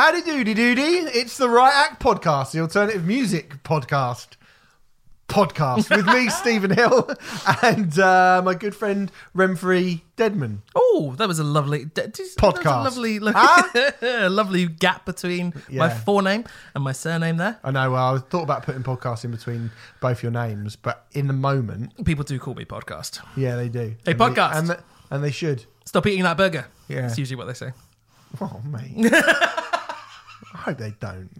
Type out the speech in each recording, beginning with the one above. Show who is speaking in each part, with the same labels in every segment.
Speaker 1: Howdy doody doody. It's the Riot Act podcast, the alternative music podcast. Podcast with me, Stephen Hill, and uh, my good friend Renfrey Deadman.
Speaker 2: Oh, that was a lovely d- d- that was a
Speaker 1: Podcast.
Speaker 2: lovely,
Speaker 1: Huh?
Speaker 2: lovely gap between
Speaker 1: Yeah.
Speaker 2: my forename and my surname. There,
Speaker 1: I know. Well, I thought about putting podcast in between both your names, but in the moment,
Speaker 2: people do call me podcast.
Speaker 1: yeah, they do.
Speaker 2: Hey,
Speaker 1: And
Speaker 2: podcast.
Speaker 1: they, and, th- and they should.
Speaker 2: Stop eating that burger.
Speaker 1: Yeah.
Speaker 2: that's usually what they say.
Speaker 1: Oh, mate. They don't.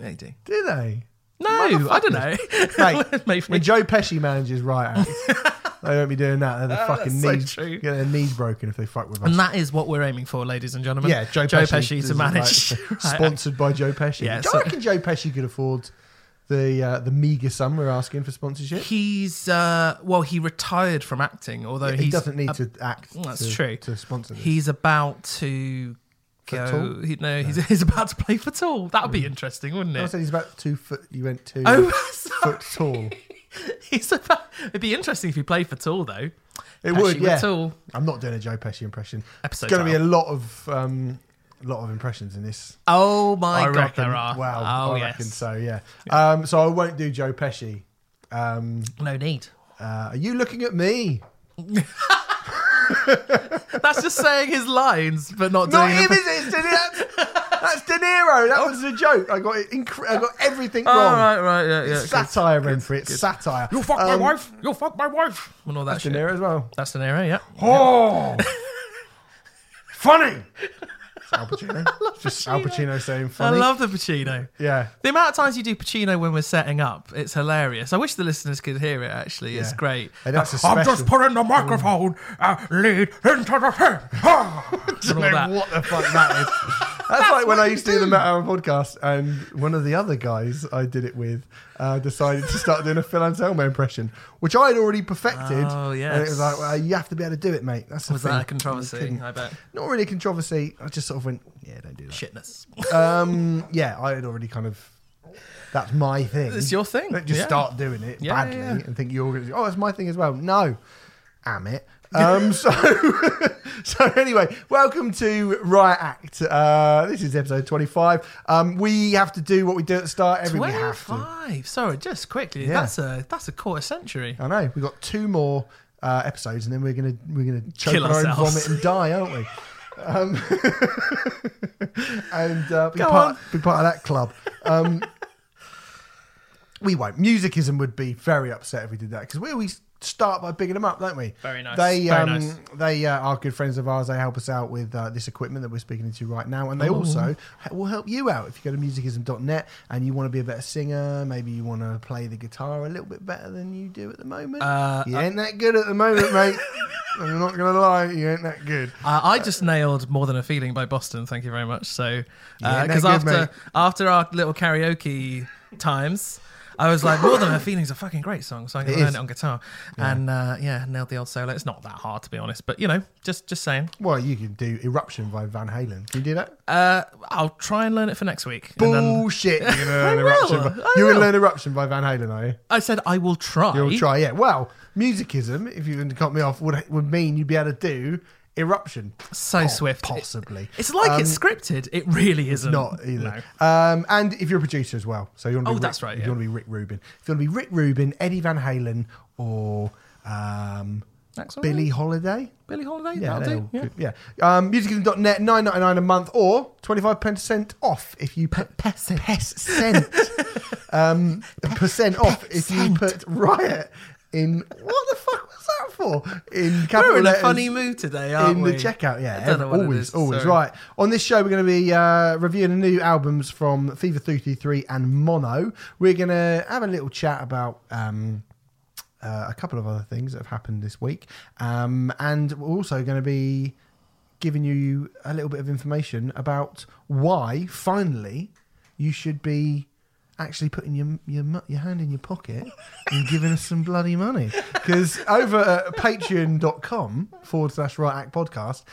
Speaker 2: You do.
Speaker 1: Do they?
Speaker 2: No, I don't know.
Speaker 1: Mate,
Speaker 2: Maybe.
Speaker 1: when Joe Pesci manages Right they don't be doing that. They're the
Speaker 2: Oh,
Speaker 1: fucking
Speaker 2: that's so
Speaker 1: knees,
Speaker 2: true.
Speaker 1: get their knees broken if they fuck with us.
Speaker 2: and that is what we're aiming for, ladies and gentlemen.
Speaker 1: Yeah, Joe,
Speaker 2: Joe
Speaker 1: Pesci,
Speaker 2: to manage.
Speaker 1: like, sponsored by Joe Pesci.
Speaker 2: Yeah,
Speaker 1: Do
Speaker 2: so-
Speaker 1: I reckon Joe Pesci could afford the uh, the meager sum we're asking for sponsorship?
Speaker 2: He's uh, well, he retired from acting, although
Speaker 1: he
Speaker 2: he's
Speaker 1: doesn't need to act.
Speaker 2: That's
Speaker 1: to,
Speaker 2: true.
Speaker 1: To sponsor this.
Speaker 2: He's about to go. He, no, he's, he's about to play for tall. That would be interesting, wouldn't
Speaker 1: I
Speaker 2: it?
Speaker 1: said he's about two foot. You went two
Speaker 2: Oh,
Speaker 1: foot tall.
Speaker 2: he's about. It'd be interesting if he played for tall, though.
Speaker 1: It
Speaker 2: Pesci
Speaker 1: would, yeah.
Speaker 2: Tall.
Speaker 1: I'm not doing a Joe Pesci impression.
Speaker 2: Episode
Speaker 1: It's going to be a lot of um, a lot of impressions in this.
Speaker 2: Oh my
Speaker 1: I
Speaker 2: god,
Speaker 1: reckon.
Speaker 2: there are.
Speaker 1: Wow.
Speaker 2: Oh
Speaker 1: I
Speaker 2: yes.
Speaker 1: reckon so. Yeah. Um, so I won't do Joe Pesci. Um,
Speaker 2: No need.
Speaker 1: uh, are you looking at me?
Speaker 2: That's just saying his lines, but not
Speaker 1: Not
Speaker 2: doing
Speaker 1: him, is it? De Niro. That's De Niro. That was a joke. I got it. Inc- I got everything
Speaker 2: Oh,
Speaker 1: wrong.
Speaker 2: right, right, yeah, yeah.
Speaker 1: It's satire, Renfrey. It's satire.
Speaker 2: You'll fuck
Speaker 1: Um,
Speaker 2: my wife. You'll fuck my wife. And all that
Speaker 1: De
Speaker 2: shit.
Speaker 1: Niro as well.
Speaker 2: That's De Niro, yeah.
Speaker 1: Oh, funny. Al Pacino. Just Al Pacino saying funny.
Speaker 2: I love the Pacino.
Speaker 1: yeah.
Speaker 2: The amount of times you do Pacino when we're setting up, it's hilarious. I wish the listeners could hear it. Actually, it's
Speaker 1: Yeah.
Speaker 2: great.
Speaker 1: Hey, that's a
Speaker 2: I'm
Speaker 1: special-
Speaker 2: just putting the microphone uh, lead into the thing. Ah, and all
Speaker 1: don't
Speaker 2: that.
Speaker 1: what the fuck that is. That's, like when I used to do the Matt Aaron podcast, and one of the other guys I did it with uh, decided to start doing a Phil Anselmo impression, which I had already perfected.
Speaker 2: Oh,
Speaker 1: And it was like, well, you have to be able to do it, mate. That's the
Speaker 2: Was
Speaker 1: thing.
Speaker 2: that a controversy?
Speaker 1: couldn't.
Speaker 2: I bet.
Speaker 1: Not really a controversy. I just sort of went, yeah, don't do that.
Speaker 2: Shitness.
Speaker 1: Um, yeah, I had already kind of. That's my thing.
Speaker 2: It's your thing.
Speaker 1: Don't just
Speaker 2: Yeah.
Speaker 1: start doing it
Speaker 2: Yeah,
Speaker 1: badly
Speaker 2: yeah, yeah.
Speaker 1: and think you're going to. Oh, it's my thing as well. No, am it. Um, so, so anyway, welcome to Riot Act. Uh, this is episode twenty-five. Um, we have to do what we do at the start. Every we have to.
Speaker 2: Twenty-five. Sorry, just quickly.
Speaker 1: Yeah.
Speaker 2: That's a that's a quarter century.
Speaker 1: I know. We've got two more uh, episodes, and then we're gonna we're gonna choke
Speaker 2: Kill
Speaker 1: on our own
Speaker 2: ourselves.
Speaker 1: vomit and die, aren't we? Um, and uh, be,
Speaker 2: Go
Speaker 1: part,
Speaker 2: on.
Speaker 1: be part of that club. Um, we won't. Musicism would be very upset if we did that because we always start by bigging them up, don't we?
Speaker 2: Very nice.
Speaker 1: They
Speaker 2: Very
Speaker 1: um,
Speaker 2: nice.
Speaker 1: they uh, are good friends of ours. They help us out with uh, this equipment that we're speaking into right now, and they also will help you out if you go to musicism.net and you want to be a better singer. Maybe you want to play the guitar a little bit better than you do at the moment.
Speaker 2: Uh,
Speaker 1: you ain't that good at the moment, mate. I'm not gonna lie, you ain't that good.
Speaker 2: Uh, I just nailed "More Than a Feeling" by Boston. Thank you very much. So, because
Speaker 1: good,
Speaker 2: after
Speaker 1: mate.
Speaker 2: after our little karaoke times, I was like, "More Than Her Feelings a fucking great song, so I'm gonna
Speaker 1: It
Speaker 2: learn
Speaker 1: is.
Speaker 2: it on guitar. And uh, yeah, nailed the old solo. It's not that hard to be honest, but you know, just just saying.
Speaker 1: Well, you can do "Eruption" by Van Halen. Can you do that?
Speaker 2: Uh, I'll try and learn it for next week. And then
Speaker 1: Bullshit! You're gonna learn
Speaker 2: I
Speaker 1: "Eruption."
Speaker 2: will,
Speaker 1: By,
Speaker 2: I
Speaker 1: you're
Speaker 2: will.
Speaker 1: learn "Eruption" by Van Halen, are you?
Speaker 2: I said I will try.
Speaker 1: You'll try, yeah. Well, musicism, if you can cut me off, would would mean you'd be able to do "Eruption."
Speaker 2: So
Speaker 1: Po-
Speaker 2: swift.
Speaker 1: possibly.
Speaker 2: It's like
Speaker 1: Um,
Speaker 2: it's scripted. It really isn't.
Speaker 1: Not either.
Speaker 2: No.
Speaker 1: Um, and if you're a producer as well, so you want to be
Speaker 2: Oh,
Speaker 1: Rick,
Speaker 2: that's right, yeah.
Speaker 1: you want to be Rick Rubin, if you want to be Rick Rubin, Eddie Van Halen, or um, Billy Holiday.
Speaker 2: Billy Holiday.
Speaker 1: Yeah,
Speaker 2: that'll do. Yeah.
Speaker 1: yeah. Um, musicism.net, nine ninety nine a month, or twenty five percent off if you put percent percent um, percent off if you put riot in. What the fuck was that for? In capital
Speaker 2: We're in a funny mood today, aren't we?
Speaker 1: in
Speaker 2: we?
Speaker 1: the checkout. Yeah,
Speaker 2: I don't know what
Speaker 1: always,
Speaker 2: is,
Speaker 1: always
Speaker 2: sorry.
Speaker 1: right. On this show, we're going to be uh, reviewing the new albums from Fever Three Three and Mono. We're going to have a little chat about. Um, uh, a couple of other things that have happened this week. Um, and we're also going to be giving you a little bit of information about why, finally, you should be actually putting your your, your hand in your pocket and giving us some bloody money. Because over at patreon.com forward slash riot act podcast,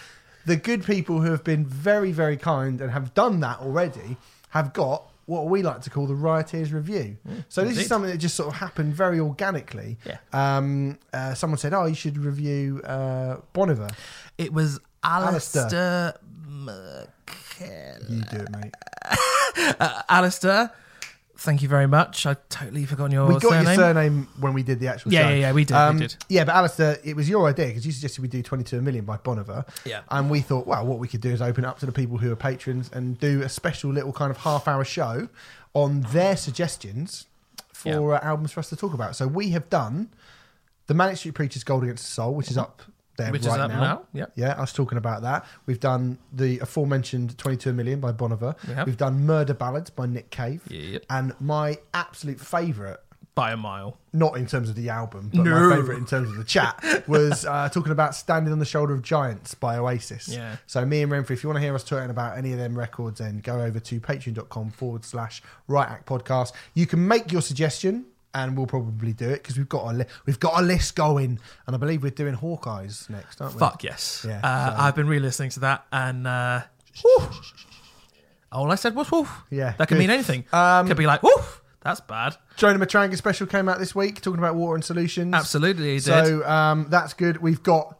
Speaker 1: the good people who have been very, very kind and have done that already have got what we like to call the Rioters Review. so this is something that just sort of happened very organically.
Speaker 2: Yeah.
Speaker 1: Um, uh, someone said, "Oh, you should review uh, Bon Iver."
Speaker 2: It was
Speaker 1: Alistair.
Speaker 2: Alistair hell.
Speaker 1: You do it, mate.
Speaker 2: Uh, Alistair, thank you very much. I totally forgotten your surname.
Speaker 1: we got
Speaker 2: surname.
Speaker 1: your surname when we did the actual
Speaker 2: Yeah,
Speaker 1: show. Um,
Speaker 2: yeah, yeah, we did, we did.
Speaker 1: Yeah, but Alistair, it was your idea because you suggested we do 22 a million by Bon Iver.
Speaker 2: Yeah.
Speaker 1: And we thought, well, what we could do is open it up to the people who are patrons and do a special little kind of half hour show on their suggestions for uh, albums for us to talk about. So we have done The Manic Street Preacher's Gold Against the Soul, which is up there
Speaker 2: Which is
Speaker 1: right
Speaker 2: up
Speaker 1: now.
Speaker 2: now, yeah.
Speaker 1: Yeah, I was talking about that. We've done the aforementioned 22 Million by Bon Iver.
Speaker 2: We have.
Speaker 1: We've done Murder Ballads by Nick Cave.
Speaker 2: Yep.
Speaker 1: And my absolute favourite
Speaker 2: By a mile.
Speaker 1: not in terms of the album, but
Speaker 2: No.
Speaker 1: my favourite in terms of the chat was uh, talking about "Standing on the Shoulder of Giants" by Oasis.
Speaker 2: Yeah.
Speaker 1: So me and Renfrey, if you want to hear us talking about any of them records, then go over to patreon.com forward slash Riot Act Podcast. You can make your suggestion, and we'll probably do it because we've got a li- we've got a list going, and I believe we're doing Hawkeyes next, aren't we?
Speaker 2: Fuck yes.
Speaker 1: Yeah,
Speaker 2: uh,
Speaker 1: so-
Speaker 2: I've been re-listening to that, and uh, all I said was "woof."
Speaker 1: Yeah,
Speaker 2: that could
Speaker 1: good.
Speaker 2: mean anything.
Speaker 1: Um,
Speaker 2: could be like "woof." That's bad.
Speaker 1: Jonah Matranga special came out this week, talking about water and solutions.
Speaker 2: Absolutely, he did.
Speaker 1: So um, that's good. We've got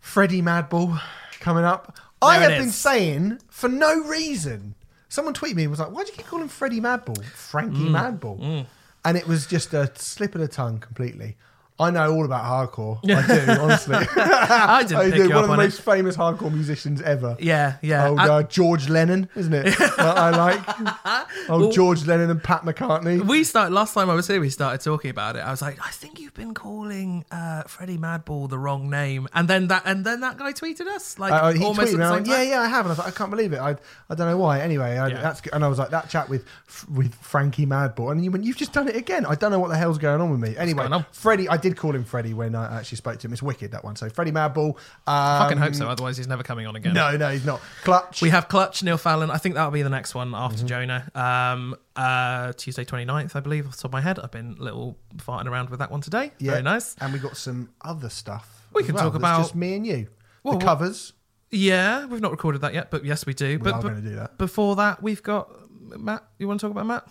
Speaker 1: Freddie Madball coming up. I
Speaker 2: There it
Speaker 1: have been saying for no reason. Someone tweeted me and was like, "Why do you keep calling Freddie Madball Frankie
Speaker 2: Mm,
Speaker 1: Madball?" And it was just a slip of the tongue completely. I know all about hardcore. I do, honestly.
Speaker 2: I didn't
Speaker 1: I
Speaker 2: pick
Speaker 1: do.
Speaker 2: you
Speaker 1: One
Speaker 2: up
Speaker 1: of the
Speaker 2: on
Speaker 1: most
Speaker 2: it.
Speaker 1: famous hardcore musicians ever.
Speaker 2: Yeah, yeah.
Speaker 1: Old
Speaker 2: I-
Speaker 1: uh, George Lennon, isn't it? That I like. Old
Speaker 2: Well-
Speaker 1: George Lennon and Pat McCartney.
Speaker 2: we started last time I was here. We started talking about it. I was like, I think you've been calling uh, Freddie Madball the wrong name, and then that and then that guy tweeted us like
Speaker 1: Uh, he
Speaker 2: almost
Speaker 1: tweeted
Speaker 2: at the
Speaker 1: I
Speaker 2: same
Speaker 1: went,
Speaker 2: time.
Speaker 1: yeah, yeah, I have, and I thought I can't believe it. I, I don't know why. Anyway, I,
Speaker 2: Yeah.
Speaker 1: that's good. and I was like that chat with with Frankie Madball, and you went, you've just done it again. I don't know what the hell's going on with me. Anyway,
Speaker 2: going on?
Speaker 1: Freddie, I did call him Freddie when I actually spoke to him. It's wicked that one. So Freddie Madball. Um,
Speaker 2: Fucking hope so. Otherwise, he's never coming on again.
Speaker 1: No, no, he's not. Clutch.
Speaker 2: We have Clutch, Neil Fallon. I think that'll be the next one after
Speaker 1: Mm-hmm.
Speaker 2: Jonah. Um, uh, Tuesday 29th, I believe, off the top of my head. I've been a little farting around with that one today.
Speaker 1: yeah,
Speaker 2: Very nice.
Speaker 1: And we got some other stuff.
Speaker 2: We can
Speaker 1: well
Speaker 2: talk about-
Speaker 1: just me and you.
Speaker 2: Well,
Speaker 1: the covers.
Speaker 2: Yeah, we've not recorded that yet, but yes, we do.
Speaker 1: We
Speaker 2: but
Speaker 1: are
Speaker 2: but
Speaker 1: going to do that.
Speaker 2: before that, we've got Matt. You want to talk about Matt?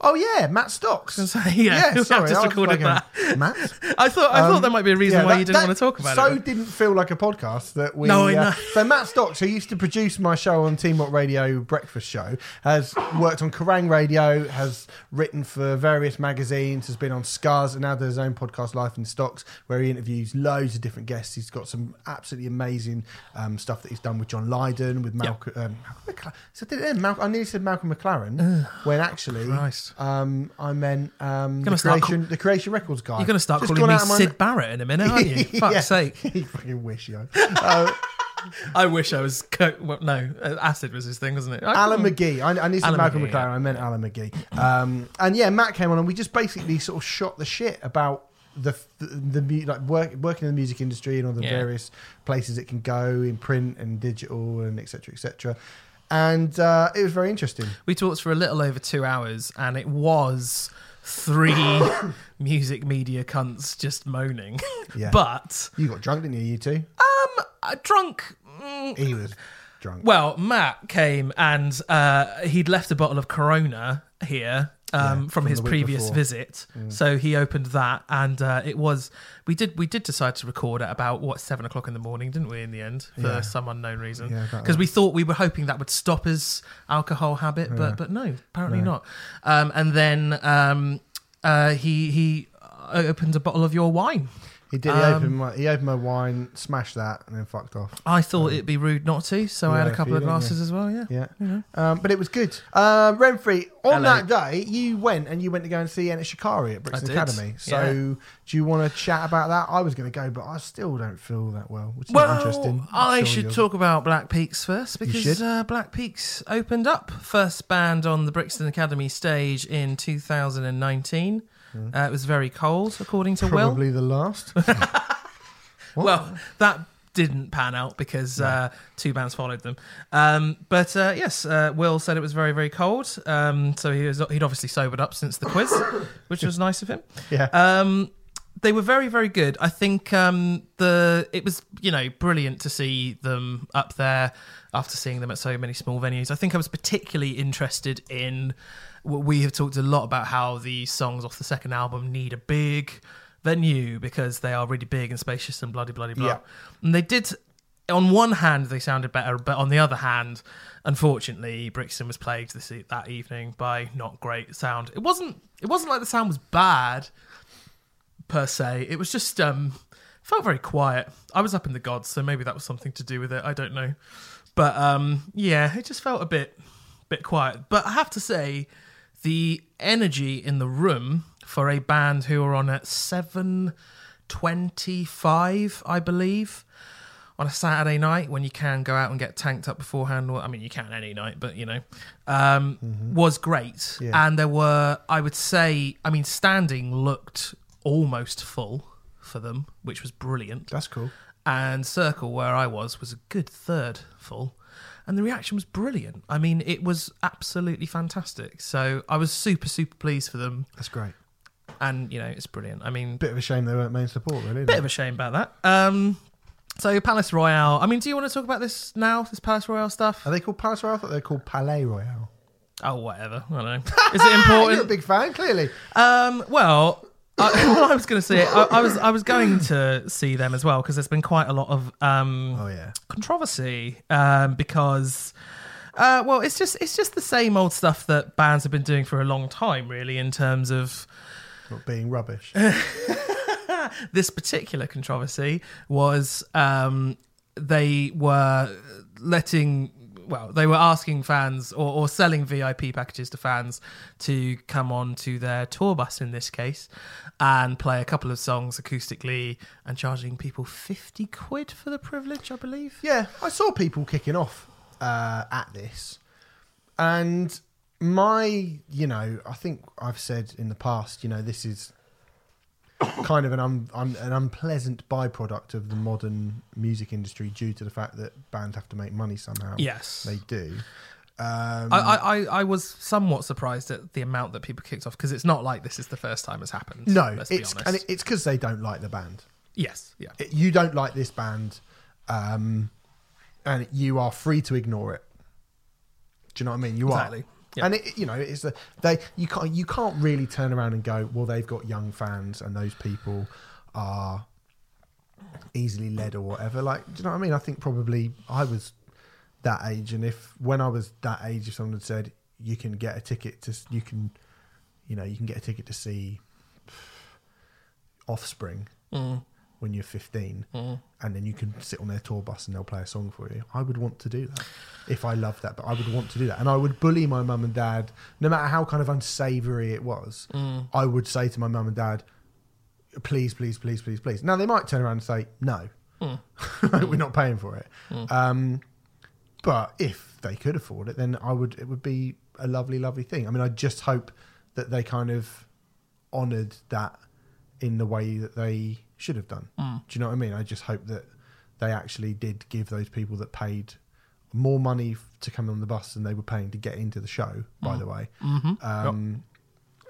Speaker 1: Oh yeah, Matt Stocks.
Speaker 2: I say, yeah, I've
Speaker 1: sorry,
Speaker 2: just
Speaker 1: I was
Speaker 2: recorded
Speaker 1: like,
Speaker 2: that.
Speaker 1: Matt.
Speaker 2: I thought I
Speaker 1: Um,
Speaker 2: thought there might be a reason
Speaker 1: yeah,
Speaker 2: why
Speaker 1: that-
Speaker 2: you didn't want to talk about
Speaker 1: so
Speaker 2: it.
Speaker 1: So didn't feel like a podcast that we.
Speaker 2: No, I
Speaker 1: uh,
Speaker 2: know.
Speaker 1: so Matt Stocks, who used to produce my show on Team Rock Radio Breakfast Show, has worked on Kerrang Radio, has written for various magazines, has been on Scars, and now does his own podcast, Life in Stocks, where he interviews loads of different guests. He's got some absolutely amazing um, stuff that he's done with John Lydon, with Malcolm. Um, Malcolm McLaren. So I, did it then. Mal- I nearly said Malcolm McLaren when actually
Speaker 2: Christ.
Speaker 1: um, I meant um, the creation, the creation records guy.
Speaker 2: You're going to start
Speaker 1: Just
Speaker 2: calling me
Speaker 1: out of my-
Speaker 2: Syd Barrett in a minute, aren't you? Fuck's
Speaker 1: Yeah.
Speaker 2: sake.
Speaker 1: you fucking wish, yo. Uh,
Speaker 2: I wish I was. Co- well, no, uh, acid was his thing, wasn't it? I-
Speaker 1: Alan McGee. I, I need some Malcolm McLaren.
Speaker 2: yeah.
Speaker 1: I meant Alan McGee. Um, and yeah, Matt came on and we just basically sort of shot the shit about the the, the like work, working in the music industry and all the
Speaker 2: Yeah.
Speaker 1: various places it can go in print and digital and etc. etc. And uh, it was very interesting.
Speaker 2: We talked for a little over two hours, and it was three music media cunts just moaning.
Speaker 1: Yeah.
Speaker 2: but
Speaker 1: You got drunk, didn't you? You two.
Speaker 2: uh, drunk. mm,
Speaker 1: He was drunk.
Speaker 2: Well, Matt came and uh, he'd left a bottle of Corona here um,
Speaker 1: Yeah,
Speaker 2: from,
Speaker 1: from
Speaker 2: his previous
Speaker 1: before. Mm.
Speaker 2: visit. So he opened that, and uh, it was we did we did decide to record at about what seven o'clock in the morning, didn't we? In the end, for
Speaker 1: Yeah.
Speaker 2: some unknown reason, because
Speaker 1: that.
Speaker 2: we thought we were hoping that would stop his alcohol habit, but but no, apparently not. Um, and then um, uh, he he opened a bottle of your wine.
Speaker 1: He did. He
Speaker 2: Um,
Speaker 1: opened my he opened my wine, smashed that, and then fucked off.
Speaker 2: I thought it'd be rude not to, so I had
Speaker 1: Yeah,
Speaker 2: a couple of
Speaker 1: feeling, yeah.
Speaker 2: glasses as well. Yeah.
Speaker 1: Yeah, um, but it was good. Um, Renfrey, on
Speaker 2: Hello.
Speaker 1: that day, you went and you went to go and see Enter Shikari at Brixton
Speaker 2: did,
Speaker 1: Academy. So,
Speaker 2: yeah.
Speaker 1: do you want to chat about that? I was going to go, but I still don't feel that well, which is
Speaker 2: Well,
Speaker 1: interesting.
Speaker 2: I
Speaker 1: Sure
Speaker 2: should
Speaker 1: you'll-
Speaker 2: talk about Black Peaks first
Speaker 1: should.
Speaker 2: because uh, Black Peaks opened up first band on the Brixton Academy stage in 2019. Uh, it was very cold, according to Will.
Speaker 1: Hmm. Probably the last.
Speaker 2: Well, that didn't pan out because uh, two bands followed them. Um, but uh, yes, uh, Will said it was very, very cold. Um, so he was, he'd obviously sobered up since the quiz, which was nice of him.
Speaker 1: yeah.
Speaker 2: Um, they were very, very good. I think um, the it was you know brilliant to see them up there after seeing them at so many small venues. I think I was particularly interested in. We have talked a lot about how the songs off the second album need a big venue because they are really big and spacious and bloody bloody blah.
Speaker 1: Yeah.
Speaker 2: And they did on one hand they sounded better, but on the other hand, unfortunately, Brixton was plagued this e- that evening by not great sound. It wasn't it wasn't like the sound was bad per se. It was just um felt very quiet. I was up in the gods, so maybe that was something to do with it. I don't know, but um yeah, it just felt a bit bit quiet. But I have to say, the energy in the room for a band who are on at seven twenty-five, I believe, on a Saturday night when you can go out and get tanked up beforehand. Well, I mean, you can any night, but you know, um, was great.
Speaker 1: Yeah.
Speaker 2: And there were, I would say, I mean, standing looked almost full for them, which was brilliant
Speaker 1: That's cool.
Speaker 2: and Circle, where I was, was a good third full. And the reaction was brilliant. I mean, it was absolutely fantastic. So I was super, super pleased for them.
Speaker 1: That's great.
Speaker 2: And, you know, it's brilliant. I mean,
Speaker 1: Bit of a shame they weren't main support, really.
Speaker 2: bit of a shame about that. Um, so Palace Royale. I mean, do you want to talk about this now? This Palace Royale stuff?
Speaker 1: Are they called Palace Royale? I thought they were called Palais Royale.
Speaker 2: Oh, whatever. I don't know. Is it important?
Speaker 1: You're a big fan, clearly.
Speaker 2: Um, well, I, well, I was going to say, I, I was, I was going to see them as well because there's been quite a lot of um,
Speaker 1: Oh yeah.
Speaker 2: controversy um, because uh, well it's just it's just the same old stuff that bands have been doing for a long time really in terms of
Speaker 1: Not being rubbish.
Speaker 2: this particular controversy was um, they were letting well they were asking fans or, or selling vip packages to fans to come on to their tour bus in this case and play a couple of songs acoustically and charging people 50 quid for the privilege i believe.
Speaker 1: Yeah, I saw people kicking off uh, at this, and my, you know, I think I've said in the past, you know, this is kind of an un, un, an unpleasant byproduct of the modern music industry due to the fact that bands have to make money somehow.
Speaker 2: yes
Speaker 1: they do. Um,
Speaker 2: I, I, I- was somewhat surprised at the amount that people kicked off because it's not like this is the first time it's happened.
Speaker 1: no,
Speaker 2: let's be
Speaker 1: it's
Speaker 2: honest.
Speaker 1: and it, it's because they don't like the band.
Speaker 2: yes, yeah,
Speaker 1: It- you don't like this band, um, and you are free to ignore it. Do you know what I mean? You
Speaker 2: exactly.
Speaker 1: are.
Speaker 2: Yeah.
Speaker 1: And it, you know, it's a, they you can't you can't really turn around and go, well, they've got young fans, and those people are easily led or whatever. Like, do you know what I mean? I think probably I was that age, and if when I was that age, if someone had said you can get a ticket to, you can, you know, you can get a ticket to see Offspring
Speaker 2: Mm,
Speaker 1: when you're 15
Speaker 2: mm.
Speaker 1: and then you can sit on their tour bus and they'll play a song for you. I would want to do that if I loved that, but I would want to do that. And I would bully my mum and dad, no matter how kind of unsavory it was.
Speaker 2: Mm.
Speaker 1: I would say to my mum and dad, please, please, please, please, please. Now they might turn around and say, no,
Speaker 2: Mm.
Speaker 1: we're not paying for it. Um, but if they could afford it, then I would, it would be a lovely, lovely thing. I mean, I just hope that they kind of honoured that in the way that they should have done.
Speaker 2: Mm.
Speaker 1: Do you know what I mean? I just hope that they actually did give those people that paid more money f- to come on the bus than they were paying to get into the show. By the way,
Speaker 2: hmm
Speaker 1: um,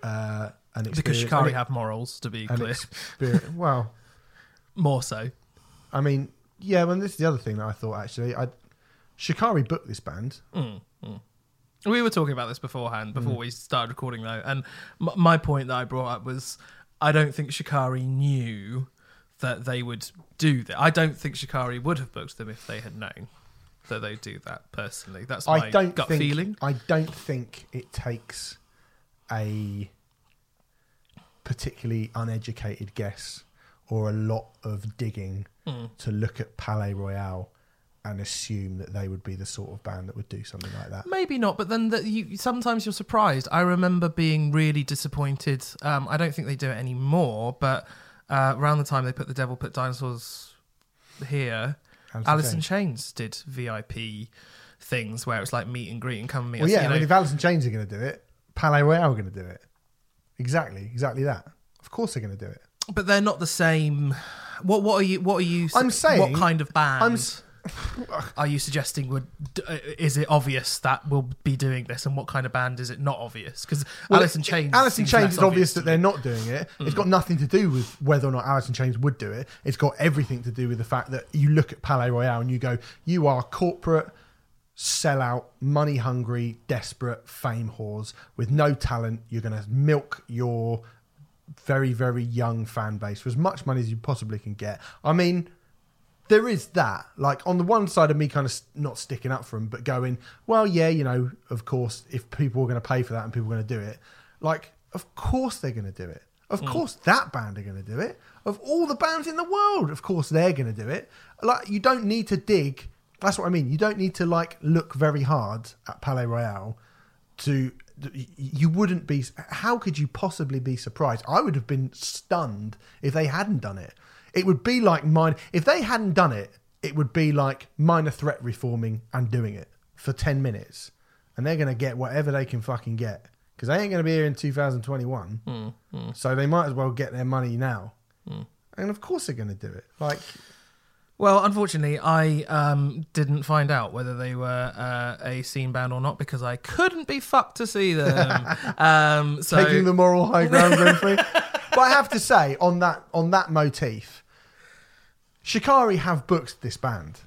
Speaker 1: uh, an
Speaker 2: because
Speaker 1: experience-
Speaker 2: Shikari
Speaker 1: an-
Speaker 2: have morals, to be clear,
Speaker 1: well,
Speaker 2: more so.
Speaker 1: I mean, yeah. Well, this is the other thing that I thought actually. I Shikari booked this band.
Speaker 2: Mm, mm. We were talking about this beforehand, before
Speaker 1: Mm.
Speaker 2: we started recording, though, and m- my point that I brought up was I don't think Shikari knew that they would do that. I don't think Shikari would have booked them if they had known that they'd do that. Personally, that's my
Speaker 1: I don't
Speaker 2: gut
Speaker 1: think.
Speaker 2: feeling.
Speaker 1: I don't think it takes a particularly uneducated guess or a lot of digging
Speaker 2: Mm.
Speaker 1: to look at Palais Royale and assume that they would be the sort of band that would do something like that.
Speaker 2: Maybe not, but then the, you, sometimes you're surprised. I remember being really disappointed. Um, I don't think they do it anymore, but uh, around the time they put the Devil Put Dinosaurs here,
Speaker 1: Alice
Speaker 2: Alice in
Speaker 1: in
Speaker 2: Chains did VIP things where it was like meet and greet and come and meet
Speaker 1: Well,
Speaker 2: us.
Speaker 1: yeah.
Speaker 2: you
Speaker 1: I mean, if Alice in Chains are going to do it, Palais Royale are going to do it. Exactly. Exactly that. Of course they're going to do it.
Speaker 2: but they're not the same. What what are you what are you?
Speaker 1: I'm saying-
Speaker 2: what kind of band
Speaker 1: I'm
Speaker 2: are you suggesting would uh, is it obvious that we'll be doing this and what kind of band is it not obvious because
Speaker 1: Well,
Speaker 2: Alice in Chains
Speaker 1: Alice in Chains is obvious that they're not doing it. It's got nothing to do with whether or not Alice in Chains would do it. It's got everything to do with the fact that you look at Palais Royale and you go, you are corporate, sellout, money hungry, desperate fame whores with no talent. You're going to milk your very, very young fan base for as much money as you possibly can get. I mean, there is that. Like on the one side of me, kind of not sticking up for them, but going, well, yeah, you know, of course, if people are going to pay for that and people are going to do it, like, of course they're going to do it. Of hmm. course that band are going to do it. Of all the bands in the world, of course they're going to do it. Like, you don't need to dig. That's what I mean. You don't need to like look very hard at Palais Royal to you wouldn't be how could you possibly be surprised i would have been stunned if they hadn't done it it would be like mine if they hadn't done it it would be like minor threat reforming and doing it for 10 minutes and they're going to get whatever they can fucking get because they ain't going to be here in 2021 so they might as well get their money now. And of course they're going to do it. Like
Speaker 2: Well, unfortunately, I um, didn't find out whether they were uh, a scene band or not because I couldn't be fucked to see them. um, so
Speaker 1: taking the moral high ground Prix. but I have to say, on that on that motif, Shikari have booked this band.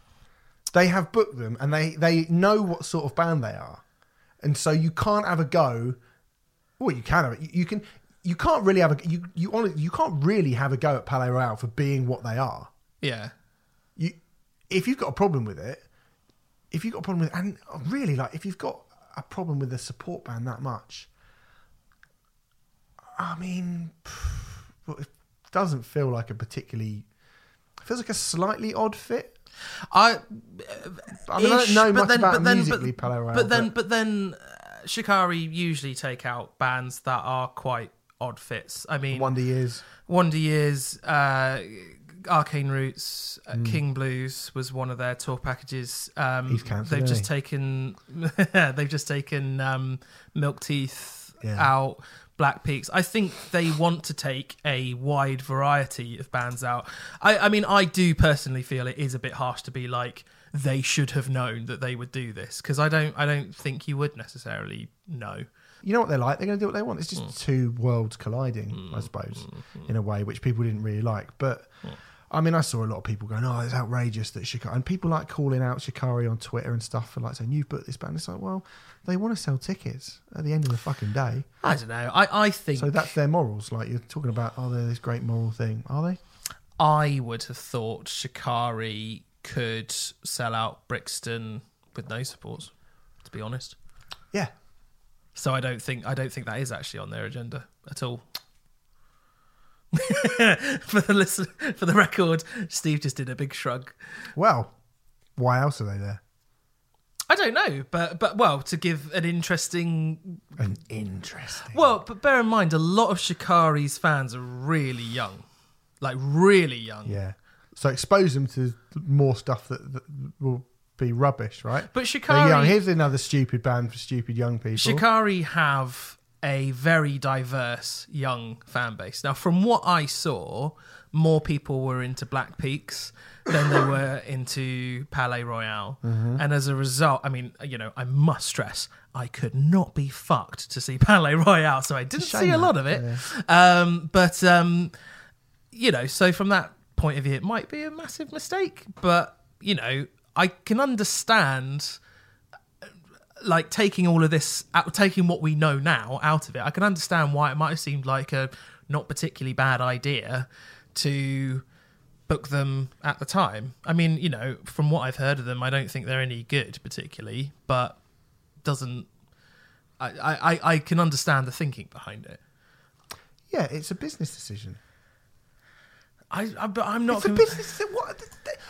Speaker 1: They have booked them, and they they know what sort of band they are, and so you can't have a go. Well, you can have it. You can. You can't really have a you you honestly, you can't really have a go at Palais Royale for being what they are.
Speaker 2: yeah,
Speaker 1: You, if you've got a problem with it, if you've got a problem with, and really like if you've got a problem with the support band that much, I mean, it doesn't feel like a particularly. It feels like a slightly odd fit.
Speaker 2: I.
Speaker 1: I mean, I don't know
Speaker 2: but
Speaker 1: much
Speaker 2: then-
Speaker 1: about
Speaker 2: but then-
Speaker 1: musically
Speaker 2: but,
Speaker 1: Palais Royale,
Speaker 2: But then,
Speaker 1: but-
Speaker 2: but then, uh, Shikari usually take out bands that are quite odd fits. I mean,
Speaker 1: Wonder Years.
Speaker 2: Wonder Years, uh, Arcane Roots, uh,
Speaker 1: Hmm.
Speaker 2: King Blues was one of their tour packages. Um,
Speaker 1: He's cancelled,
Speaker 2: they've just taken, they've just taken um, Milk Teeth
Speaker 1: Yeah.
Speaker 2: out. Black Peaks. I think they want to take a wide variety of bands out. I, I mean, I do personally feel it is a bit harsh to be like they should have known that they would do this because I don't. I don't think you would necessarily know.
Speaker 1: You know what they're like? They're going to do what they want. It's
Speaker 2: Hmm.
Speaker 1: just two worlds colliding, I suppose, in a way which people didn't really like. But
Speaker 2: Hmm.
Speaker 1: I mean, I saw a lot of people going, "Oh, it's outrageous that Shikari," and people like calling out Shikari on Twitter and stuff for like saying, "You've booked this band." It's like, well, they want to sell tickets at the end of the fucking day,
Speaker 2: I don't know. I, I think
Speaker 1: so that's their morals. Like you're talking about, oh, they're this great moral thing, are they?
Speaker 2: I would have thought Shikari could sell out Brixton with no supports. To be honest,
Speaker 1: Yeah,
Speaker 2: so I don't think I don't think that is actually on their agenda at all. for the listen, for the record, Steve just did a big shrug.
Speaker 1: Well, why else are they there?
Speaker 2: I don't know, but but well, to give an interesting
Speaker 1: An interesting.
Speaker 2: well, but bear in mind, a lot of Shikari's fans are really young, like really young.
Speaker 1: Yeah. So expose them to more stuff that, that will be rubbish, right?
Speaker 2: But
Speaker 1: They're
Speaker 2: Shikari,
Speaker 1: young. Here's another stupid band for stupid young people.
Speaker 2: Shikari have a very diverse young fan base. Now, from what I saw, more people were into Black Peaks than they were into Palais Royale.
Speaker 1: Mm-hmm.
Speaker 2: And as a result, I mean, you know, I must stress, I could not be fucked to see Palais Royale, so I didn't see a lot of it. Um, but, um, you know, so from that point of view, it might be a massive mistake. But, you know, I can understand like taking all of this out taking what we know now out of it i can understand why it might have seemed like a not particularly bad idea to book them at the time i mean you know from what i've heard of them i don't think they're any good particularly but doesn't i i, I can understand the thinking behind it
Speaker 1: Yeah, it's a business decision.
Speaker 2: i, I but i'm not
Speaker 1: It's a business. What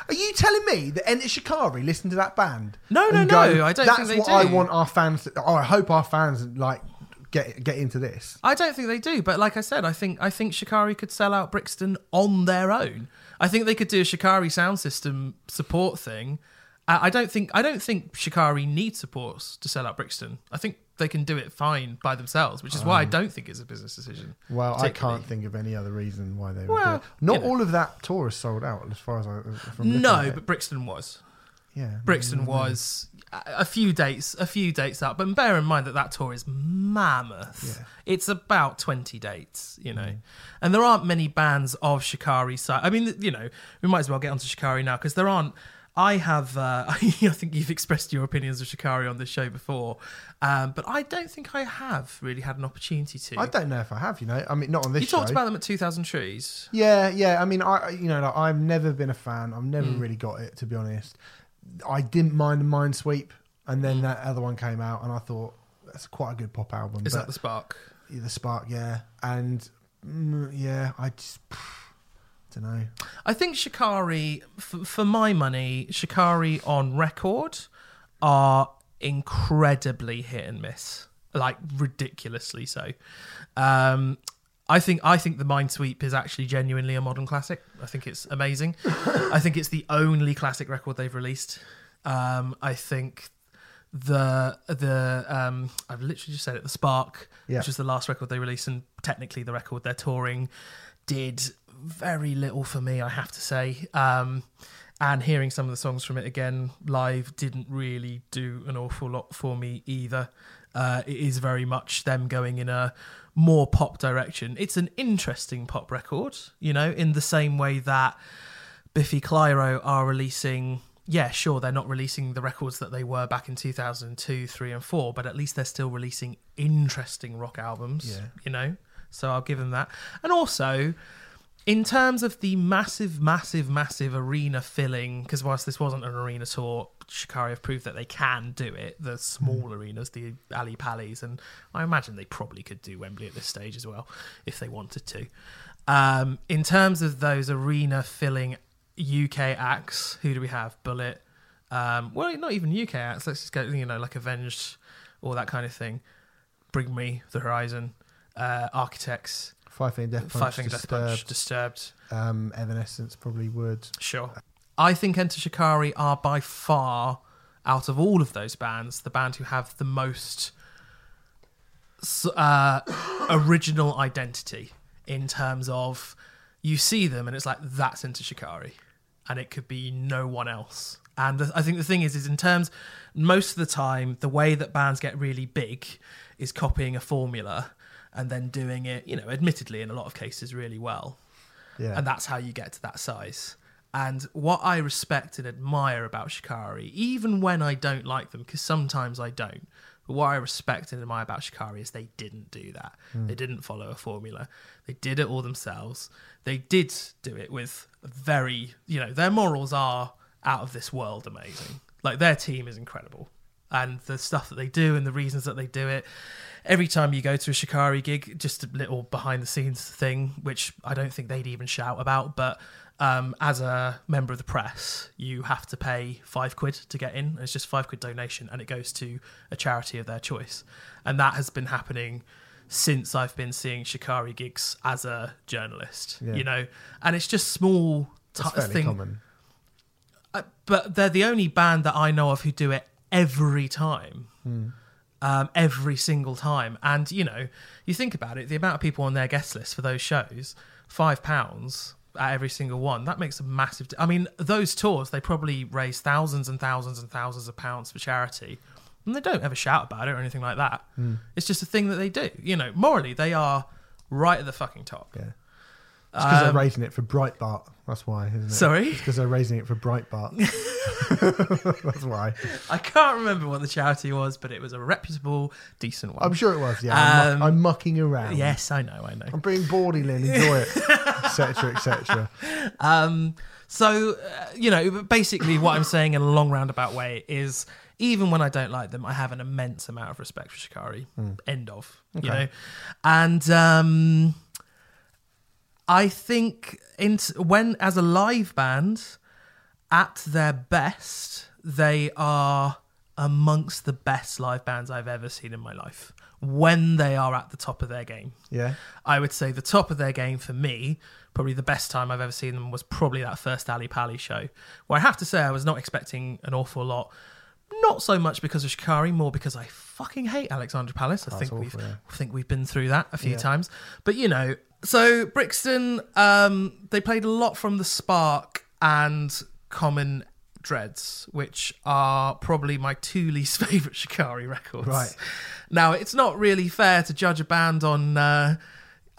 Speaker 1: are you telling me that Enter Shikari listen to that band?
Speaker 2: No, no,
Speaker 1: and
Speaker 2: no, I don't
Speaker 1: That's
Speaker 2: think they
Speaker 1: what I want our fans. To, oh, I hope our fans like get get into this.
Speaker 2: I don't think they do, but like I said, I think I think Shikari could sell out Brixton on their own. I think they could do a Shikari sound system support thing. Uh, I don't think I don't think Shikari needs supports to sell out Brixton. I think they can do it fine by themselves, which is why I don't think it's a business decision.
Speaker 1: Um, Well, I can't think of any other reason why they would
Speaker 2: Well.
Speaker 1: Not
Speaker 2: you know.
Speaker 1: all of that tour is sold out, as far as I from
Speaker 2: No, but Brixton was.
Speaker 1: Yeah,
Speaker 2: Brixton was a few dates, a few dates out. But bear in mind that that tour is mammoth.
Speaker 1: Yeah.
Speaker 2: It's about twenty dates, you know, and there aren't many bands of Shikari. Si- I mean, you know, we might as well get onto Shikari now because there aren't I have. Uh, I think you've expressed your opinions of Shikari on this show before, um, but I don't think I have really had an opportunity to.
Speaker 1: I don't know if I have. You know, I mean, not on this.
Speaker 2: you talked
Speaker 1: show.
Speaker 2: about them at Two Thousand Trees.
Speaker 1: Yeah, yeah. I mean, I you know, like, I've never been a fan. I've never
Speaker 2: Mm.
Speaker 1: really got it to be honest. I didn't mind the Mindsweep, and then
Speaker 2: Mm.
Speaker 1: that other one came out, and I thought that's quite a good pop album.
Speaker 2: Is
Speaker 1: but
Speaker 2: that the spark?
Speaker 1: the Spark? Yeah, and mm, yeah, I just don't know.
Speaker 2: I think Shikari, f- for my money, Shikari on record are incredibly hit and miss, like ridiculously so. Um, I think I think the Mindsweep is actually genuinely a modern classic. I think it's amazing. I think it's the only classic record they've released. Um, I think the the um, I've literally just said it. The Spark,
Speaker 1: Yeah.
Speaker 2: which was the last record they released, and technically the record they're touring, did very little for me. I have to say. Um, and hearing some of the songs from it again live didn't really do an awful lot for me either. Uh, it is very much them going in a more pop direction. It's an interesting pop record, you know, in the same way that Biffy Clyro are releasing. Yeah, sure, they're not releasing the records that they were back in 2002, 3, and 4, but at least they're still releasing interesting rock albums,
Speaker 1: Yeah.
Speaker 2: you know? So I'll give them that. And also, in terms of the massive, massive, massive arena filling, because whilst this wasn't an arena tour, Shikari have proved that they can do it. The small arenas, the Ali Pallies, and I imagine they probably could do Wembley at this stage as well if they wanted to. Um, in terms of those arena filling UK acts, who do we have? Bullet. Um, well, not even UK acts. Let's just go, you know, like Avenged, all that kind of thing. Bring Me, The Horizon, uh, Architects,
Speaker 1: Five Finger Death Punch,
Speaker 2: Five Finger Death Punch,
Speaker 1: Disturbed,
Speaker 2: Disturbed.
Speaker 1: um, Evanescence probably would.
Speaker 2: Sure. I think Enter Shikari are by far, out of all of those bands, the band who have the most uh, original identity in terms of you see them and it's like, that's Enter Shikari. And it could be no one else. And the, I think the thing is, is in terms, most of the time, the way that bands get really big is copying a formula and then doing it, you know, admittedly in a lot of cases really well
Speaker 1: Yeah,
Speaker 2: and that's how you get to that size. And what I respect and admire about Shikari, even when I don't like them, because sometimes I don't, but what I respect and admire about Shikari is they didn't do that. Hmm. They didn't follow a formula. They did it all themselves. They did do it with very, you know, their morals are out of this world amazing. Like their team is incredible. And the stuff that they do and the reasons that they do it. Every time you go to a Shikari gig, just a little behind the scenes thing, which I don't think they'd even shout about, but um, as a member of the press, you have to pay five quid to get in. It's just five quid donation, and it goes to a charity of their choice. And that has been happening since I've been seeing Shikari gigs as a journalist.
Speaker 1: Yeah.
Speaker 2: You know, and it's just small t-
Speaker 1: that's fairly
Speaker 2: thing.
Speaker 1: common.
Speaker 2: Uh, but they're the only band that I know of who do it every time. Um, every single time. And, you know, you think about it, the amount of people on their guest list for those shows, five pounds at every single one, that makes a massive. I mean, those tours, they probably raise thousands and thousands and thousands of pounds for charity. And they don't ever shout about it or anything like that. It's just a thing that they do. You know, morally, they are right at the fucking top.
Speaker 1: Yeah, it's because
Speaker 2: Um,
Speaker 1: they're raising it for Breitbart. That's why, isn't it?
Speaker 2: Sorry?
Speaker 1: it's because they're raising it for Breitbart. that's why.
Speaker 2: I can't remember what the charity was, but it was a reputable, decent one.
Speaker 1: I'm sure it was. Yeah, I'm,
Speaker 2: Um,
Speaker 1: mu- I'm mucking around.
Speaker 2: Yes, I know, I know.
Speaker 1: I'm being bawdy, Lynn. Enjoy it, etc., etc.
Speaker 2: Um, so, uh, you know, basically what I'm saying in a long roundabout way is even when I don't like them, I have an immense amount of respect for Shikari. End of. You
Speaker 1: Okay.
Speaker 2: know? And um, I think in, when, as a live band, at their best, they are amongst the best live bands I've ever seen in my life. When they are at the top of their game.
Speaker 1: Yeah,
Speaker 2: I would say the top of their game for me, probably the best time I've ever seen them was probably that first Ali Pally show, where I have to say I was not expecting an awful lot. Not so much because of Shikari, more because I fucking hate Alexandra Palace. I
Speaker 1: That's
Speaker 2: think
Speaker 1: awful,
Speaker 2: we've
Speaker 1: yeah.
Speaker 2: I think we've been through that a few
Speaker 1: Yeah.
Speaker 2: times. But you know, so Brixton, um, they played a lot from the Spark and Common Dreads, which are probably my two least favourite Shikari records.
Speaker 1: Right.
Speaker 2: Now, it's not really fair to judge a band on uh,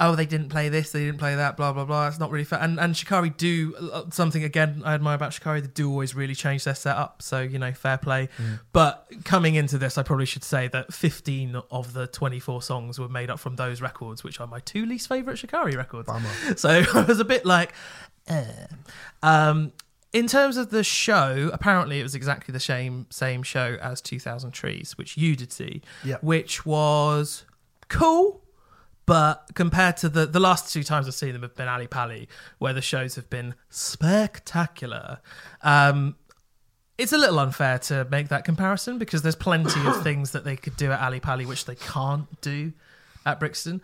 Speaker 2: oh, they didn't play this, they didn't play that, blah blah blah. It's not really fair. And and Shikari do uh, something again. I admire about Shikari. They do always really change their setup. So you know, fair play. But coming into this, I probably should say that 15 of the 24 songs were made up from those records, which are my two least favorite Shikari records.
Speaker 1: Bummer.
Speaker 2: So I was a bit like, eh. um, in terms of the show, apparently it was exactly the same same show as 2000 Trees, which you did see,
Speaker 1: Yeah.
Speaker 2: which was cool. But compared to the the last two times I've seen them have been Ali Pali, where the shows have been spectacular. Um, it's a little unfair to make that comparison because there's plenty of things that they could do at Ali Pali which they can't do at Brixton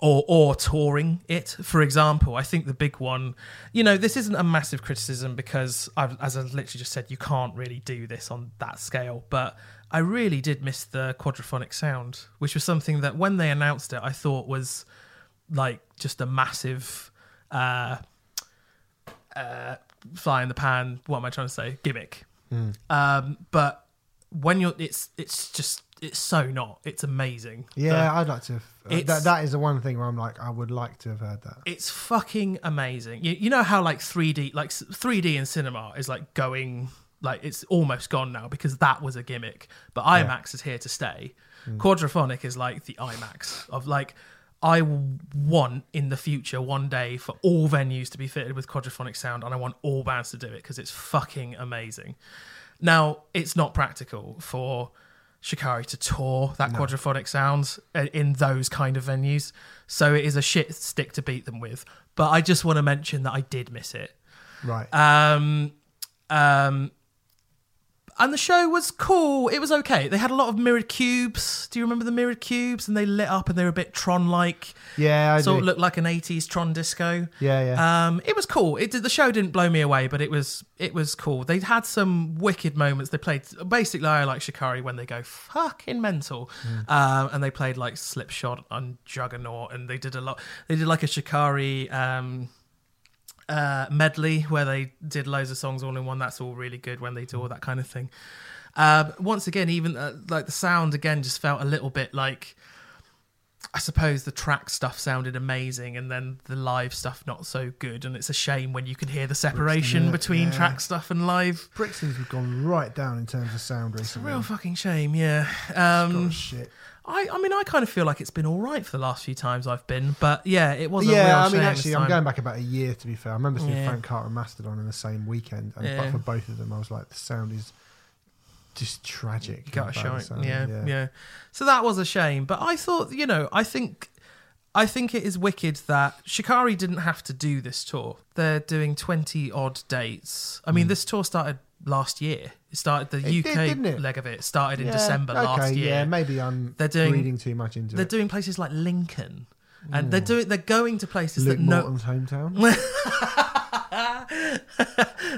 Speaker 2: or or touring it. For example, I think the big one, you know, this isn't a massive criticism because I've, as I literally just said, you can't really do this on that scale. But I really did miss the quadraphonic sound, which was something that when they announced it, I thought was like just a massive uh, uh, fly in the pan. What am I trying to say? Gimmick. Um, but when you're, it's it's just it's so not. It's amazing.
Speaker 1: Yeah, I'd like to. Have, uh, that, that is the one thing where I'm like, I would like to have heard that.
Speaker 2: it's fucking amazing. You, you know how like 3D, like 3D in cinema is like going, like it's almost gone now because that was a gimmick. But IMAX is here to stay. Quadraphonic is like the IMAX of like, I want in the future one day for all venues to be fitted with quadraphonic sound, and I want all bands to do it because it's fucking amazing. Now, it's not practical for Shikari to tour that quadraphonic sound uh, in those kind of venues, so it is a shit stick to beat them with. But I just want to mention that I did miss it.
Speaker 1: Right.
Speaker 2: Um, um, and the show was cool. It was okay. They had a lot of mirrored cubes. Do you remember the mirrored cubes? And they lit up and they were a bit Tron-like.
Speaker 1: yeah, I
Speaker 2: So
Speaker 1: do.
Speaker 2: it looked like an '80s Tron disco.
Speaker 1: yeah, yeah.
Speaker 2: Um, it was cool. It did, the show didn't blow me away, but it was it was cool. They had some wicked moments. They played basically I like Shikari when they go fucking mental, um, and they played like Slipshod and Juggernaut, and they did a lot. They did like a Shikari um, uh, medley where they did loads of songs all in one. That's all really good when they do all that kind of thing. Um, once again, even uh, like the sound again just felt a little bit like. I suppose the track stuff sounded amazing, and then the live stuff not so good. And it's a shame when you can hear the separation
Speaker 1: yeah,
Speaker 2: between
Speaker 1: yeah.
Speaker 2: track stuff and live.
Speaker 1: Brixton's have gone right down in terms of sound
Speaker 2: It's a
Speaker 1: recently.
Speaker 2: real fucking shame, yeah. Um,
Speaker 1: shit.
Speaker 2: I, I mean, I kind of feel like it's been all right for the last few times I've been, but yeah, it was
Speaker 1: Yeah, I mean, actually, I'm going back about a year to be fair. I remember seeing
Speaker 2: Yeah.
Speaker 1: Frank Carter and Mastodon in the same weekend, and
Speaker 2: Yeah.
Speaker 1: for both of them, I was like, the sound is just tragic.
Speaker 2: Got a shite.
Speaker 1: sound
Speaker 2: Yeah, yeah, So that was a shame. But I thought, you know, I think I think it is wicked that Shikari didn't have to do this tour. They're doing 20 odd dates. I mean, mm. this tour started last year. It started the
Speaker 1: Hmm. It did,
Speaker 2: UK
Speaker 1: didn't it?
Speaker 2: leg of it started in
Speaker 1: Yeah,
Speaker 2: December
Speaker 1: okay,
Speaker 2: last year.
Speaker 1: Yeah, maybe I'm
Speaker 2: They're doing-
Speaker 1: reading too much into
Speaker 2: They're
Speaker 1: it.
Speaker 2: doing places like Lincoln. And they're doing they're going to places
Speaker 1: Luke
Speaker 2: that no
Speaker 1: Morton's hometown.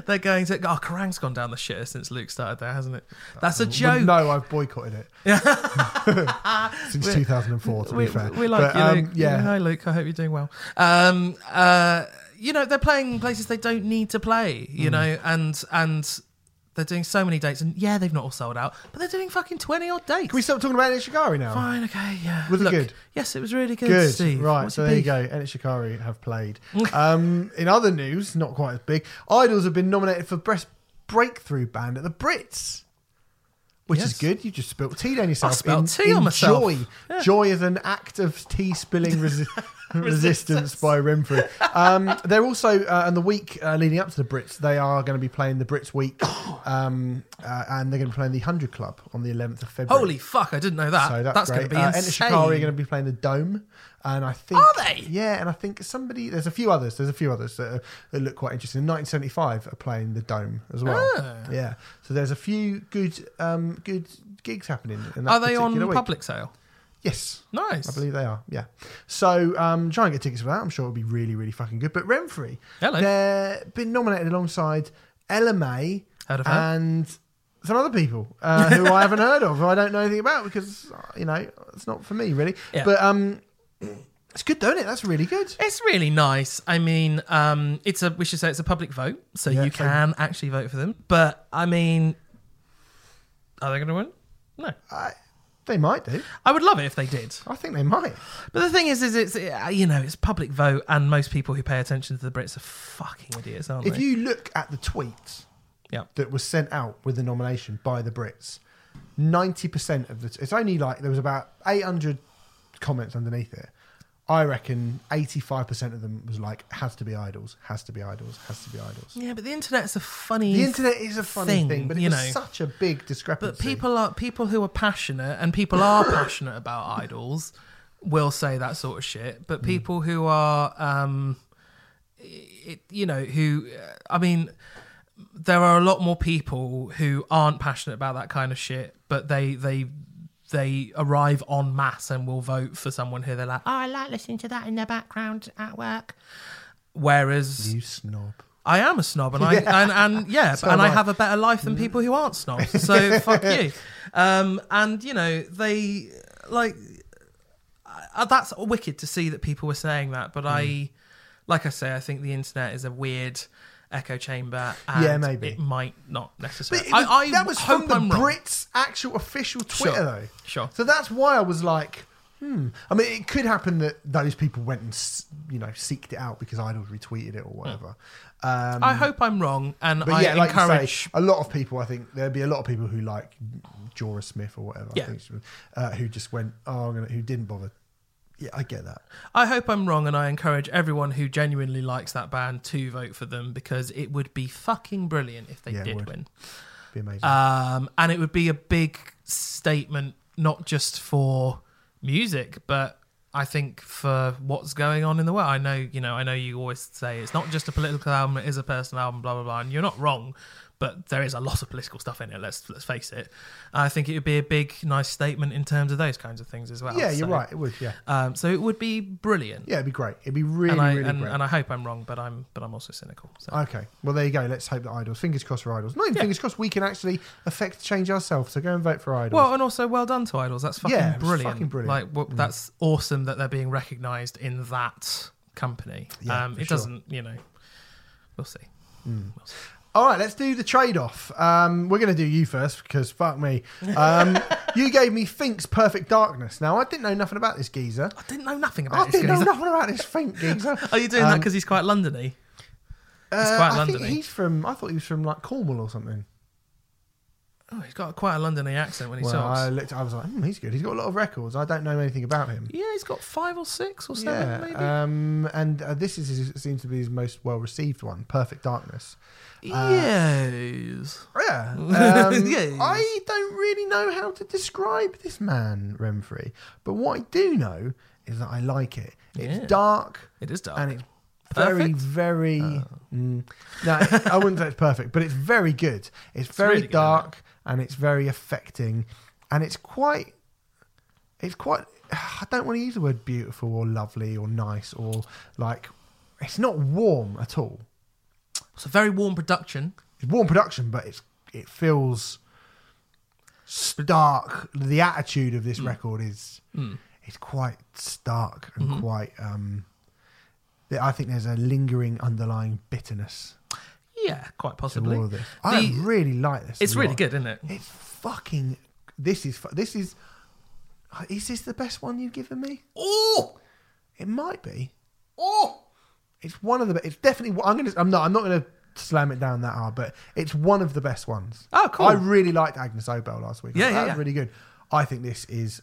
Speaker 2: they're going to oh Kerrang's gone down the shitter since Luke started there, hasn't it? That's a joke.
Speaker 1: No, I've boycotted it since 2004. To
Speaker 2: we,
Speaker 1: be fair,
Speaker 2: we like
Speaker 1: But,
Speaker 2: you,
Speaker 1: um,
Speaker 2: Luke.
Speaker 1: yeah,
Speaker 2: Hi, Luke. I hope you're doing well. Um, uh, you know, they're playing places they don't need to play. You
Speaker 1: Hmm.
Speaker 2: know, and and they're doing so many dates, and yeah, they've not all sold out, but they're doing fucking twenty odd dates.
Speaker 1: Can we stop talking about Enter Shikari now?
Speaker 2: Fine, okay, yeah.
Speaker 1: Was it good?
Speaker 2: Yes, it was really good.
Speaker 1: Good,
Speaker 2: Steve.
Speaker 1: right?
Speaker 2: What's
Speaker 1: so there you go. Enter Shikari have played. um, in other news, not quite as big, Idles have been nominated for Best Breakthrough Band at the Brits. Which is good. You just spilled tea down yourself.
Speaker 2: I spilled
Speaker 1: in,
Speaker 2: tea
Speaker 1: in
Speaker 2: on myself.
Speaker 1: Joy. Joy is an act of tea spilling resi- resistance by Renfrey. Um, they're also, uh, and the week uh, leading up to the Brits, they are going to be playing the Brits Week, um, uh, and they're going to be playing the 100 Club on the 11th of February.
Speaker 2: Holy fuck! I didn't know that.
Speaker 1: So that's,
Speaker 2: that's going to be
Speaker 1: uh,
Speaker 2: insane.
Speaker 1: Shikari are going to be playing the Dome, and I think
Speaker 2: Are they?
Speaker 1: Yeah, and I think somebody. There's a few others. There's a few others that, are, that look quite interesting. 1975 are playing the Dome as well.
Speaker 2: Ah.
Speaker 1: Yeah, so there's a few good, um, good gigs happening. In that
Speaker 2: Are they on
Speaker 1: week.
Speaker 2: public sale?
Speaker 1: Yes.
Speaker 2: Nice.
Speaker 1: I believe they are, yeah. So um, try and get tickets for that. I'm sure it'll be really, really fucking good. But Renfrey,
Speaker 2: Hello.
Speaker 1: they've been nominated alongside Ella Mai
Speaker 2: Heard of her?
Speaker 1: and some other people uh, who I haven't heard of, who I don't know anything about because uh, you know it's not for me really.
Speaker 2: Yeah.
Speaker 1: But um, it's good, don't it? That's really good.
Speaker 2: It's really nice. I mean, um, it's a we should say it's a public vote, so
Speaker 1: Yeah,
Speaker 2: you
Speaker 1: so-
Speaker 2: can actually vote for them. But I mean, are they going to win? No.
Speaker 1: I, They might do.
Speaker 2: I would love it if they did.
Speaker 1: I think they might.
Speaker 2: But the thing is, is it's uh, you know it's public vote, and most people who pay attention to the Brits are fucking idiots, aren't they?
Speaker 1: If
Speaker 2: they?
Speaker 1: you look at the tweets
Speaker 2: Yeah.
Speaker 1: that was sent out with the nomination by the Brits, ninety percent of the it's only like there was about eight hundred comments underneath it. I reckon eighty-five percent of them was like has to be Idles, has to be Idles, has to be Idles.
Speaker 2: yeah, but the internet's a funny.
Speaker 1: The internet is a funny
Speaker 2: thing,
Speaker 1: thing, but it
Speaker 2: you know.
Speaker 1: such a big discrepancy.
Speaker 2: But people are people who are passionate, and people are passionate about Idles, will say that sort of shit.
Speaker 1: Mm.
Speaker 2: But people who are, um, it, you know, who I mean, there are a lot more people who aren't passionate about that kind of shit, but they they they arrive en masse and will vote for someone who they're like, oh, I like listening to that in the background at work. Whereas
Speaker 1: you snob.
Speaker 2: I am a snob, and I
Speaker 1: Yeah.
Speaker 2: and, and yeah,
Speaker 1: So
Speaker 2: and I
Speaker 1: I.
Speaker 2: have a better life than people who aren't snobs. So fuck you. Um, and you know they like uh, that's wicked to see that people were saying that, but
Speaker 1: Mm.
Speaker 2: I, like I say, I think the internet is a weird echo chamber. And
Speaker 1: Yeah, maybe.
Speaker 2: it might not necessarily.
Speaker 1: it was-
Speaker 2: I, I
Speaker 1: that was from the
Speaker 2: I'm wrong.
Speaker 1: Brits' actual official Twitter,
Speaker 2: Sure.
Speaker 1: though.
Speaker 2: Sure.
Speaker 1: So that's why I was like, hmm. I mean, it could happen that those people went and you know seeked it out because Idol retweeted it or whatever. Um,
Speaker 2: I hope I'm wrong, and
Speaker 1: but
Speaker 2: I
Speaker 1: yeah, like
Speaker 2: encourage.
Speaker 1: say, a lot of people. I think there'd be a lot of people who like Jorja Smith or whatever.
Speaker 2: Yeah.
Speaker 1: I think uh, who just went, oh, I'm gonna, who didn't bother. Yeah, I get that.
Speaker 2: I hope I'm wrong, and I encourage everyone who genuinely likes that band to vote for them because it would be fucking brilliant if they
Speaker 1: Yeah, it
Speaker 2: did
Speaker 1: would.
Speaker 2: win.
Speaker 1: Be amazing.
Speaker 2: Um, and it would be a big statement, not just for music, but I think for what's going on in the world. I know, you know, I know you always say it's not just a political album; it is a personal album, blah blah blah. And you're not wrong, but there is a lot of political stuff in it. Let's let's face it. I think it would be a big, nice statement in terms of those kinds of things as well.
Speaker 1: yeah, you're
Speaker 2: So,
Speaker 1: right. It would. Yeah,
Speaker 2: Um, so it would be brilliant.
Speaker 1: yeah, it'd be great. It'd be really,
Speaker 2: and I
Speaker 1: really
Speaker 2: and,
Speaker 1: great.
Speaker 2: and I hope I'm wrong, but I'm but I'm also cynical. So.
Speaker 1: Okay. Well, there you go. Let's hope that Idles. Fingers crossed for Idles. Not even
Speaker 2: Yeah.
Speaker 1: fingers crossed. We can actually affect change ourselves. So go and vote for Idles.
Speaker 2: Well, and also well done to Idles. That's fucking
Speaker 1: Yeah,
Speaker 2: brilliant.
Speaker 1: fucking brilliant. Mm.
Speaker 2: Like, well, that's awesome that they're being recognised in that company.
Speaker 1: Yeah,
Speaker 2: um, it
Speaker 1: sure.
Speaker 2: doesn't, you know. We'll see. We'll see.
Speaker 1: All right, let's do the trade off. Um, we're going to do you first because fuck me. Um, you gave me Fink's Perfect Darkness. Now, I didn't know nothing about this geezer.
Speaker 2: I didn't know nothing
Speaker 1: I
Speaker 2: about this.
Speaker 1: didn't know
Speaker 2: geezer.
Speaker 1: nothing about this Fink geezer.
Speaker 2: Are you doing that
Speaker 1: Um,
Speaker 2: because he's quite Londony?
Speaker 1: Uh,
Speaker 2: quite
Speaker 1: I think
Speaker 2: Londony.
Speaker 1: he's from, I thought he was from like Cornwall or something.
Speaker 2: Oh, he's got quite a Londony accent when he
Speaker 1: Well,
Speaker 2: talks.
Speaker 1: I looked, I was like, hmm, he's good. He's got a lot of records. I don't know anything about him.
Speaker 2: Yeah, he's got five or six or seven,
Speaker 1: Yeah,
Speaker 2: maybe.
Speaker 1: um, and uh, this is his, seems to be his most well received one, Perfect Darkness.
Speaker 2: yes.
Speaker 1: Yeah. Um,
Speaker 2: Yes.
Speaker 1: I don't really know how to describe this man, Renfrey. But what I do know is that I like it. It's
Speaker 2: Yeah.
Speaker 1: dark
Speaker 2: It is dark.
Speaker 1: and it's very, very. Mm, no, I wouldn't say it's perfect, but it's very good. It's very
Speaker 2: really good,
Speaker 1: dark and it's very affecting, and it's quite. It's quite. I don't want to use the word beautiful or lovely or nice or like. It's not warm at all.
Speaker 2: it's a very warm production.
Speaker 1: It's warm production, but it's it feels stark. The attitude of this record is
Speaker 2: Mm.
Speaker 1: it's quite stark and
Speaker 2: Mm-hmm.
Speaker 1: quite. um I think there's a lingering underlying bitterness
Speaker 2: Yeah, quite possibly.
Speaker 1: all of this. I
Speaker 2: The-
Speaker 1: really like this. a
Speaker 2: It's really
Speaker 1: lot.
Speaker 2: good, isn't it?
Speaker 1: It's fucking. This is fu- this is. Uh, is this the best one you've given me?
Speaker 2: Oh,
Speaker 1: It might be.
Speaker 2: oh.
Speaker 1: It's one of the. be- It's definitely. I'm gonna. I'm not. I'm not gonna slam it down that hard, but it's one of the best ones.
Speaker 2: Oh, cool.
Speaker 1: I really liked Agnes Obel last week.
Speaker 2: Yeah,
Speaker 1: that
Speaker 2: yeah,
Speaker 1: was
Speaker 2: yeah.
Speaker 1: really good. I think this is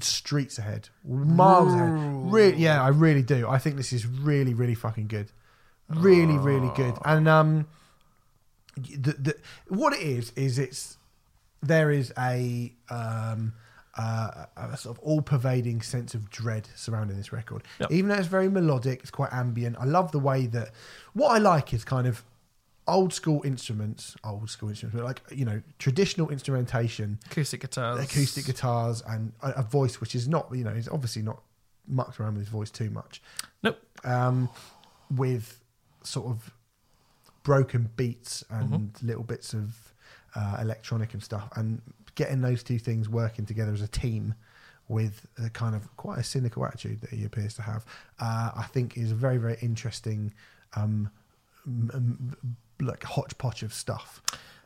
Speaker 1: streets ahead, miles ahead. Re- yeah, I really do. I think this is really, really fucking good. Really, really good. And um, the, the what it is is it's there is a um uh, a sort of all-pervading sense of dread surrounding this record.
Speaker 2: Yep.
Speaker 1: Even though it's very melodic, it's quite ambient. I love the way that what I like is kind of old school instruments, old school instruments, but like you know traditional instrumentation,
Speaker 2: Acoustic guitars.
Speaker 1: acoustic guitars, and a, a voice which is not you know is obviously not mucked around with his voice too much.
Speaker 2: Nope.
Speaker 1: Um, with sort of broken beats and
Speaker 2: Mm-hmm.
Speaker 1: little bits of uh, electronic and stuff, and getting those two things working together as a team with a kind of quite a cynical attitude that he appears to have, uh, I think is a very very interesting, um, m- m- like hodgepodge of stuff.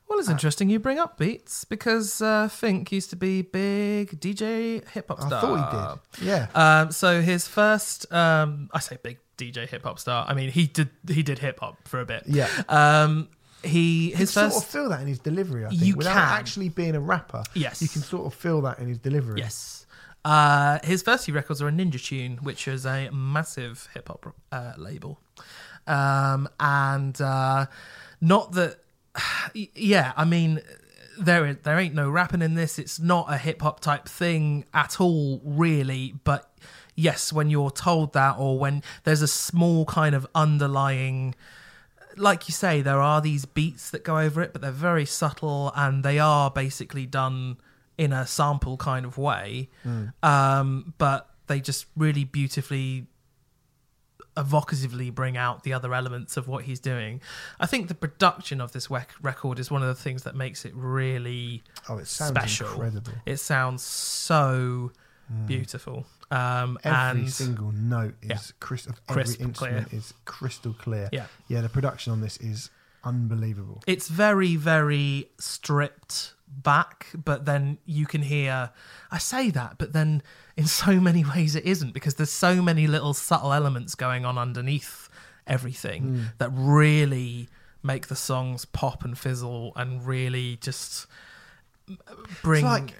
Speaker 2: Well, it's interesting you bring up Beats because uh, Fink used to be big DJ hip hop star.
Speaker 1: I thought he did. Yeah.
Speaker 2: Um, so his first, um, I say big DJ hip hop star. I mean, he did he did hip hop for a bit.
Speaker 1: Yeah.
Speaker 2: Um, he
Speaker 1: You
Speaker 2: his
Speaker 1: sort of feel that in his delivery, I think.
Speaker 2: You
Speaker 1: Without
Speaker 2: can.
Speaker 1: actually being a rapper.
Speaker 2: Yes.
Speaker 1: You can sort of feel that in his delivery.
Speaker 2: yes. Uh, his first few records are a Ninja Tune, which is a massive hip hop uh, label, um, and uh, not that. Yeah, I mean, there there ain't no rapping in this. It's not a hip hop type thing at all, really. But yes, when you're told that, or when there's a small kind of underlying like you say, there are these beats that go over it, but they're very subtle and they are basically done in a sample kind of way. Um, but they just really beautifully, evocatively bring out the other elements of what he's doing. I think the production of this wec- record is one of the things that makes it really
Speaker 1: Oh, it sounds
Speaker 2: special.
Speaker 1: incredible.
Speaker 2: It sounds so beautiful. Um,
Speaker 1: Every
Speaker 2: and
Speaker 1: single note is
Speaker 2: Yeah.
Speaker 1: crystal.
Speaker 2: Crisp,
Speaker 1: every instrument is crystal clear.
Speaker 2: yeah.
Speaker 1: Yeah, the production on this is unbelievable.
Speaker 2: it's very very stripped back but then you can hear i say that but then in so many ways it isn't because there's so many little subtle elements going on underneath everything
Speaker 1: Hmm.
Speaker 2: that really make the songs pop and fizzle and really just bring
Speaker 1: It's like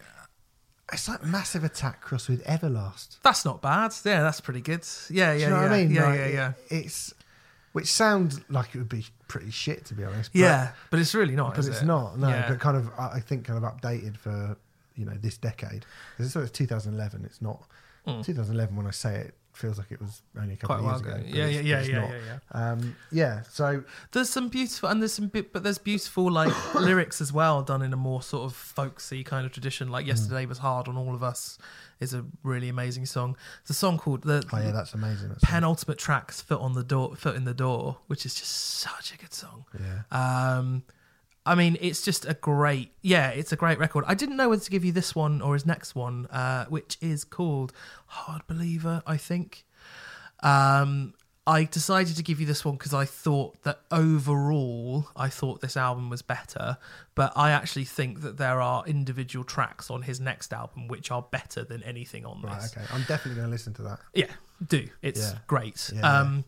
Speaker 1: it's like massive attack cross with Everlast.
Speaker 2: that's not bad yeah that's pretty good yeah yeah
Speaker 1: Do you know
Speaker 2: yeah
Speaker 1: what I mean?
Speaker 2: yeah
Speaker 1: Like,
Speaker 2: yeah yeah
Speaker 1: It's which sounds like it would be pretty shit to be honest. but-
Speaker 2: yeah but it's really not
Speaker 1: but
Speaker 2: is
Speaker 1: it's
Speaker 2: it?
Speaker 1: not. No,
Speaker 2: Yeah.
Speaker 1: but kind of I I think kind of updated for you know this decade. Because it's 2011. It's not
Speaker 2: Mm.
Speaker 1: 2011. When I say it, feels like it was only a couple
Speaker 2: quite
Speaker 1: of years
Speaker 2: ago
Speaker 1: ago.
Speaker 2: yeah yeah yeah yeah, yeah yeah
Speaker 1: Um, yeah. So
Speaker 2: There's some beautiful, and there's some, bit, but there's beautiful like lyrics as well, done in a more sort of folksy kind of tradition.
Speaker 1: Mm.
Speaker 2: Like "Yesterday Was Hard" on All of Us is a really amazing song. It's a song called the
Speaker 1: oh yeah, that's amazing. That's
Speaker 2: penultimate track's "Foot on the Door," "Foot in the Door," which is just such a good song.
Speaker 1: yeah.
Speaker 2: Um, I mean, it's just a great, yeah, it's a great record. I didn't know whether to give you this one or his next one, uh, which is called Hard Believer, I think. Um, I decided to give you this one because I thought that overall, I thought this album was better, but I actually think that there are individual tracks on his next album which are better than anything on
Speaker 1: Right.
Speaker 2: this.
Speaker 1: Okay. I'm definitely going to listen to that.
Speaker 2: Yeah, do. It's
Speaker 1: Yeah.
Speaker 2: great.
Speaker 1: Yeah,
Speaker 2: um,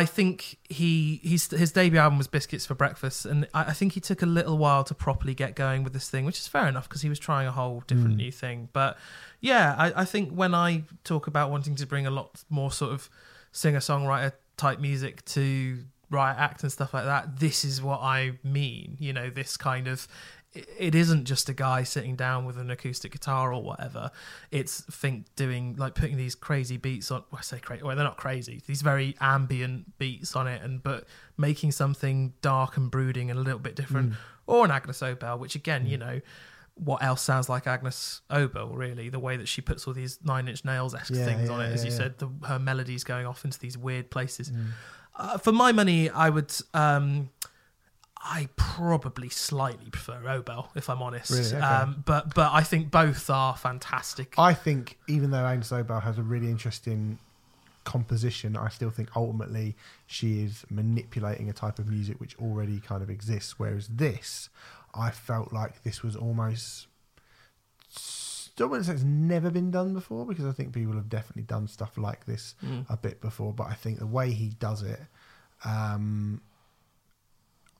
Speaker 2: I think he he's, his debut album was Biscuits for Breakfast, and I, I think he took a little while to properly get going with this thing, which is fair enough because he was trying a whole different
Speaker 1: Mm.
Speaker 2: new thing. But yeah, I, I think when I talk about wanting to bring a lot more sort of singer songwriter type music to riot act and stuff like that, this is what I mean. You know, this kind of it- it isn't just a guy sitting down with an acoustic guitar or whatever. It's Fink doing like putting these crazy beats on. Well, I say crazy. Well, they're not crazy. These very ambient beats on it, and but making something dark and brooding and a little bit different. Or an Agnes Obel, which again, you know, what else sounds like Agnes Obel? Really, the way that she puts all these Nine Inch Nails esque
Speaker 1: Yeah,
Speaker 2: things on
Speaker 1: yeah,
Speaker 2: it, as
Speaker 1: yeah,
Speaker 2: you said, the, her melodies going off into these weird places. Uh, for my money, I would. Um, I probably slightly prefer Obel, if I'm honest.
Speaker 1: Really? Okay.
Speaker 2: Um, but but I think both are fantastic.
Speaker 1: I think even though Agnes Obel has a really interesting composition, I still think ultimately she is manipulating a type of music which already kind of exists. Whereas this, I felt like this was almost. Still wouldn't say it's never been done before because I think people have definitely done stuff like this
Speaker 2: Mm.
Speaker 1: a bit before. But I think the way he does it, um,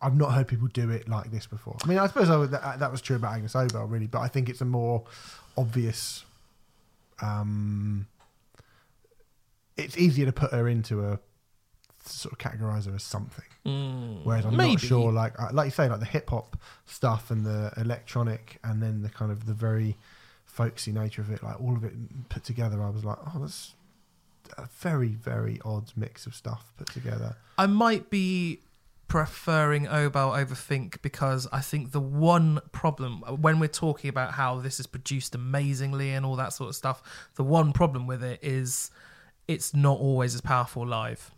Speaker 1: I've not heard people do it like this before. I mean, I suppose I would, that, that was true about Agnes Obel, really, but I think it's a more obvious. Um, it's easier to put her into a sort of categorize her as something.
Speaker 2: Mm.
Speaker 1: Whereas I'm
Speaker 2: Maybe.
Speaker 1: not sure, like uh, like you say, like the hip hop stuff and the electronic, and then the kind of the very folksy nature of it, like all of it put together. I was like, oh, that's a very very odd mix of stuff put together.
Speaker 2: I might be preferring Obel over Fink because I think the one problem when we're talking about how this is produced amazingly and all that sort of stuff, the one problem with it is it's not always as powerful live.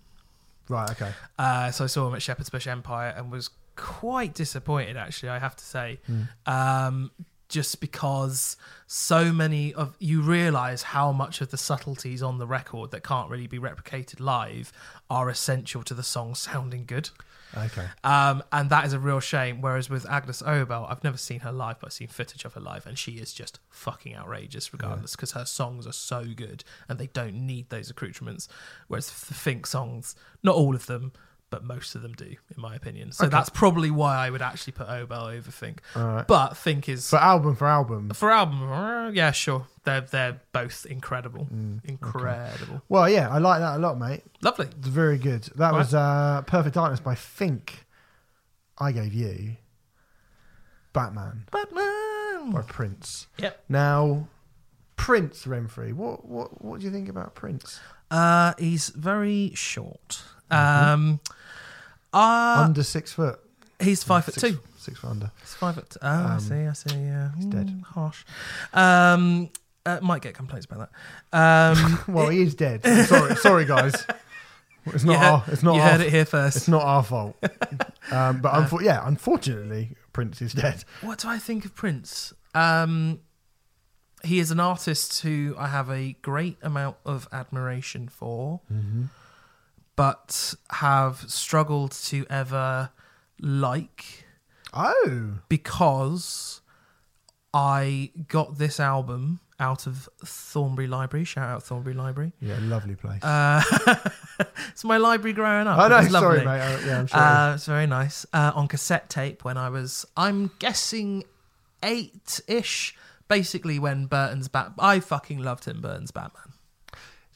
Speaker 1: Right. Okay.
Speaker 2: Uh, so I saw him at Shepherd's Bush Empire and was quite disappointed, actually, I have to say.
Speaker 1: Mm.
Speaker 2: Um, just because so many of you realize how much of the subtleties on the record that can't really be replicated live are essential to the song sounding good.
Speaker 1: Okay.
Speaker 2: Um, and that is a real shame. Whereas with Agnes Obel, I've never seen her live, but I've seen footage of her live, and she is just fucking outrageous, regardless, because her songs are so good and they don't need those accoutrements. Whereas the Fink songs, not all of them, but most of them do, in my opinion. So that's probably why I would actually put Obel over.
Speaker 1: Alright.
Speaker 2: But Fink is
Speaker 1: For album for album.
Speaker 2: for album, uh, yeah, sure. They're they're both incredible,
Speaker 1: Mm,
Speaker 2: incredible,
Speaker 1: Well, yeah, I like that a lot, mate.
Speaker 2: lovely.
Speaker 1: It's very good. That was uh, Perfect Darkness by Fink. I gave you Batman
Speaker 2: Batman.
Speaker 1: by Prince.
Speaker 2: Yep.
Speaker 1: Now, Prince Renfrey. What what what do you think about Prince?
Speaker 2: Uh, he's very short. Um, uh,
Speaker 1: Under six foot.
Speaker 2: he's five foot
Speaker 1: Six-
Speaker 2: two.
Speaker 1: Six foot under.
Speaker 2: He's five foot. Oh, I
Speaker 1: Um,
Speaker 2: see. I see. Yeah, he's
Speaker 1: dead.
Speaker 2: Harsh. Um, uh, might get complaints about that. Um,
Speaker 1: Well, he is dead. sorry, sorry, guys. It's not
Speaker 2: you heard,
Speaker 1: our. It's not
Speaker 2: you
Speaker 1: our.
Speaker 2: heard it here first.
Speaker 1: It's not our fault. um, but unfor- yeah, unfortunately, Prince is dead.
Speaker 2: What do I think of Prince? Um, he is an artist who I have a great amount of admiration for, but have struggled to ever like
Speaker 1: Oh,
Speaker 2: because I got this album out of Thornbury Library. Shout out Thornbury Library.
Speaker 1: yeah, lovely place.
Speaker 2: Uh, it's my library growing up.
Speaker 1: I
Speaker 2: It
Speaker 1: know. Sorry, mate. Uh, yeah, I'm sure.
Speaker 2: Uh, it's very nice. Uh, on cassette tape when I was, I'm guessing, eight ish. Basically, when Burton's Bat, I fucking loved Tim Burton's Batman.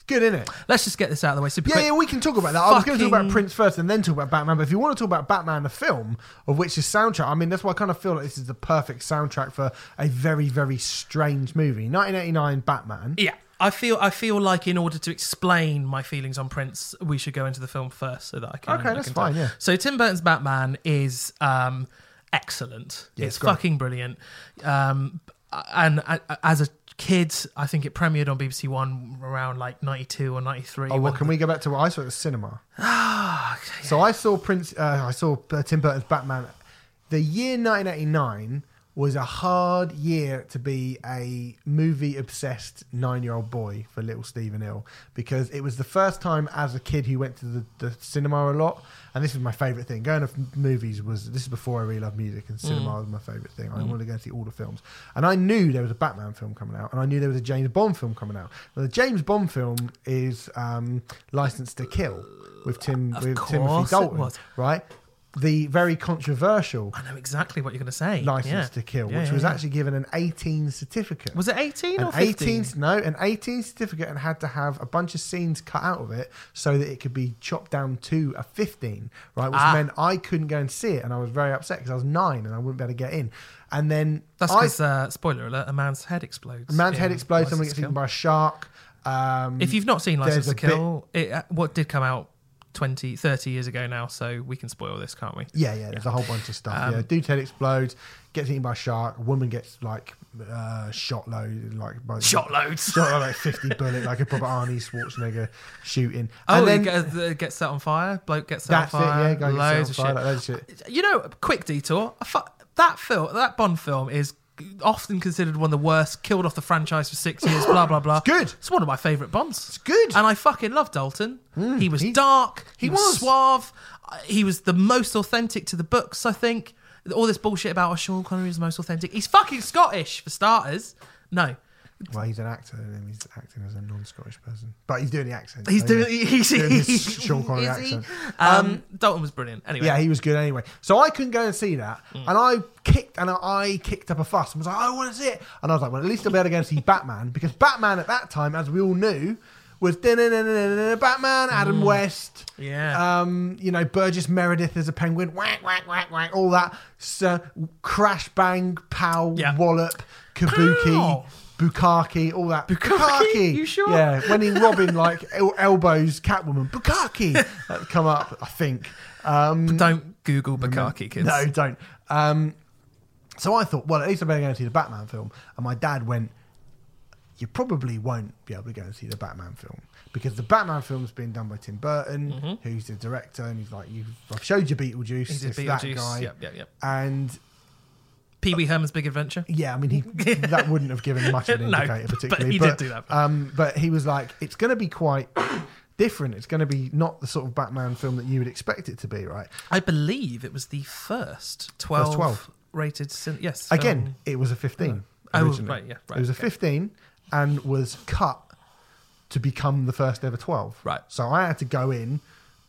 Speaker 1: Good, isn't it?
Speaker 2: Let's just get this out of the way. Super
Speaker 1: Yeah,
Speaker 2: quick.
Speaker 1: yeah, we can talk about that. I was going to talk about
Speaker 2: Fucking-
Speaker 1: Prince first and then talk about Batman. But if you want to talk about Batman, the film, of which is soundtrack, I mean, that's why I kind of feel like this is the perfect soundtrack for a very, very strange movie. 1989 Batman.
Speaker 2: Yeah, I feel I feel like in order to explain my feelings on Prince, we should go into the film first, so that I can.
Speaker 1: Okay,
Speaker 2: I
Speaker 1: that's
Speaker 2: can
Speaker 1: fine, yeah.
Speaker 2: So Tim Burton's Batman is um, excellent. It's
Speaker 1: it's great.
Speaker 2: fucking brilliant. Um, and uh, as a kid, I think it premiered on BBC One around like ninety two or ninety three.
Speaker 1: Oh, well, can we go back to what I saw at the cinema? So I saw Prince. Uh, I saw uh, Tim Burton's Batman. The year 1989 was a hard year to be a movie obsessed nine year old boy for little Stephen Hill because it was the first time as a kid who went to the, the cinema a lot. And this is my favourite thing. Going to movies was this is before I really loved music and cinema was my favourite thing. I wanted to go and see all the films. And I knew there was a Batman film coming out and I knew there was a James Bond film coming out. Well, the James Bond film is um, License to Kill with Tim
Speaker 2: Of
Speaker 1: with Timothy Dalton, right? The very controversial
Speaker 2: I know exactly what you're going to say.
Speaker 1: License
Speaker 2: Yeah.
Speaker 1: to Kill,
Speaker 2: Yeah,
Speaker 1: which
Speaker 2: yeah,
Speaker 1: was
Speaker 2: yeah.
Speaker 1: actually given an 18 certificate.
Speaker 2: was it eighteen
Speaker 1: an
Speaker 2: or fifteen?
Speaker 1: 18 no an 18 certificate and had to have a bunch of scenes cut out of it so that it could be chopped down to a 15 right which
Speaker 2: Ah.
Speaker 1: meant i couldn't go and see it and i was very upset because i was nine and i wouldn't be able to get in and then
Speaker 2: That's
Speaker 1: I,
Speaker 2: because uh, spoiler alert: a man's head explodes.
Speaker 1: a man's
Speaker 2: in
Speaker 1: head explodes someone
Speaker 2: License
Speaker 1: gets
Speaker 2: to
Speaker 1: eaten
Speaker 2: Kill.
Speaker 1: by a shark um,
Speaker 2: If you've not seen License to
Speaker 1: a
Speaker 2: Kill, it, uh, what did come out 20, 30 years ago now, so we can spoil this, can't we?
Speaker 1: Yeah, yeah. There's a whole bunch of stuff.
Speaker 2: Um,
Speaker 1: yeah, dude's head explodes, gets eaten by a shark. A woman gets like uh, shot load, like by
Speaker 2: Shot loads.
Speaker 1: shot like fifty bullet, like a proper Arnie Schwarzenegger shooting.
Speaker 2: Oh,
Speaker 1: and
Speaker 2: it
Speaker 1: then
Speaker 2: gets, uh, gets set on fire. Bloke gets set on fire.
Speaker 1: that's it. Yeah,
Speaker 2: loads
Speaker 1: on fire,
Speaker 2: of
Speaker 1: like loads of shit.
Speaker 2: shit. You know, quick detour. That film, that Bond film, is often considered one of the worst. Killed off the franchise for six years. blah blah blah.
Speaker 1: It's good.
Speaker 2: It's one of my favourite Bonds.
Speaker 1: It's good.
Speaker 2: And I fucking love Dalton. Hmm, he was
Speaker 1: he-
Speaker 2: dark. He,
Speaker 1: he
Speaker 2: was,
Speaker 1: was.
Speaker 2: suave. He was the most authentic to the books. I think all this bullshit about oh, Sean Connery is the most authentic. He's fucking Scottish for starters. No,
Speaker 1: Well, he's an actor, and he's acting as a non-Scottish person, but he's doing the accent.
Speaker 2: he's
Speaker 1: so,
Speaker 2: doing.
Speaker 1: yeah.
Speaker 2: He's,
Speaker 1: Doing his
Speaker 2: he's
Speaker 1: Sean Connery accent.
Speaker 2: Um, Dalton was brilliant. Anyway,
Speaker 1: Yeah, he was good anyway. So I couldn't go and see that,
Speaker 2: Mm.
Speaker 1: and I kicked and I kicked up a fuss and was like, I want to see it. And I was like, well, at least I'll be able to go and see Batman because Batman at that time, as we all knew, was Batman, Adam West,
Speaker 2: Yeah.
Speaker 1: um, you know, Burgess Meredith as a penguin, whack whack whack whack, all that, so, crash bang, pow,
Speaker 2: Yeah.
Speaker 1: wallop, kabuki.
Speaker 2: Pow.
Speaker 1: Bukaki, all that.
Speaker 2: Bukaki? You sure?
Speaker 1: Yeah, when he Robin like el- elbows Catwoman, Bukaki, that come up, I think. Um,
Speaker 2: Don't Google Bukaki, kids.
Speaker 1: no, don't. Um, so I thought, well, at least I better go and see the Batman film. And my dad went, you probably won't be able to go and see the Batman film because the Batman film's been done by Tim Burton, who's the director, and he's like, You've, I've showed you Beetlejuice,
Speaker 2: Mm-hmm. He's
Speaker 1: it's that guy,
Speaker 2: Yep, yep, yep.
Speaker 1: and
Speaker 2: Pee Wee Herman's Big Adventure.
Speaker 1: Yeah, I mean, he that wouldn't have given much of an
Speaker 2: No,
Speaker 1: indicator,
Speaker 2: but
Speaker 1: particularly.
Speaker 2: he did do that.
Speaker 1: Um, but he was like, it's going to be quite different. It's going to be not the sort of Batman film that you would expect it to be, right?
Speaker 2: I believe it was the first 12,
Speaker 1: 12.
Speaker 2: rated. Cin- yes.
Speaker 1: Again,
Speaker 2: film.
Speaker 1: it was a 15.
Speaker 2: Oh,
Speaker 1: originally.
Speaker 2: right, yeah, right,
Speaker 1: It was a 15 and was cut to become the first ever 12.
Speaker 2: Right.
Speaker 1: So I had to go in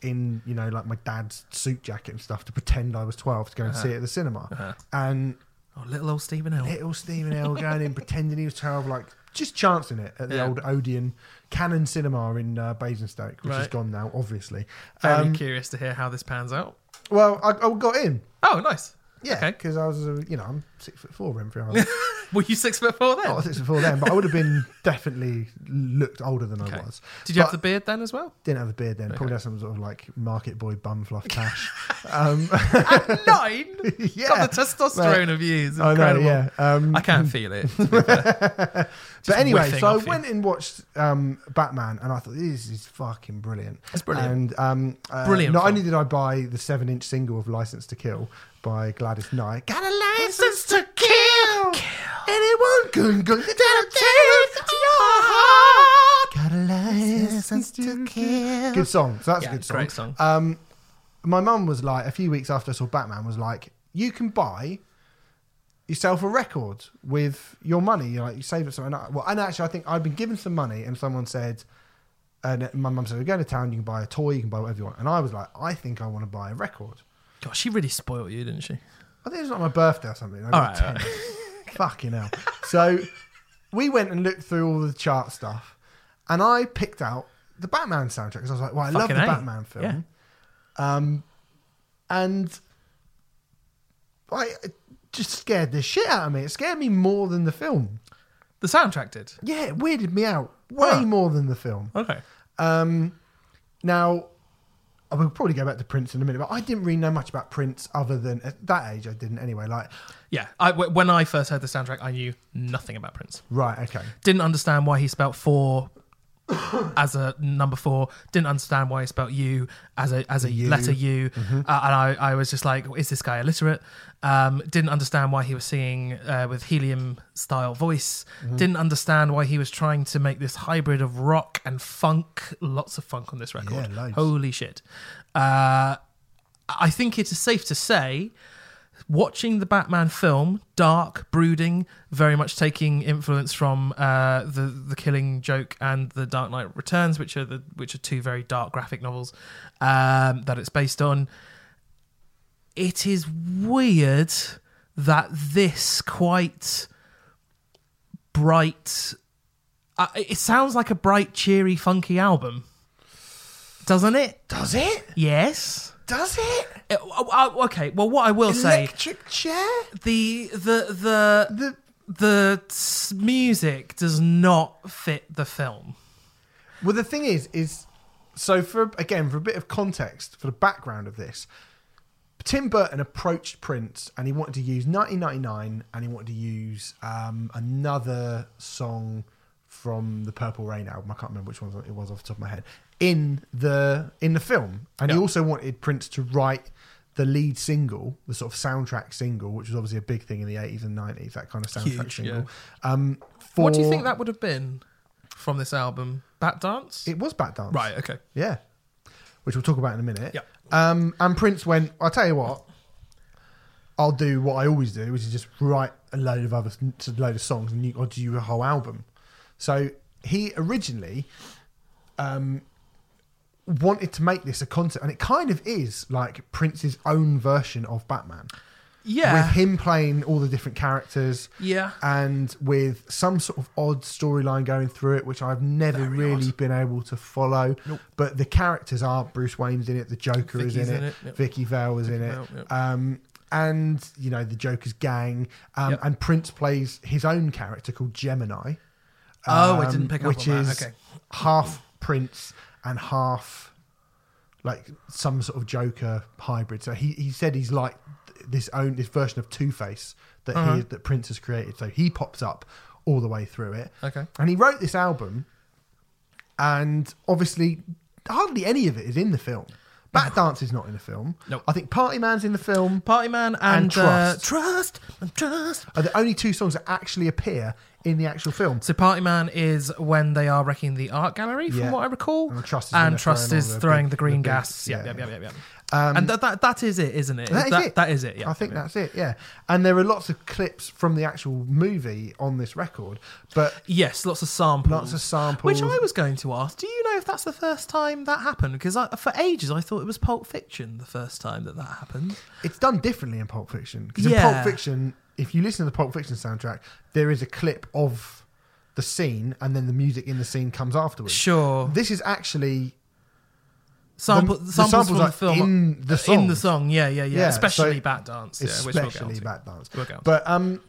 Speaker 1: in you know like my dad's suit jacket and stuff to pretend I was 12 to go and see it at the cinema.
Speaker 2: Uh-huh.
Speaker 1: And
Speaker 2: Oh, little old Stephen Hill.
Speaker 1: little Stephen Hill going in pretending he was 12 like just chancing it at the
Speaker 2: Yeah.
Speaker 1: old Odeon Cannon Cinema in uh, Basingstoke, which is
Speaker 2: Right.
Speaker 1: gone now, obviously.
Speaker 2: Very
Speaker 1: Um,
Speaker 2: curious to hear how this pans out.
Speaker 1: well, I, I got in.
Speaker 2: Oh, nice.
Speaker 1: Yeah,
Speaker 2: Okay.
Speaker 1: because I was, uh, you know, I'm six foot four, Renfrey.
Speaker 2: Were you six foot four then?
Speaker 1: not six foot four then, but I would have been definitely looked older than
Speaker 2: Okay.
Speaker 1: I was.
Speaker 2: Did you have
Speaker 1: But-
Speaker 2: the beard then as well?
Speaker 1: Didn't have a beard then. Probably had some sort of like market boy bum fluff cash. um,
Speaker 2: At nine?
Speaker 1: yeah,
Speaker 2: Got the testosterone of years.
Speaker 1: I know. Yeah. Um,
Speaker 2: I can't feel it. to be fair.
Speaker 1: but anyway, so I
Speaker 2: you.
Speaker 1: went and watched um, Batman, and I thought this is fucking brilliant.
Speaker 2: It's brilliant.
Speaker 1: And um, uh,
Speaker 2: Brilliant
Speaker 1: Not
Speaker 2: film.
Speaker 1: only did I buy the seven-inch single of "License to Kill" by Gladys Knight, got a license to kill. kill. Anyone can go down to your heart. Got a license to kill. Good song. So that's
Speaker 2: Yeah,
Speaker 1: a good song.
Speaker 2: great song.
Speaker 1: Um, my mum was like, a few weeks after I saw Batman, was like, you can buy yourself a record with your money. You like you save it something. Well, and actually, I think I'd been given some money, and someone said, and my mum said, "We're going to town. You can buy a toy. You can buy whatever you want." And I was like, "I think I want to buy a record."
Speaker 2: God, she really spoiled you, didn't she?
Speaker 1: I think it was like my birthday or something. I
Speaker 2: All right,
Speaker 1: 10. Fucking hell. So we went and looked through all the chart stuff, and I picked out the Batman soundtrack because I was like, "Well, I love the
Speaker 2: A.
Speaker 1: Batman film." Um, and I it just scared the shit out of me. It scared me more than the film.
Speaker 2: The soundtrack did.
Speaker 1: Yeah, it weirded me out way
Speaker 2: Huh.
Speaker 1: more than the film.
Speaker 2: Okay.
Speaker 1: Um, now, I will probably go back to Prince in a minute, but I didn't really know much about Prince other than at that age. I didn't anyway. Like,
Speaker 2: Yeah. I, when I first heard the soundtrack, I knew nothing about Prince.
Speaker 1: right, okay,
Speaker 2: Didn't understand why he spelt four as a number four. Didn't understand why he spelt U as a as a
Speaker 1: U.
Speaker 2: letter U. Uh, and I, I was just like, is this guy illiterate? Um, didn't understand why he was singing uh, with helium style voice. Didn't understand why he was trying to make this hybrid of rock and funk. Lots of funk on this record.
Speaker 1: Yeah.
Speaker 2: Holy shit. Uh, I think it is safe to say watching the Batman film, dark, brooding, very much taking influence from uh, the the Killing Joke and the Dark Knight Returns, which are the which are two very dark graphic novels um, that it's based on. It is weird that this quite bright. Uh, it sounds like a bright, cheery, funky album, doesn't it?
Speaker 1: does it?
Speaker 2: Yes.
Speaker 1: Does it?
Speaker 2: Uh, uh, okay. Well, what I will say
Speaker 1: Electric chair?
Speaker 2: the the the
Speaker 1: The
Speaker 2: the music does not fit the film.
Speaker 1: well, the thing is, is so for again for a bit of context for the background of this, Tim Burton approached Prince and he wanted to use 1999 and he wanted to use um, another song from the Purple Rain album. I can't remember which one it was off the top of my head in the in the film, and he also wanted Prince to write the lead single, the sort of soundtrack single, which was obviously a big thing in the 80s and 90s. That kind of soundtrack
Speaker 2: Huge,
Speaker 1: single. Um, for,
Speaker 2: What do you think that would have been from this album? Bat Dance.
Speaker 1: It was Bat Dance,
Speaker 2: right. Okay.
Speaker 1: Yeah, which we'll talk about in a minute.
Speaker 2: Yep.
Speaker 1: Um, and Prince went. I'll tell you what. I'll do what I always do, which is just write a load of other, a load of songs, and you, I'll do a whole album. So he originally um, wanted to make this a concept, and it kind of is like Prince's own version of Batman,
Speaker 2: Yeah.
Speaker 1: with him playing all the different characters
Speaker 2: yeah.
Speaker 1: and with some sort of odd storyline going through it, which I've never
Speaker 2: Very
Speaker 1: really
Speaker 2: odd.
Speaker 1: been able to follow.
Speaker 2: Nope.
Speaker 1: But the characters are Bruce Wayne's in it, the Joker is
Speaker 2: Vicky's
Speaker 1: in it,
Speaker 2: it, yep.
Speaker 1: Vicky Vale is in it,
Speaker 2: Vale, yep.
Speaker 1: um, and you know the Joker's gang, um,
Speaker 2: Yep.
Speaker 1: and Prince plays his own character called Gemini.
Speaker 2: Oh, I
Speaker 1: um,
Speaker 2: didn't pick up
Speaker 1: which
Speaker 2: on that.
Speaker 1: is
Speaker 2: Okay.
Speaker 1: half Prince and half like some sort of Joker hybrid. So he, he said he's like this own this version of Two Face that
Speaker 2: Uh-huh.
Speaker 1: he that Prince has created. So he pops up all the way through it.
Speaker 2: Okay.
Speaker 1: And he wrote this album, and obviously hardly any of it is in the film. Bat Dance is not in the film.
Speaker 2: Nope.
Speaker 1: I think Party Man's in the film.
Speaker 2: Party Man and,
Speaker 1: And
Speaker 2: uh,
Speaker 1: Trust.
Speaker 2: Trust and Trust.
Speaker 1: Are the only two songs that actually appear in the actual film.
Speaker 2: So Party Man is when they are wrecking the art gallery, from
Speaker 1: Yeah.
Speaker 2: what I recall.
Speaker 1: And Trust is when
Speaker 2: and
Speaker 1: they're
Speaker 2: Trust
Speaker 1: throwing
Speaker 2: is
Speaker 1: the
Speaker 2: throwing
Speaker 1: big-
Speaker 2: the green
Speaker 1: the big-
Speaker 2: gas.
Speaker 1: yeah,
Speaker 2: Yeah, yeah,
Speaker 1: yeah.
Speaker 2: yeah, yeah.
Speaker 1: Um,
Speaker 2: and that, that that is it, isn't it?
Speaker 1: That is it.
Speaker 2: that is it. Yeah,
Speaker 1: I think that's it. Yeah, and there are lots of clips from the actual movie on this record, but
Speaker 2: Yes, lots of samples.
Speaker 1: lots of samples.
Speaker 2: Which I was going to ask. Do you if that's the first time that happened? Because I, for ages I thought it was Pulp Fiction the first time that that happened.
Speaker 1: It's done differently in Pulp Fiction because in
Speaker 2: Yeah.
Speaker 1: Pulp Fiction, if you listen to the Pulp Fiction soundtrack, there is a clip of the scene, and then the music in the scene comes afterwards.
Speaker 2: Sure.
Speaker 1: This is actually
Speaker 2: Sample,
Speaker 1: the
Speaker 2: samples,
Speaker 1: samples
Speaker 2: from the film
Speaker 1: in the
Speaker 2: in the song. Yeah, yeah, yeah.
Speaker 1: Yeah,
Speaker 2: Especially
Speaker 1: so-
Speaker 2: Bat Dance. Yeah, which we'll
Speaker 1: especially. Bat Dance.
Speaker 2: We'll.
Speaker 1: But um,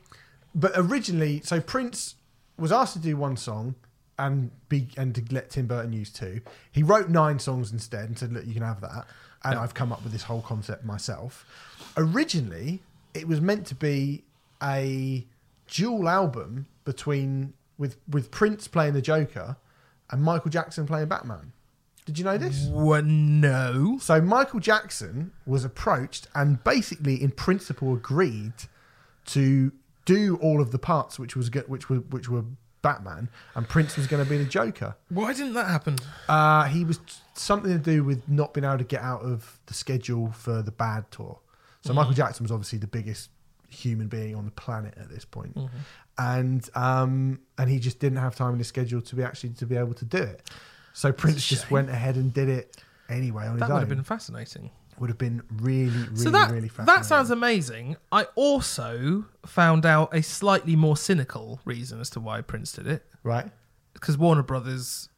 Speaker 1: but originally, so Prince was asked to do one song and be and to let Tim Burton use two. He wrote nine songs instead and said, "Look, you can have that." And
Speaker 2: Yeah.
Speaker 1: I've come up with this whole concept myself. Originally, it was meant to be a dual album between with with Prince playing the Joker and Michael Jackson playing Batman. Did you know this?
Speaker 2: Well, no.
Speaker 1: So Michael Jackson was approached and basically, in principle, agreed to do all of the parts, which was which were which were Batman, and Prince was going to be the Joker.
Speaker 2: Why didn't that happen?
Speaker 1: Uh, he was something to do with not being able to get out of the schedule for the Bad tour. So Michael Jackson was obviously the biggest human being on the planet at this point. and um, and he just didn't have time in his schedule to be actually to be able to do it. So Prince just went ahead and did it anyway on
Speaker 2: That
Speaker 1: his
Speaker 2: would
Speaker 1: own
Speaker 2: have been fascinating.
Speaker 1: Would have been really, really,
Speaker 2: so that
Speaker 1: really fascinating.
Speaker 2: that sounds amazing. I also found out a slightly more cynical reason as to why Prince did it
Speaker 1: right.
Speaker 2: because Warner Brothers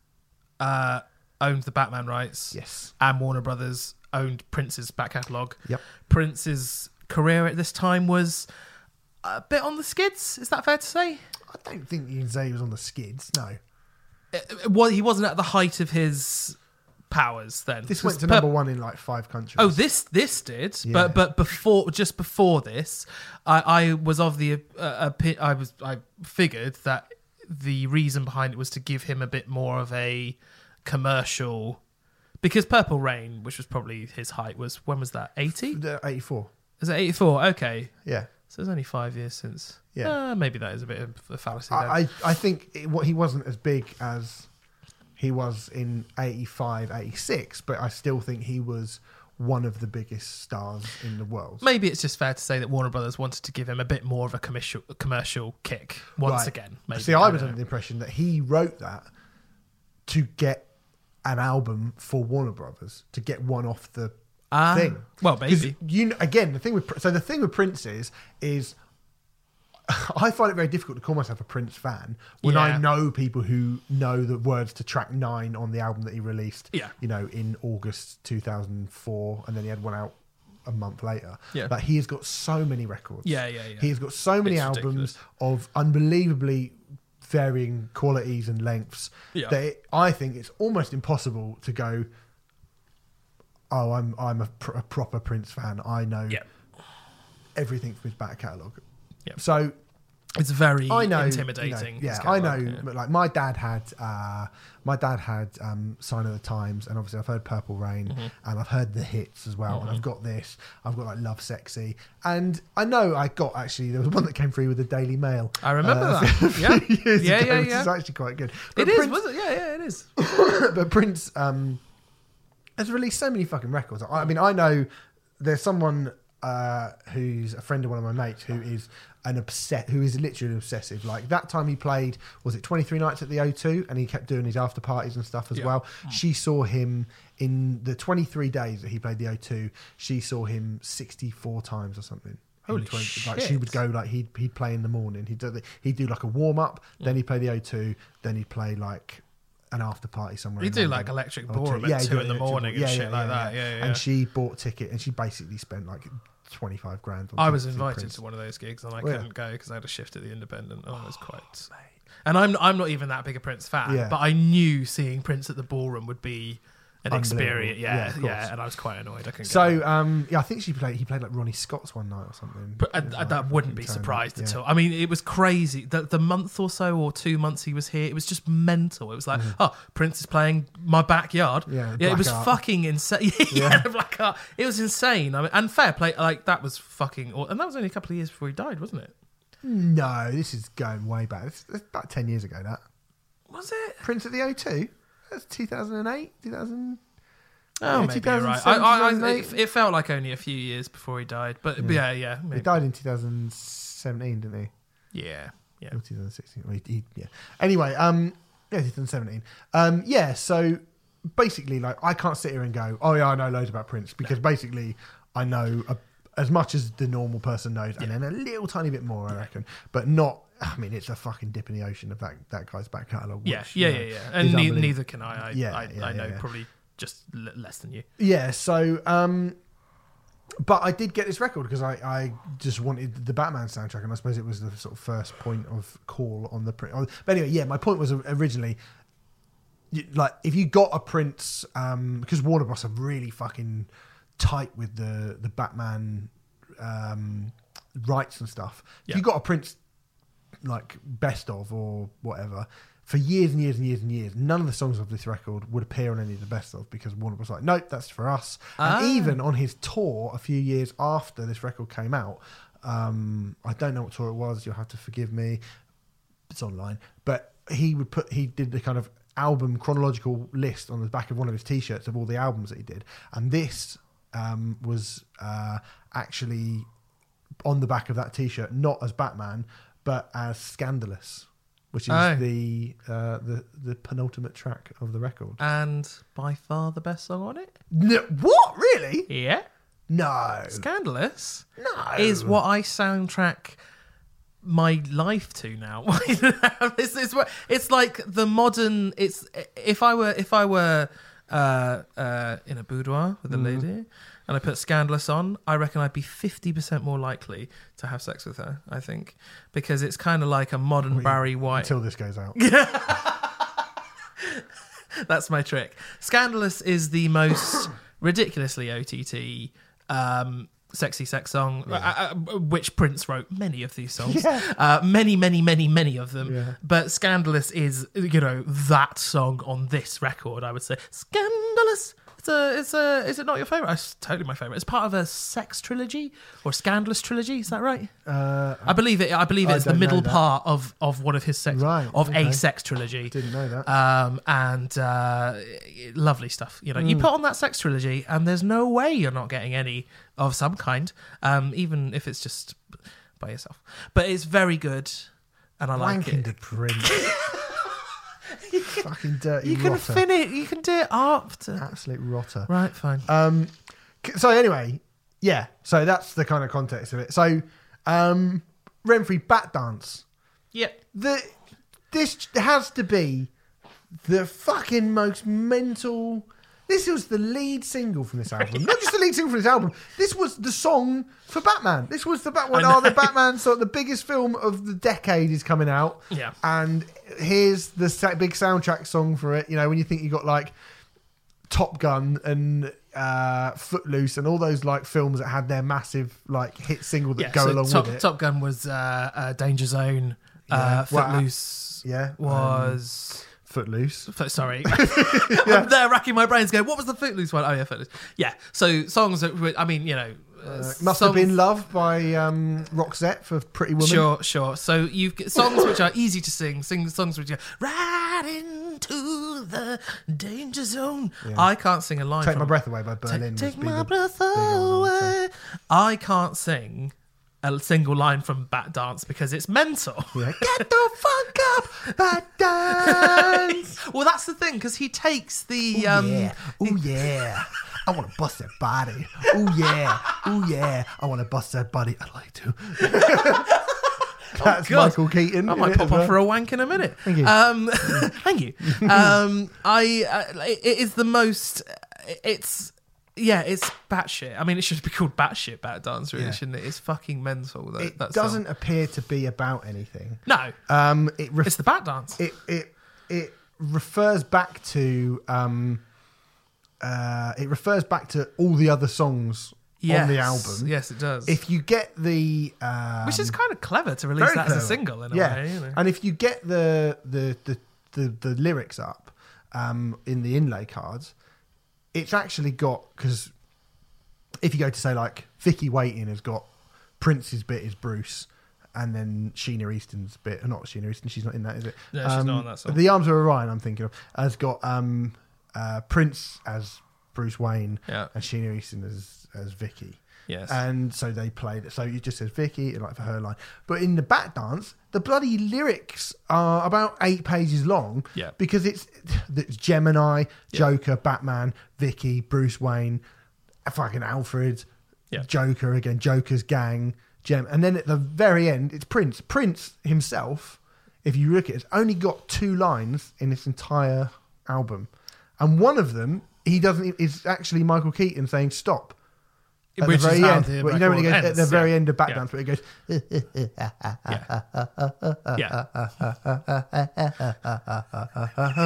Speaker 2: uh, owned the Batman rights,
Speaker 1: Yes.
Speaker 2: and Warner Brothers owned Prince's back catalogue.
Speaker 1: Yep.
Speaker 2: Prince's career at this time was a bit on the skids. Is that fair to say?
Speaker 1: I don't think you can say he was on the skids. No,
Speaker 2: It- it wa- he wasn't at the height of his powers then.
Speaker 1: This went to
Speaker 2: per-
Speaker 1: number one in like five countries.
Speaker 2: Oh, this this did,
Speaker 1: Yeah.
Speaker 2: but but before just before this, I, I was of the uh, opi- I was I figured that the reason behind it was to give him a bit more of a commercial, because Purple Rain, which was probably his height, was when was that eighty?
Speaker 1: Eighty-four.
Speaker 2: Is it eighty four? Okay,
Speaker 1: Yeah,
Speaker 2: so it's only five years since.
Speaker 1: Yeah.
Speaker 2: uh, maybe that is a bit of a fallacy.
Speaker 1: I, I I think it, what he wasn't as big as he was in 85, 86, but I still think he was one of the biggest stars in the world.
Speaker 2: Maybe it's just fair to say that Warner Brothers wanted to give him a bit more of a commercial commercial kick once
Speaker 1: Right.
Speaker 2: again. Maybe.
Speaker 1: See, I was
Speaker 2: don't
Speaker 1: under the impression that he wrote that to get an album for Warner Brothers to get one off the
Speaker 2: Ah,
Speaker 1: thing.
Speaker 2: Well, maybe.
Speaker 1: you again the thing with so the thing with Prince is is I find it very difficult to call myself a Prince fan when I know people who know the words to track nine on the album that he released.
Speaker 2: Yeah.
Speaker 1: you know, in August two thousand four, and then he had one out a month later.
Speaker 2: Yeah.
Speaker 1: but he has got so many records.
Speaker 2: Yeah, yeah, yeah.
Speaker 1: He has got so many
Speaker 2: It's
Speaker 1: albums
Speaker 2: ridiculous.
Speaker 1: of unbelievably varying qualities and lengths
Speaker 2: Yeah.
Speaker 1: that it, I think it's almost impossible to go. Oh, I'm I'm a, pr- a proper Prince fan. I know
Speaker 2: Yeah.
Speaker 1: everything from his back catalogue.
Speaker 2: Yeah.
Speaker 1: So
Speaker 2: It's very
Speaker 1: I know, you know,
Speaker 2: intimidating.
Speaker 1: yeah, I know.
Speaker 2: yeah.
Speaker 1: but Like my dad had, uh, my dad had um, Sign of the Times, and obviously I've heard Purple Rain,
Speaker 2: Mm-hmm.
Speaker 1: and I've heard the hits as well, and I've got this. I've got like Lovesexy, and I know I got actually there was one that came through with the Daily Mail.
Speaker 2: I remember
Speaker 1: uh,
Speaker 2: that. Yeah. Yeah,
Speaker 1: ago,
Speaker 2: yeah, yeah.
Speaker 1: is actually quite good. But
Speaker 2: It is,
Speaker 1: Prince,
Speaker 2: was it? Yeah, yeah, it is.
Speaker 1: but Prince um, has released so many fucking records. I, I mean, I know there's someone uh, who's a friend of one of my mates who is an obsessed, who is literally obsessive. Like that time he played, was it 23 nights at the O2, and he kept doing his after parties and stuff as
Speaker 2: Yeah.
Speaker 1: well. She saw him in the 23 days that he played the O2. She saw him 64 times or something. In
Speaker 2: Holy
Speaker 1: like
Speaker 2: shit.
Speaker 1: she would go like he'd he'd play in the morning. He'd do the, he'd do like a warm up, then he'd play the O2, then he'd play like an after party somewhere.
Speaker 2: You do
Speaker 1: London
Speaker 2: like electric ballroom
Speaker 1: Yeah,
Speaker 2: at
Speaker 1: he
Speaker 2: two in the morning
Speaker 1: ball-
Speaker 2: and shit like that. Yeah, yeah.
Speaker 1: And she bought ticket, and she basically spent like twenty five grand. On
Speaker 2: I was invited
Speaker 1: Prince.
Speaker 2: to one of those gigs and I
Speaker 1: Oh,
Speaker 2: couldn't go because I had a shift at the Independent. Oh, it was oh, quite. And I'm I'm not even that big a Prince fan,
Speaker 1: Yeah.
Speaker 2: but I knew seeing Prince at the ballroom would be an experience.
Speaker 1: Yeah,
Speaker 2: Yeah, yeah, and I was quite annoyed. I.
Speaker 1: So um, yeah, I think she played. He played like Ronnie Scott's one night or something.
Speaker 2: But I, I,
Speaker 1: like
Speaker 2: that wouldn't be surprised
Speaker 1: yeah.
Speaker 2: at all. I mean, it was crazy. The, the month or so, or two months he was here, it was just mental. It was like, oh, Prince is playing my backyard.
Speaker 1: Yeah,
Speaker 2: yeah, it was
Speaker 1: Art.
Speaker 2: fucking insane. yeah, black art. It was insane. I mean, and fair play. Like that was fucking. aw- And that was only a couple of years before he died, wasn't it?
Speaker 1: No, this is going way back. It's, it's about ten years ago. That
Speaker 2: Was it?
Speaker 1: Prince at the O2. That's two thousand and eight. Two thousand.
Speaker 2: Oh,
Speaker 1: Yeah,
Speaker 2: maybe you're right. I,
Speaker 1: 2007,
Speaker 2: I, I, it, it felt like only a few years before he died, but yeah, yeah,
Speaker 1: He
Speaker 2: maybe.
Speaker 1: died in two thousand seventeen, didn't he?
Speaker 2: yeah, yeah.
Speaker 1: Or 2016. Well, he, he- yeah. Anyway, um, yeah, 2017. Um, yeah. So basically, like, I can't sit here and go, "Oh yeah, I know loads about Prince," because basically, I know a, as much as the normal person knows, and then a little tiny bit more, I reckon. But not. I mean, it's a fucking dip in the ocean of that that guy's back catalogue.
Speaker 2: Yeah, yeah, yeah, yeah. And ne- neither can I. I,
Speaker 1: Yeah,
Speaker 2: I,
Speaker 1: yeah,
Speaker 2: I know
Speaker 1: yeah, yeah.
Speaker 2: probably just l- less than you.
Speaker 1: Yeah, so um but I did get this record because I, I just wanted the Batman soundtrack, and I suppose it was the sort of first point of call on the print. But anyway, yeah, my point was originally like if you got a Prince, um, because Warner Bros. are really fucking tight with the the Batman um, rights and stuff. If
Speaker 2: Yeah.
Speaker 1: you got a Prince like best of or whatever for years and years and years and years none of the songs of this record would appear on any of the best of because Warner was like nope that's for us.
Speaker 2: Ah.
Speaker 1: and even on his tour a few years after this record came out um, I don't know what tour it was you'll have to forgive me it's online but he would put he did the kind of album chronological list on the back of one of his t-shirts of all the albums that he did. And this um, was uh, actually on the back of that t-shirt not as batman but as scandalous which is
Speaker 2: Oh.
Speaker 1: the, uh, the the penultimate track of the record
Speaker 2: And by far the best song on it.
Speaker 1: no, what really
Speaker 2: Yeah,
Speaker 1: no
Speaker 2: Scandalous
Speaker 1: no
Speaker 2: is what I soundtrack my life to now. it's, it's, it's like the modern. It's if I were if I were uh, uh, in a boudoir with a
Speaker 1: Mm-hmm.
Speaker 2: lady and I put Scandalous on, I reckon I'd be fifty percent more likely to have sex with her. I think because it's kind of like a modern Barry White.
Speaker 1: until this goes out
Speaker 2: That's my trick. Scandalous is the most ridiculously OTT um, sexy sex song, uh, uh, which Prince wrote many of these songs.
Speaker 1: Yeah.
Speaker 2: Uh, many, many, many, many of them.
Speaker 1: Yeah.
Speaker 2: But Scandalous is, you know, that song on this record, I would say. Scandalous. It's a, it's a, is it not your favourite? It's totally my favourite. It's part of a sex trilogy or scandalous trilogy. Is that right?
Speaker 1: uh,
Speaker 2: I believe it. I believe
Speaker 1: I
Speaker 2: it's the
Speaker 1: don't know
Speaker 2: middle
Speaker 1: that.
Speaker 2: part of, of one of his sex
Speaker 1: Right,
Speaker 2: of
Speaker 1: okay.
Speaker 2: a sex trilogy.
Speaker 1: didn't know that
Speaker 2: Um, and uh, lovely stuff. You know, you put on that sex trilogy, and there's no way you're not getting any of some kind, um, even if it's just by yourself. But it's very good, and I like
Speaker 1: wanking
Speaker 2: it.
Speaker 1: to print fucking dirty
Speaker 2: You can
Speaker 1: rotter.
Speaker 2: finish. You can do it after.
Speaker 1: absolute rotter
Speaker 2: Right, fine.
Speaker 1: Um, so anyway, yeah. So that's the kind of context of it. So, um, Renfrey Bat Dance.
Speaker 2: yeah.
Speaker 1: The this has to be the fucking most mental. This was the lead single from this album, not just the lead single from this album. This was the song for Batman. This was the Batman. Oh, the. Batman song. The biggest film of the decade is coming out.
Speaker 2: Yeah.
Speaker 1: and here's the sa- big soundtrack song for it. You know, when you think you got like Top Gun and uh, Footloose and all those like films that had their massive like hit single that
Speaker 2: Yeah,
Speaker 1: go
Speaker 2: so
Speaker 1: along
Speaker 2: Top,
Speaker 1: with it.
Speaker 2: Top Gun was uh, uh, Danger Zone.
Speaker 1: Yeah.
Speaker 2: Uh,
Speaker 1: Well, uh,
Speaker 2: Footloose
Speaker 1: yeah, um,
Speaker 2: was.
Speaker 1: Footloose.
Speaker 2: Fo- Sorry, I'm there racking my brains. Going, what was the Footloose one? Oh yeah, Footloose. Yeah. So songs that were- I mean, you know, uh,
Speaker 1: Uh, must have
Speaker 2: songs-
Speaker 1: been Love by um, Roxette for Pretty Woman.
Speaker 2: Sure, sure. So you've got songs which are easy to sing, sing songs which are right into the danger zone. I can't sing a line.
Speaker 1: Take
Speaker 2: from
Speaker 1: My Breath Away by
Speaker 2: Take,
Speaker 1: Berlin.
Speaker 2: take my breath
Speaker 1: big one, I would
Speaker 2: away. I can't sing a single line from Bat Dance because it's mental.
Speaker 1: Yeah. Get the fuck up, Bat Dance.
Speaker 2: well, that's the thing because he takes the
Speaker 1: Ooh,
Speaker 2: um,
Speaker 1: yeah. Oh yeah. I want to bust that body. Oh yeah. Oh yeah. I want to bust that body. I'd like to. That's
Speaker 2: God.
Speaker 1: Michael Keaton.
Speaker 2: I might pop off for a wank in a minute.
Speaker 1: Thank you.
Speaker 2: Um, thank you. Um, I uh, it is the most. It's yeah, it's batshit. I mean, it should be called batshit bat dance, really,
Speaker 1: Yeah.
Speaker 2: shouldn't it? It's fucking mental. That,
Speaker 1: It
Speaker 2: that song.
Speaker 1: doesn't appear to be about anything.
Speaker 2: No,
Speaker 1: Um, it ref-
Speaker 2: it's the bat dance.
Speaker 1: it it it refers back to um uh, it refers back to all the other songs on the album.
Speaker 2: Yes, it does.
Speaker 1: If you get the um,
Speaker 2: Which is kind of clever to release that as a single in a
Speaker 1: yeah.
Speaker 2: way. You know?
Speaker 1: And if you get the the the the, the lyrics up um, in the inlay cards, it's actually got because if you go to say like Vicky Waiting has got Prince's bit is Bruce. And then Sheena Easton's bit, not Sheena Easton, she's not in that, is it?
Speaker 2: No, she's not on that song.
Speaker 1: The Arms of Orion, I'm thinking of, has got um, uh, Prince as Bruce Wayne
Speaker 2: Yeah.
Speaker 1: and Sheena Easton as as Vicky.
Speaker 2: Yes.
Speaker 1: And so they played it. So it just says Vicky, like for her line. But in the Bat Dance, the bloody lyrics are about eight pages long.
Speaker 2: Yeah.
Speaker 1: Because it's, it's Gemini, Joker, Batman, Vicky, Bruce Wayne, fucking Alfred,
Speaker 2: Yeah.
Speaker 1: Joker again, Joker's gang, Gem. And then at the very end, it's Prince. Prince himself, if you look at it, has only got two lines in this entire album. And one of them, he doesn't, is actually Michael Keaton saying stop at
Speaker 2: Which
Speaker 1: the
Speaker 2: is
Speaker 1: very end.
Speaker 2: the
Speaker 1: Well, you know when it goes
Speaker 2: record
Speaker 1: at the very
Speaker 2: yeah.
Speaker 1: end of
Speaker 2: Yeah.
Speaker 1: Bat Dance, where it goes,
Speaker 2: yeah.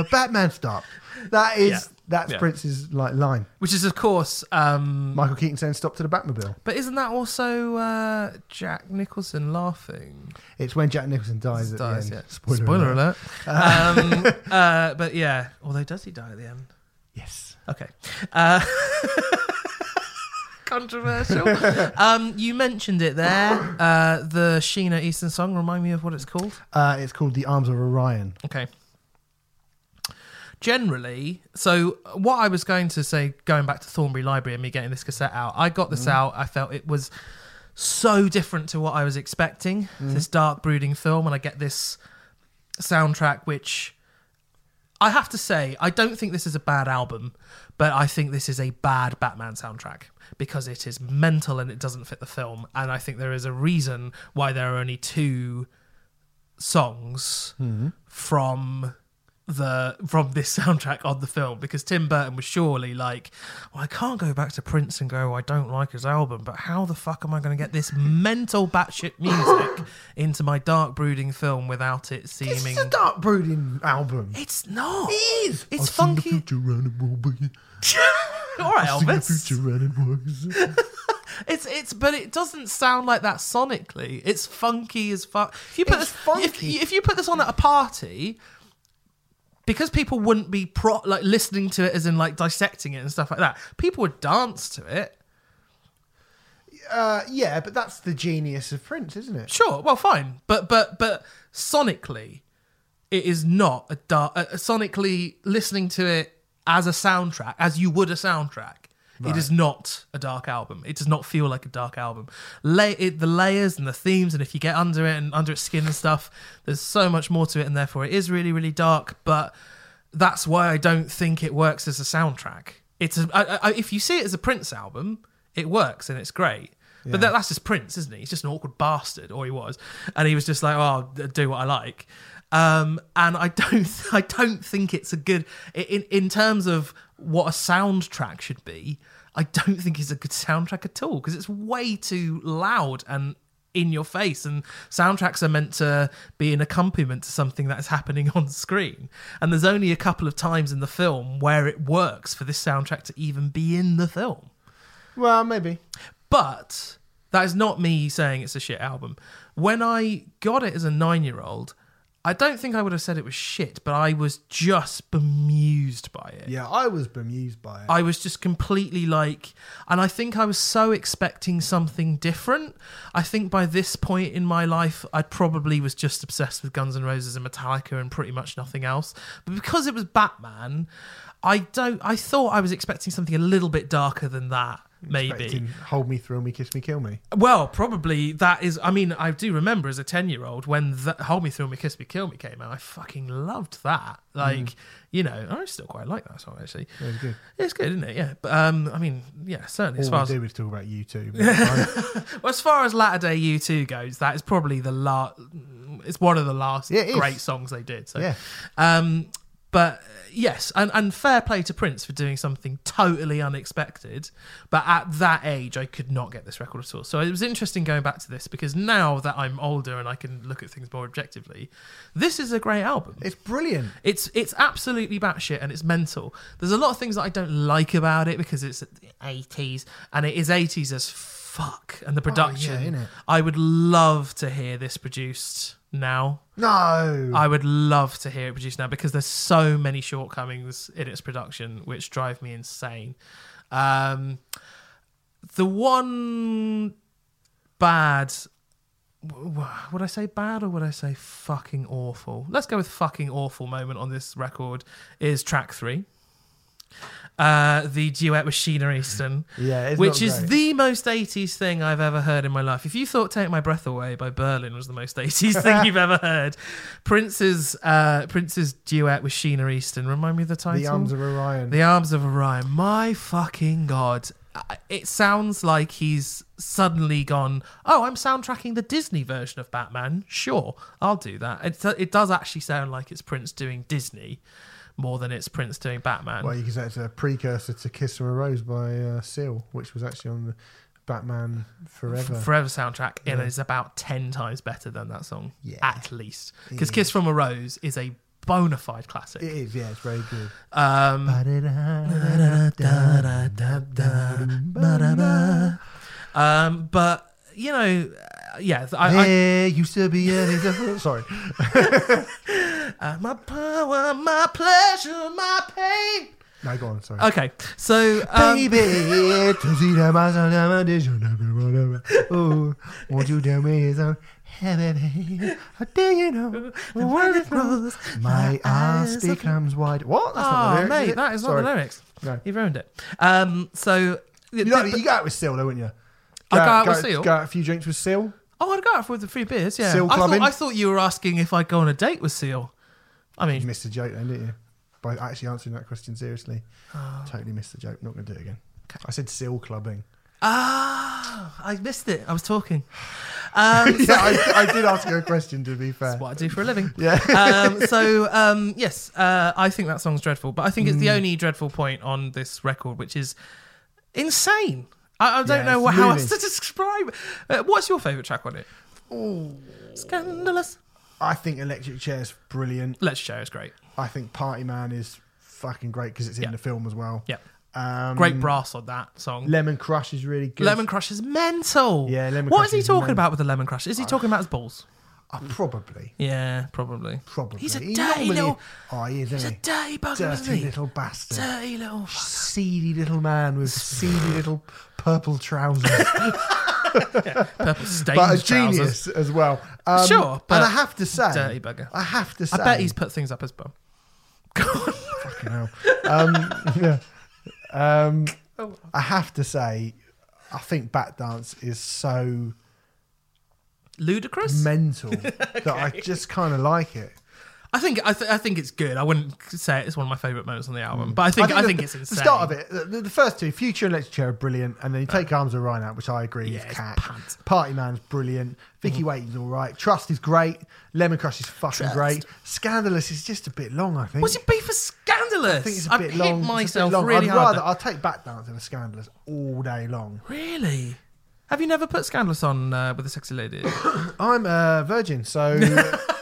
Speaker 1: Batman stop. That is
Speaker 2: Yeah.
Speaker 1: that's
Speaker 2: Yeah.
Speaker 1: Prince's like line.
Speaker 2: Which is, of course, um,
Speaker 1: Michael Keaton saying stop to the Batmobile.
Speaker 2: but isn't that also uh, Jack Nicholson laughing?
Speaker 1: It's when Jack Nicholson dies at
Speaker 2: Dies,
Speaker 1: the end.
Speaker 2: yeah.
Speaker 1: Spoiler, alert.
Speaker 2: alert. um, uh, but yeah, although does he die at the end?
Speaker 1: Yes.
Speaker 2: Okay. Uh, controversial. um, you mentioned it there. Uh, the Sheena Easton song. Remind me of what it's called.
Speaker 1: Uh, it's called The Arms of Orion.
Speaker 2: Okay. Generally, so what I was going to say, going back to Thornbury Library and me getting this cassette out, I got this out. I felt it was so different to what I was expecting. This dark, brooding film, and I get this soundtrack, which I have to say, I don't think this is a bad album, but I think this is a bad Batman soundtrack because it is mental and it doesn't fit the film. And I think there is a reason why there are only two songs mm-hmm. from the from this soundtrack on the film because Tim Burton was surely like, well, I can't go back to Prince and go, I don't like his album, but how the fuck am I going to get this mental batshit music into my dark brooding film without it seeming?
Speaker 1: is a dark brooding album.
Speaker 2: It's not.
Speaker 1: It is.
Speaker 2: It's
Speaker 1: the
Speaker 2: funky.
Speaker 1: future and it will be.
Speaker 2: All right,
Speaker 1: I've seen the
Speaker 2: Elvis.
Speaker 1: future and it.
Speaker 2: It's it's, but it doesn't sound like that sonically. It's funky as fuck. If you put
Speaker 1: It's
Speaker 2: this,
Speaker 1: funky.
Speaker 2: If, if you put this on at a party, because people wouldn't be pro like listening to it as in like dissecting it and stuff like that. People would dance to it.
Speaker 1: Uh, yeah, but that's the genius of Prince, isn't it?
Speaker 2: Sure, well, fine, but but but sonically, it is not a dark. Uh, sonically, listening to it as a soundtrack, as you would a soundtrack, it is not a dark album. It does not feel like a dark album. Lay it, the layers and the themes, and if you get under it and under its skin and stuff, there's so much more to it, and therefore it is really really dark. But that's why I don't think it works as a soundtrack. It's a, I, I, if you see it as a Prince album, it works and it's great. But that, that's just Prince, isn't he? He's just an awkward bastard, or he was, and he was just like, "Oh, I'll do what I like." Um, and I don't, I don't think it's a good in in terms of what a soundtrack should be. I don't think it's a good soundtrack at all because it's way too loud and in your face and soundtracks are meant to be an accompaniment to something that is happening on screen and there's only a couple of times in the film where it works for this soundtrack to even be in the film
Speaker 1: Well, maybe.
Speaker 2: but that is not me saying it's a shit album when i got it as a 9 year old i don't think i would have said it was shit but i was just bemused by it
Speaker 1: Yeah, I was bemused by it.
Speaker 2: I was just completely like, and I think I was so expecting something different. I think by this point in my life, I probably was just obsessed with Guns N' Roses and Metallica and pretty much nothing else. But because it was Batman, I don't. I thought I was expecting something a little bit darker than that. Maybe.
Speaker 1: Hold me, thrill me, kiss me, kill me.
Speaker 2: Well, probably that is. I mean, I do remember as a ten-year-old when the "Hold Me, Thrill Me, Kiss Me, Kill Me" came out. I fucking loved that. Like, you know, I still quite like that song actually.
Speaker 1: It was good.
Speaker 2: It's good, isn't it? Yeah, but um, I mean, yeah, certainly as far
Speaker 1: we
Speaker 2: as
Speaker 1: do is talk about you two.
Speaker 2: well, as far as latter day U two goes, that is probably the last. It's one of the last
Speaker 1: Yeah, is.
Speaker 2: great songs they did. So,
Speaker 1: Yeah.
Speaker 2: um, but uh, yes, and, and fair play to Prince for doing something totally unexpected. But at that age, I could not get this record at all. So it was interesting going back to this because now that I'm older and I can look at things more objectively, this is a great album.
Speaker 1: It's brilliant.
Speaker 2: It's it's absolutely batshit and it's mental. There's a lot of things that I don't like about it because it's the 80s and it is 80s as fuck. And the production,
Speaker 1: innit?
Speaker 2: I would love to hear this produced now.
Speaker 1: No.
Speaker 2: I would love to hear it produced now because there's so many shortcomings in its production which drive me insane. Um, the one bad would I say bad or would I say fucking awful? Let's go with fucking awful moment on this record is track three. Uh, the duet with Sheena Easton,
Speaker 1: yeah, it's
Speaker 2: which is the most 80s thing I've ever heard in my life. If you thought Take My Breath Away by Berlin was the most 80s thing you've ever heard, Prince's uh, Prince's duet with Sheena Easton, remind me of the title?
Speaker 1: the arms of Orion.
Speaker 2: The Arms of Orion. My fucking god. It sounds like he's suddenly gone, oh, I'm soundtracking the Disney version of Batman. Sure, I'll do that. It, it does actually sound like it's Prince doing Disney more than it's Prince doing Batman.
Speaker 1: well, you can say it's a precursor to "Kiss from a Rose" by uh, Seal, which was actually on the Batman Forever.
Speaker 2: Forever soundtrack, and
Speaker 1: Yeah.
Speaker 2: it's about 10 times better than that song.
Speaker 1: Yeah.
Speaker 2: At least. Because
Speaker 1: is.
Speaker 2: Kiss from a Rose is a bona fide classic.
Speaker 1: It is, yeah, it's very good.
Speaker 2: Um, um, but, you know, uh, yeah, I, I,
Speaker 1: used to be a sorry.
Speaker 2: Uh, my power, my pleasure, my pain.
Speaker 1: No, go on. Sorry.
Speaker 2: Okay, so um,
Speaker 1: Baby, to see the mass of the audition of the Oh, won't you tell me it's on heaven? How do you know when it grows? My ass becomes wide. What? That's not the
Speaker 2: oh
Speaker 1: lyrics,
Speaker 2: mate,
Speaker 1: it?
Speaker 2: that is
Speaker 1: Sorry.
Speaker 2: not the lyrics.
Speaker 1: No.
Speaker 2: You ruined it. Um, so
Speaker 1: You, know, you go out with Seal, though, wouldn't you?
Speaker 2: I go out with Seal?
Speaker 1: Go out a few drinks with Seal.
Speaker 2: oh, I'd go out with the free beers. Yeah,
Speaker 1: Seal
Speaker 2: I thought,
Speaker 1: clubbing?
Speaker 2: I thought you were asking if I'd go on a date with Seal. I mean
Speaker 1: You
Speaker 2: mean,
Speaker 1: missed the joke then, didn't you? By actually answering that question seriously.
Speaker 2: Oh.
Speaker 1: Totally missed the joke. Not going to do it again. I said Seal clubbing.
Speaker 2: ah, I missed it. I was talking. Um,
Speaker 1: yeah, I, I did ask you a question, to be fair.
Speaker 2: That's what I do for a living.
Speaker 1: Yeah.
Speaker 2: um, so um, yes, uh, I think that song's dreadful, but I think it's the
Speaker 1: Mm.
Speaker 2: only dreadful point on this record, which is insane. I, I don't
Speaker 1: Yeah,
Speaker 2: know how
Speaker 1: loony.
Speaker 2: else to describe. Uh, what's your favourite track on it? Scandalous.
Speaker 1: I think Electric Chair is brilliant.
Speaker 2: Let's Share is great.
Speaker 1: I think Party Man is fucking great because it's in
Speaker 2: Yeah.
Speaker 1: the film as well.
Speaker 2: Yeah,
Speaker 1: Um,
Speaker 2: great brass on that song.
Speaker 1: Lemon Crush is really good.
Speaker 2: Lemon Crush is mental.
Speaker 1: Yeah, Lemon
Speaker 2: What
Speaker 1: Crush
Speaker 2: is he
Speaker 1: is
Speaker 2: talking
Speaker 1: mental.
Speaker 2: about with the Lemon Crush? Is he talking about his balls?
Speaker 1: Oh, probably.
Speaker 2: Yeah, probably.
Speaker 1: Probably.
Speaker 2: He's a
Speaker 1: He
Speaker 2: dirty little-
Speaker 1: Oh, he is,
Speaker 2: He's
Speaker 1: isn't
Speaker 2: a
Speaker 1: he?
Speaker 2: dirty bugger, isn't
Speaker 1: Dirty
Speaker 2: he?
Speaker 1: little bastard.
Speaker 2: Dirty little. fuck.
Speaker 1: Seedy little man with seedy little purple trousers.
Speaker 2: Purple stained
Speaker 1: but a
Speaker 2: trousers.
Speaker 1: genius as well. Um,
Speaker 2: Sure, but
Speaker 1: and I have to say,
Speaker 2: dirty bugger.
Speaker 1: I have to say,
Speaker 2: I bet he's put things up his bum.
Speaker 1: fucking hell. Um, yeah. Um, I have to say, I think Bat Dance is so
Speaker 2: Ludicrous.
Speaker 1: mental that I just kind of like it.
Speaker 2: I think I, th- I think it's good. I wouldn't say it's one of my favorite moments on the album, but I think I think,
Speaker 1: the,
Speaker 2: it's
Speaker 1: the start of it. The, the first two, Future and Chair, are brilliant, and then you take Arms of Orion out, which I agree
Speaker 2: Yeah,
Speaker 1: is
Speaker 2: it's
Speaker 1: cat.
Speaker 2: pants. Mm-hmm.
Speaker 1: Party Man's brilliant. Vicki Waiting's all right. Trust is great. Lemon Crush is fucking
Speaker 2: Trust.
Speaker 1: great. Scandalous is just a bit long, I think.
Speaker 2: What's your beef for scandalous?
Speaker 1: I think it's a bit
Speaker 2: hit
Speaker 1: long. It's a bit
Speaker 2: myself
Speaker 1: long.
Speaker 2: really
Speaker 1: I'd
Speaker 2: hard.
Speaker 1: rather I'll take Bat Dance over Scandalous all day long.
Speaker 2: Really? Have you never put scandalous on uh, with a sexy lady?
Speaker 1: I'm a virgin, so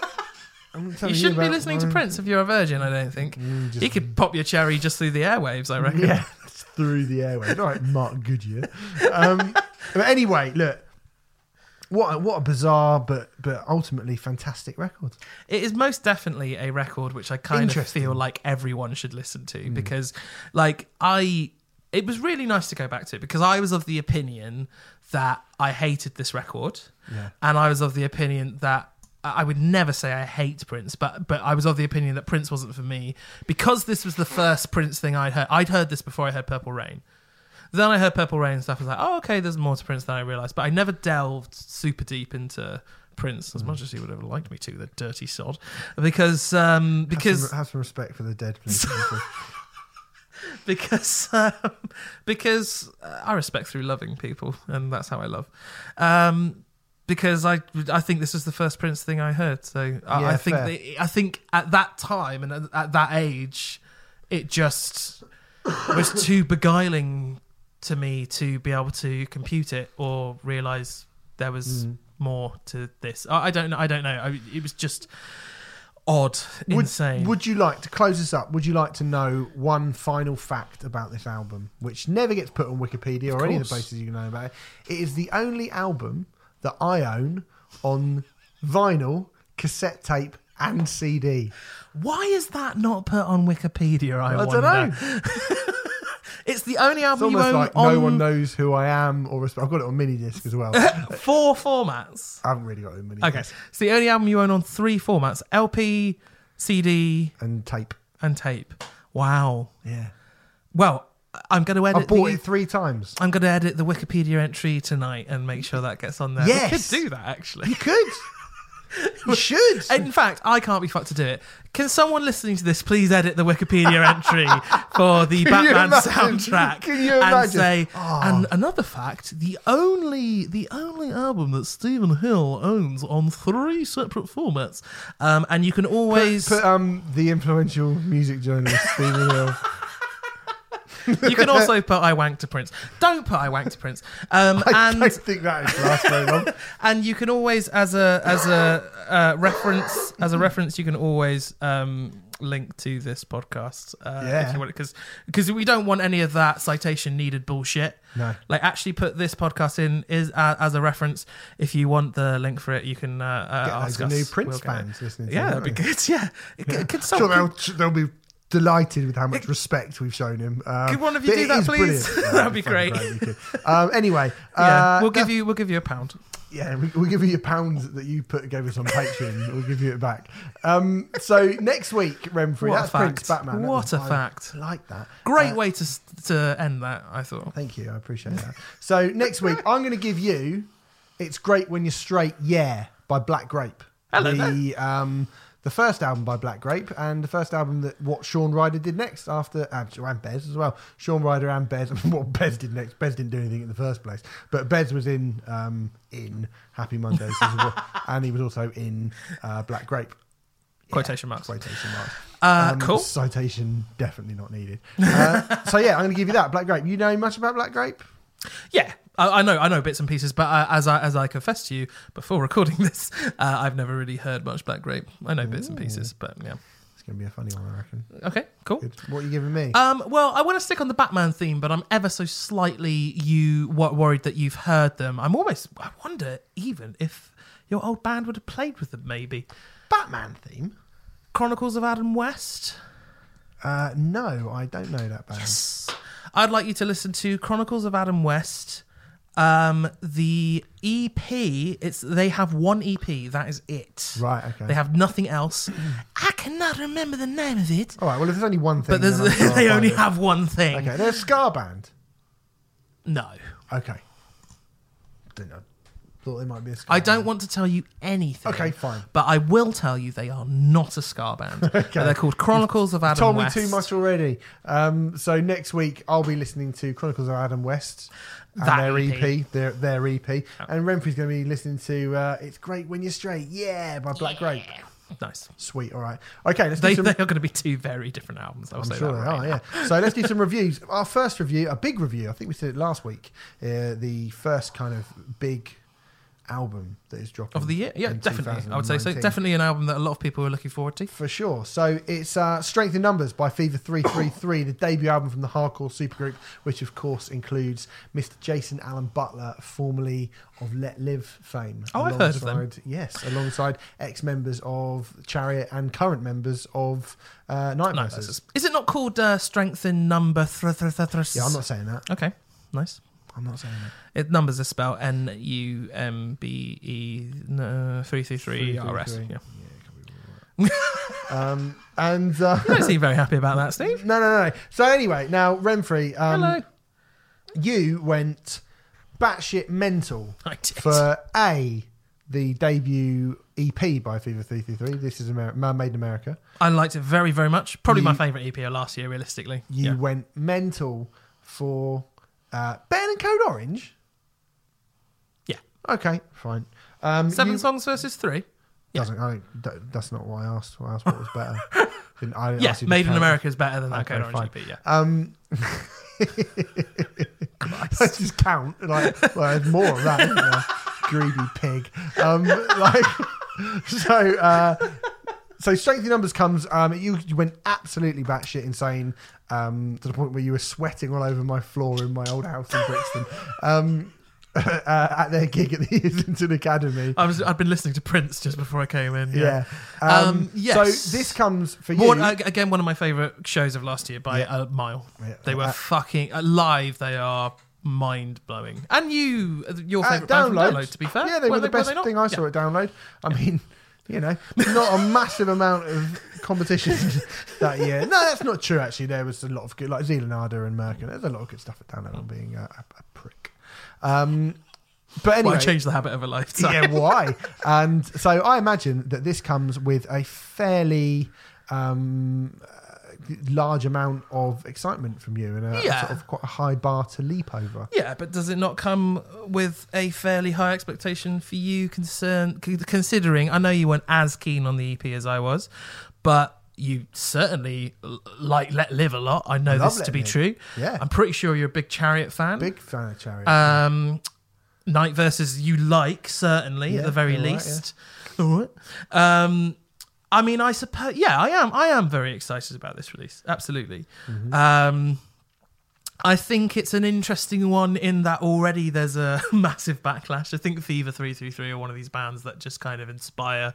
Speaker 2: you shouldn't be listening to Prince if you're a virgin. I don't think.
Speaker 1: Mm,
Speaker 2: You could pop your cherry just through the airwaves. I reckon.
Speaker 1: Yeah, through the airways. All right, Mark Goodier. Um, but anyway, look, what a, what a bizarre but but ultimately fantastic record.
Speaker 2: It is most definitely a record which I kind of feel like everyone should listen to because, like, I. It was really nice to go back to it because I was of the opinion that I hated this record,
Speaker 1: Yeah.
Speaker 2: and I was of the opinion that I would never say I hate Prince, but but I was of the opinion that Prince wasn't for me because this was the first Prince thing I'd heard. I'd heard this before I heard Purple Rain. Then I heard Purple Rain and stuff. I was like, oh, okay, there's more to Prince than I realized. But I never delved super deep into Prince as much as he would have liked me to, the dirty sod. Because um,
Speaker 1: Have
Speaker 2: because
Speaker 1: some, have some respect for the dead, please.
Speaker 2: because um, because uh, I respect through loving people, and that's how I love. Um, because I I think this was the first Prince thing I heard. So I,
Speaker 1: Yeah,
Speaker 2: I think I think at that time and at, at that age, it just was too beguiling to me to be able to compute it or realize there was
Speaker 1: Mm.
Speaker 2: more to this. I, I don't know. I don't know. I, it was just odd,
Speaker 1: Would,
Speaker 2: insane.
Speaker 1: would you like to close this up? Would you like to know one final fact about this album, which never gets put on Wikipedia or any of the places you can know about it? It is the only album that I own on vinyl, cassette tape, and CD.
Speaker 2: Why is that not put on Wikipedia? I,
Speaker 1: I don't know.
Speaker 2: It's the only
Speaker 1: It's
Speaker 2: album you own
Speaker 1: like
Speaker 2: on
Speaker 1: no one knows who I am or. I've got it on mini disc as well.
Speaker 2: Four formats.
Speaker 1: I haven't really got it on mini
Speaker 2: Okay,
Speaker 1: disc
Speaker 2: it's the only album you own on three formats: LP, CD,
Speaker 1: and tape.
Speaker 2: and tape. Wow.
Speaker 1: Yeah,
Speaker 2: Well, I'm going to edit.
Speaker 1: I bought
Speaker 2: the,
Speaker 1: it three times.
Speaker 2: I'm going to edit the Wikipedia entry tonight and make sure that gets on there.
Speaker 1: Yes.
Speaker 2: we could do that actually.
Speaker 1: You could. you should.
Speaker 2: In fact, I can't be fucked to do it. Can someone listening to this please edit the Wikipedia entry for the
Speaker 1: Can
Speaker 2: Batman
Speaker 1: imagine?
Speaker 2: soundtrack
Speaker 1: Can you
Speaker 2: and say?
Speaker 1: Oh.
Speaker 2: And another fact: the only the only album that Stephen Hill owns on three separate formats, um, and you can always
Speaker 1: Put um the influential music journalist Stephen Hill.
Speaker 2: you can also put I wank to Prince. Don't put I wank to Prince. Um,
Speaker 1: I
Speaker 2: and
Speaker 1: don't think that is last very long.
Speaker 2: and you can always as a as a uh, reference as a reference you can always um link to this podcast uh
Speaker 1: Yeah.
Speaker 2: if you want because because we don't want any of that citation needed bullshit
Speaker 1: No.
Speaker 2: like actually put this podcast in is uh, as a reference if you want the link for it you can uh, uh ask us.
Speaker 1: new Prince
Speaker 2: We'll
Speaker 1: fans listening to
Speaker 2: yeah that'd be good yeah Could- could
Speaker 1: Sure, they'll, they'll be delighted with how much respect we've shown him. Um,
Speaker 2: Could one of you do that, please?
Speaker 1: Yeah,
Speaker 2: That'd be great.
Speaker 1: we. Um, anyway,
Speaker 2: yeah
Speaker 1: uh,
Speaker 2: we'll give you we'll give you a pound
Speaker 1: Yeah, we, we'll give you your pounds that you put gave us on Patreon. we'll give you it back. Um, so next week, Renfrey,
Speaker 2: What a
Speaker 1: that's Prince
Speaker 2: fact.
Speaker 1: Batman. That
Speaker 2: What a fact.
Speaker 1: I like that.
Speaker 2: great
Speaker 1: Uh,
Speaker 2: way to to end that i thought
Speaker 1: Thank you. I appreciate that. So next week, I'm going to give you "It's Great When You're Straight." Yeah, by Black Grape.
Speaker 2: Hello
Speaker 1: the um, the first album by Black Grape, and the first album that what Shaun Ryder did next after and and Bez as well. Shaun Ryder and Bez. what Bez did next. Bez didn't do anything in the first place, but Bez was in um, in Happy Mondays well, and he was also in uh, Black Grape.
Speaker 2: Quotation marks.
Speaker 1: Quotation marks.
Speaker 2: Uh, cool.
Speaker 1: Citation definitely not needed. Uh, so yeah, I'm going to give you that Black Grape. You know much about Black Grape?
Speaker 2: Yeah, I, I know, I know bits and pieces, but uh, as I as I confessed to you before recording this, uh, I've never really heard much Black Grape. I know bits and pieces, but yeah.
Speaker 1: It's going to be a funny one, I reckon.
Speaker 2: Okay, cool.
Speaker 1: Good. What are you giving me?
Speaker 2: Um, well, I want to stick on the Batman theme, but I'm ever so slightly you what worried that you've heard them. I'm almost. I wonder even if your old band would have played with them. Maybe
Speaker 1: Batman theme?
Speaker 2: Chronicles of Adam West.
Speaker 1: Uh, no, I don't know that band. Yes.
Speaker 2: I'd like you to listen to Chronicles of Adam West. Um, the EP. It's they have one EP. That is it.
Speaker 1: Right, okay.
Speaker 2: They have nothing else. I cannot remember the name of it.
Speaker 1: All right, well, if there's only one thing.
Speaker 2: But there's,
Speaker 1: then I'm sure I'll
Speaker 2: they
Speaker 1: find
Speaker 2: only
Speaker 1: it.
Speaker 2: have one thing.
Speaker 1: Okay, they're a ska band.
Speaker 2: No.
Speaker 1: Okay. Didn't know. Thought they might be a ska
Speaker 2: I don't
Speaker 1: band.
Speaker 2: want to tell you anything.
Speaker 1: Okay, fine.
Speaker 2: But I will tell you they are not a ska band. But they're called Chronicles of Adam
Speaker 1: told
Speaker 2: West.
Speaker 1: me too much already. Um, so next week I'll be listening to Chronicles of Adam West and
Speaker 2: That
Speaker 1: their
Speaker 2: EP.
Speaker 1: EP, their their EP, and Renfrey's going to be listening to uh, "It's Great When You're Straight." Yeah, by Black Grape.
Speaker 2: Nice.
Speaker 1: Sweet. All right. Okay. Let's
Speaker 2: They,
Speaker 1: do some.
Speaker 2: they are going to be two very different albums.
Speaker 1: I'm
Speaker 2: say
Speaker 1: sure
Speaker 2: that
Speaker 1: they
Speaker 2: right
Speaker 1: are.
Speaker 2: now.
Speaker 1: Yeah. So let's do some reviews. Our first review, a big review. I think we said it last week. Uh, the first kind of big album that is dropping
Speaker 2: Of the year? Yeah, definitely. I would say so. Definitely an album that a lot of people are looking forward to.
Speaker 1: For sure. So it's uh, Strength in Numbers by Fever 333, the debut album from the hardcore supergroup, which of course includes Mr. Jason Aalon Butler, formerly of Let Live fame.
Speaker 2: Oh, I've heard of them.
Speaker 1: Yes, alongside ex members of Chariot and current members of uh, Night
Speaker 2: No, is it not called uh, Strength in Number? Th- th- th-
Speaker 1: Yeah, I'm not saying that.
Speaker 2: Okay, nice.
Speaker 1: I'm not saying that.
Speaker 2: It numbers are spelled N U M B E three three three R S.
Speaker 1: 333.
Speaker 2: Yeah.
Speaker 1: Um, and uh,
Speaker 2: You don't seem very happy about that, Steve.
Speaker 1: no, no, no. So anyway, now Renfrey, um,
Speaker 2: Hello.
Speaker 1: you went batshit mental
Speaker 2: I did.
Speaker 1: for a the debut EP by Fever 333. This is Amer- Man Made in America.
Speaker 2: I liked it very, very much. Probably my favourite EP of last year, realistically.
Speaker 1: You
Speaker 2: yeah.
Speaker 1: went mental for uh, Ben and Code Orange.
Speaker 2: Yeah.
Speaker 1: Okay, fine. Um,
Speaker 2: Seven
Speaker 1: you-
Speaker 2: songs versus three. Yeah.
Speaker 1: Doesn't, I don't, that- that's not what I asked. I asked what was better. Didn't- I didn't
Speaker 2: Yeah,
Speaker 1: ask you to
Speaker 2: Made in
Speaker 1: count.
Speaker 2: America is better than that
Speaker 1: Okay,
Speaker 2: Code Orange. EP. Yeah.
Speaker 1: Um, let's just count. Like, well, there's more of that, isn't there? Greedy pig. Um, like, so, uh, so strength in numbers comes. Um, you, you went absolutely batshit insane um, to the point where you were sweating all over my floor in my old house in Brixton. Um, uh, at their gig at the Islington Academy.
Speaker 2: I was. I'd been listening to Prince just before I came in.
Speaker 1: Yeah. Um,
Speaker 2: Um, yes.
Speaker 1: So this comes for you.
Speaker 2: One, uh, again, one of my favorite shows of last year by a mile.
Speaker 1: Yeah.
Speaker 2: They were
Speaker 1: Uh,
Speaker 2: fucking uh, live. They are mind blowing. And you, uh, your
Speaker 1: Uh,
Speaker 2: favorite band from
Speaker 1: download.
Speaker 2: Download, to be fair.
Speaker 1: Yeah, they were, the best
Speaker 2: they not?
Speaker 1: thing I
Speaker 2: Yeah.
Speaker 1: saw at Download. I mean, you know, not a massive amount of competition that year. No, that's not true. Actually, there was a lot of good, like Zealanada and Merkin. There's a lot of good stuff at Download on being a, a, a prick. Um, but anyway,
Speaker 2: Well, I changed the habit of a lifetime.
Speaker 1: yeah, why? And so I imagine that this comes with a fairly um, large amount of excitement from you and a
Speaker 2: Yeah.
Speaker 1: sort of quite a high bar to leap over.
Speaker 2: Yeah, but does it not come with a fairly high expectation for you, concern, considering I know you weren't as keen on the EP as I was, but you certainly like Let Live a lot. I know
Speaker 1: Love
Speaker 2: this to be
Speaker 1: Live.
Speaker 2: true.
Speaker 1: Yeah,
Speaker 2: I'm pretty sure you're a big Chariot fan.
Speaker 1: big fan of Chariot.
Speaker 2: Um, Night Verses you like certainly
Speaker 1: Yeah,
Speaker 2: at the very
Speaker 1: all right,
Speaker 2: least. All right. Um, I mean, I suppose. Yeah, I am. I am very excited about this release. Absolutely.
Speaker 1: Mm-hmm.
Speaker 2: Um, I think it's an interesting one in that already there's a massive backlash. I think Fever Three Three Three are one of these bands that just kind of inspire